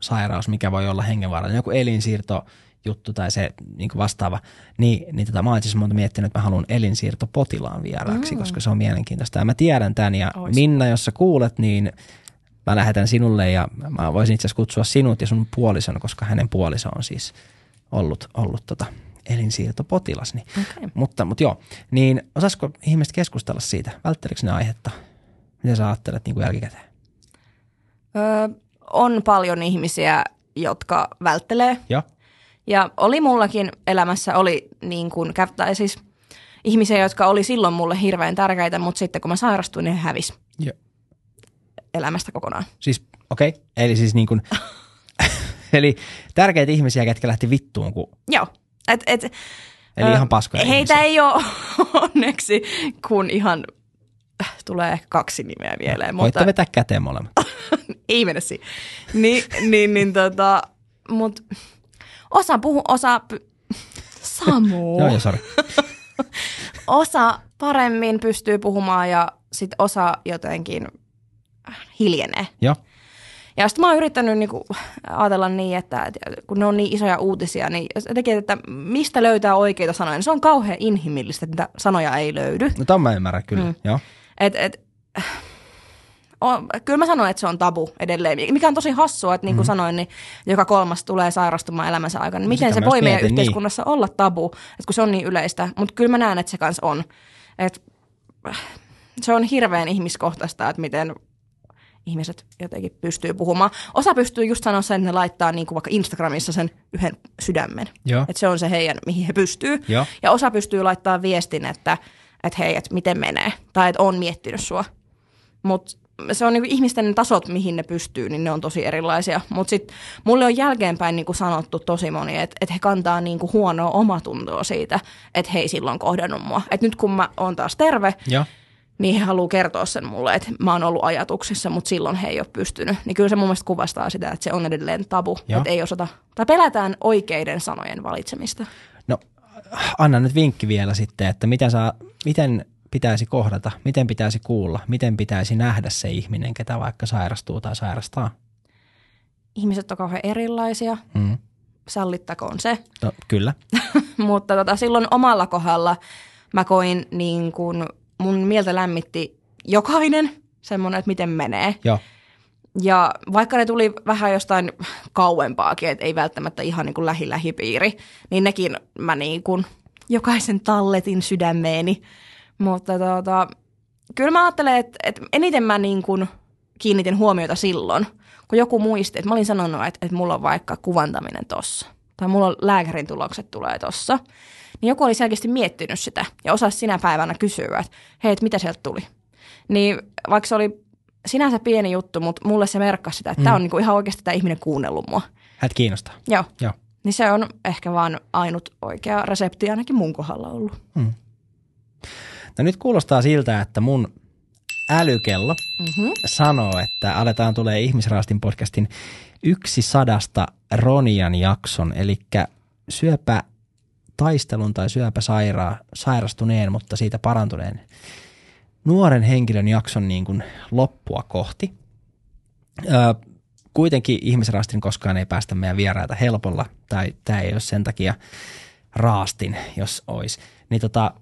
sairaus, mikä voi olla hengenvaarallinen, joku elinsiirto juttu tai se niin kuin vastaava, niin, niin tota, mä oon siis monta miettinyt, että mä haluan elinsiirtopotilaan vieraaksi, mm. koska se on mielenkiintoista. Ja mä tiedän tämän ja Ois. Minna, jos sä kuulet, niin mä lähetän sinulle ja mä voisin itse asiassa kutsua sinut ja sun puolison, koska hänen puoliso on siis ollut, ollut tota, elinsiirtopotilas. Niin. Okay. Mutta, mutta joo, niin osaisiko ihmiset keskustella siitä? Välttelikö ne aihetta? Mitä sä ajattelet niin kuin jälkikäteen? Öö, on paljon ihmisiä, jotka välttelee. Ja. Ja oli mullakin elämässä, oli niin kuin, tai siis ihmisiä, jotka oli silloin mulle hirveän tärkeitä, mutta sitten kun mä sairastuin, niin he hävisi ja. elämästä kokonaan. Siis, okei, okay. eli siis niin kuin, eli tärkeitä ihmisiä, ketkä lähti vittuun, kun Joo. Et, et, Eli ihan paskoja Heitä ihmisiä. ei ole onneksi kuin ihan tulee ehkä kaksi nimeä mieleen. Voitte mutta vetää käteen molemmat. ei mennä siihen. Ni, niin, niin tota, mut osa puhu, osa... Samu. Joo, joo, sori. osa paremmin pystyy puhumaan ja sit osa jotenkin hiljenee. Joo. Ja sitten mä oon yrittänyt niinku ajatella niin, että että kun ne on niin isoja uutisia, niin jotenkin, että mistä löytää oikeita sanoja, niin se on kauhean inhimillistä, että niitä sanoja ei löydy. No tämän mä ymmärrän kyllä, mm. joo. Et, et, on, kyllä mä sanoin, että se on tabu edelleen, mikä on tosi hassua, että niin kuin mm. sanoin, niin joka kolmas tulee sairastumaan elämänsä aikana. Niin miten sitä se voi meidän mietin, niin. yhteiskunnassa olla tabu, että kun se on niin yleistä. Mutta kyllä mä näen, että se kanssa on. Et, se on hirveän ihmiskohtaista, että miten ihmiset jotenkin pystyy puhumaan. Osa pystyy just sanoa sen, että ne laittaa niin kuin vaikka Instagramissa sen yhden sydämen. Että se on se heidän, mihin he pystyy. Joo. Ja osa pystyy laittaa viestin, että, että hei, että miten menee. Tai että on miettinyt sua. Mutta se on niinku ihmisten tasot, mihin ne pystyy, niin ne on tosi erilaisia. Mutta sitten mulle on jälkeenpäin niinku sanottu tosi moni, että et he kantaa niinku huonoa omatuntoa siitä, että he ei silloin kohdannut mua. Et nyt kun mä oon taas terve, Joo. niin he haluaa kertoa sen mulle, että mä oon ollut ajatuksissa, mutta silloin he ei ole pystynyt. Niin kyllä se mun mielestä kuvastaa sitä, että se on edelleen tabu, että ei osata, tai pelätään oikeiden sanojen valitsemista. No, anna nyt vinkki vielä sitten, että miten, saa, miten pitäisi kohdata, miten pitäisi kuulla, miten pitäisi nähdä se ihminen, ketä vaikka sairastuu tai sairastaa. Ihmiset on kauhean erilaisia, Mm. sallittakoon se. No, kyllä. mutta tota, silloin omalla kohdalla mä koin niin kuin, mun mieltä lämmitti jokainen semmoinen, että miten menee. Joo. Ja vaikka ne tuli vähän jostain kauempaakin, että ei välttämättä ihan niin kuin lähi-lähipiiri, niin nekin mä niin kuin jokaisen talletin sydämeeni. Mutta tota, kyllä mä ajattelen, että, että eniten mä niin kuin kiinnitin huomiota silloin, kun joku muisti, että mä olin sanonut, että, että mulla on vaikka kuvantaminen tossa. Tai mulla on lääkärin tulokset tulee tossa. Niin joku oli selkeästi miettinyt sitä ja osasi sinä päivänä kysyä, että hei, että mitä sieltä tuli. Niin vaikka se oli sinänsä pieni juttu, mutta mulle se merkkasi sitä, että mm. tämä on niinku ihan oikeasti tämä ihminen kuunnellut mua. Hänet kiinnostaa. Joo. Joo. Niin se on ehkä vaan ainut oikea resepti ainakin mun kohdalla ollut. No nyt kuulostaa siltä, että mun älykello Mm-hmm. sanoo, että aletaan tulee Ihmisraastin podcastin yksi sadasta Ronian jakson, eli syöpä taistelun tai syöpä saira, sairastuneen, mutta siitä parantuneen nuoren henkilön jakson niin kuin loppua kohti. Ö, kuitenkin ihmisraastin koskaan ei päästä meidän vieraita helpolla, tai tämä ei ole sen takia raastin, jos olisi. Niin tota,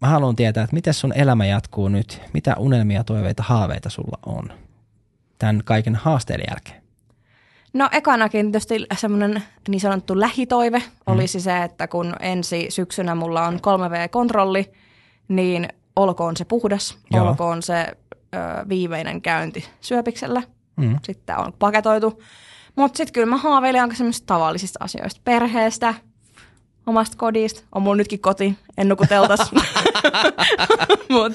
mä haluan tietää, että miten sun elämä jatkuu nyt, mitä unelmia, toiveita, haaveita sulla on tämän kaiken haasteen jälkeen. No ekanakin tietysti semmoinen niin sanottu lähitoive olisi se, että kun ensi syksynä mulla on 3V-kontrolli, niin olkoon se puhdas, Joo. olkoon se ö, viimeinen käynti syöpiksellä. Mm. Sitten on paketoitu. Mutta sitten kyllä mä haaveilen aika semmoisista tavallisista asioista. Perheestä, omasta kodista. On mulla nytkin koti, en nuku teltas. Mut,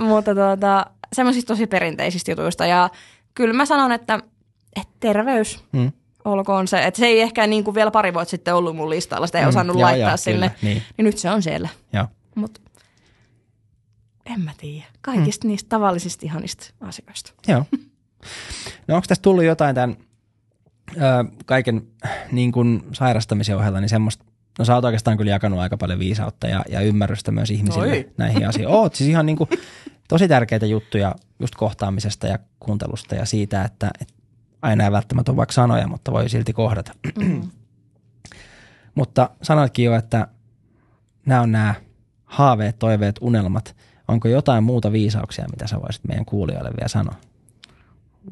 mutta tuota, semmoisista tosi perinteisistä jutuista. Ja kyllä mä sanon, että, että terveys Mm. olkoon se. Että se ei ehkä niin kuin vielä pari vuotta sitten ollut mun listalla. Sitä ei Mm, osannut joo, laittaa joo, sinne. kyllä, niin. niin nyt se on siellä. Mutta en mä tiedä. Kaikista mm. niistä tavallisista ihanista asioista. Joo. No onko tästä tullut jotain tämän ö, kaiken niin kuin sairastamisen ohella, niin semmoista, no sä oot oikeastaan kyllä jakanut aika paljon viisautta ja, ja ymmärrystä myös ihmisille Oi. näihin asioihin. Oot siis ihan niin kuin tosi tärkeitä juttuja just kohtaamisesta ja kuuntelusta ja siitä, että, että aina ei välttämättä ole vaikka sanoja, mutta voi silti kohdata. Mm. Mutta sanoitkin jo, että nämä on nämä haaveet, toiveet, unelmat. Onko jotain muuta viisauksia, mitä sä voisit meidän kuulijoille vielä sanoa?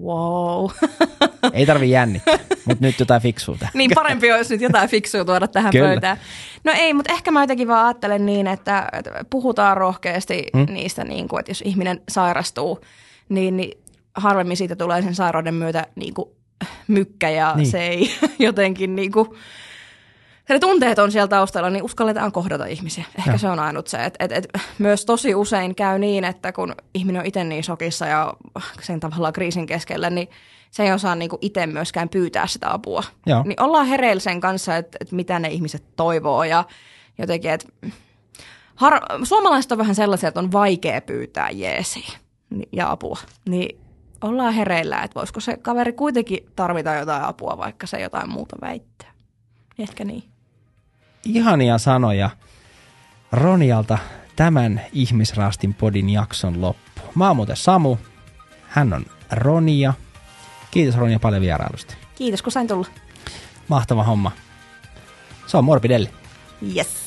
Wow. Ei tarvi jännittää, mutta nyt jotain fiksua tähän. niin parempi olisi nyt jotain fiksua tuoda tähän Kyllä. pöytään. No ei, mutta ehkä mä jotenkin vaan ajattelen niin, että, että puhutaan rohkeasti Mm. mm. niistä, niin kuin, että jos ihminen sairastuu, niin, niin harvemmin siitä tulee sen sairauden myötä niin kuin mykkä ja niin. se ei jotenkin niin kuin, ne tunteet on siellä taustalla, niin uskalletaan kohdata ihmisiä. Ehkä Joo. se on ainut se. Et, et, et, myös tosi usein käy niin, että kun ihminen on itse niin shokissa ja sen tavallaan kriisin keskellä, niin se ei osaa niinku itse myöskään pyytää sitä apua. Joo. Niin ollaan hereillä sen kanssa, että, että mitä ne ihmiset toivoo ja jotenkin, että har- suomalaiset on vähän sellaisia, että on vaikea pyytää jeesiä. ja apua. Niin ollaan hereillä, että voisiko se kaveri kuitenkin tarvita jotain apua, vaikka se jotain muuta väittää. Ehkä niin. Ihania sanoja Ronialta tämän Ihmisraastin podin jakson loppu. Mä oon muuten Samu, hän on Ronia. Kiitos Ronia paljon vierailusta. Kiitos kun sain tulla. Mahtava homma. Se on Morbidelli. Yes.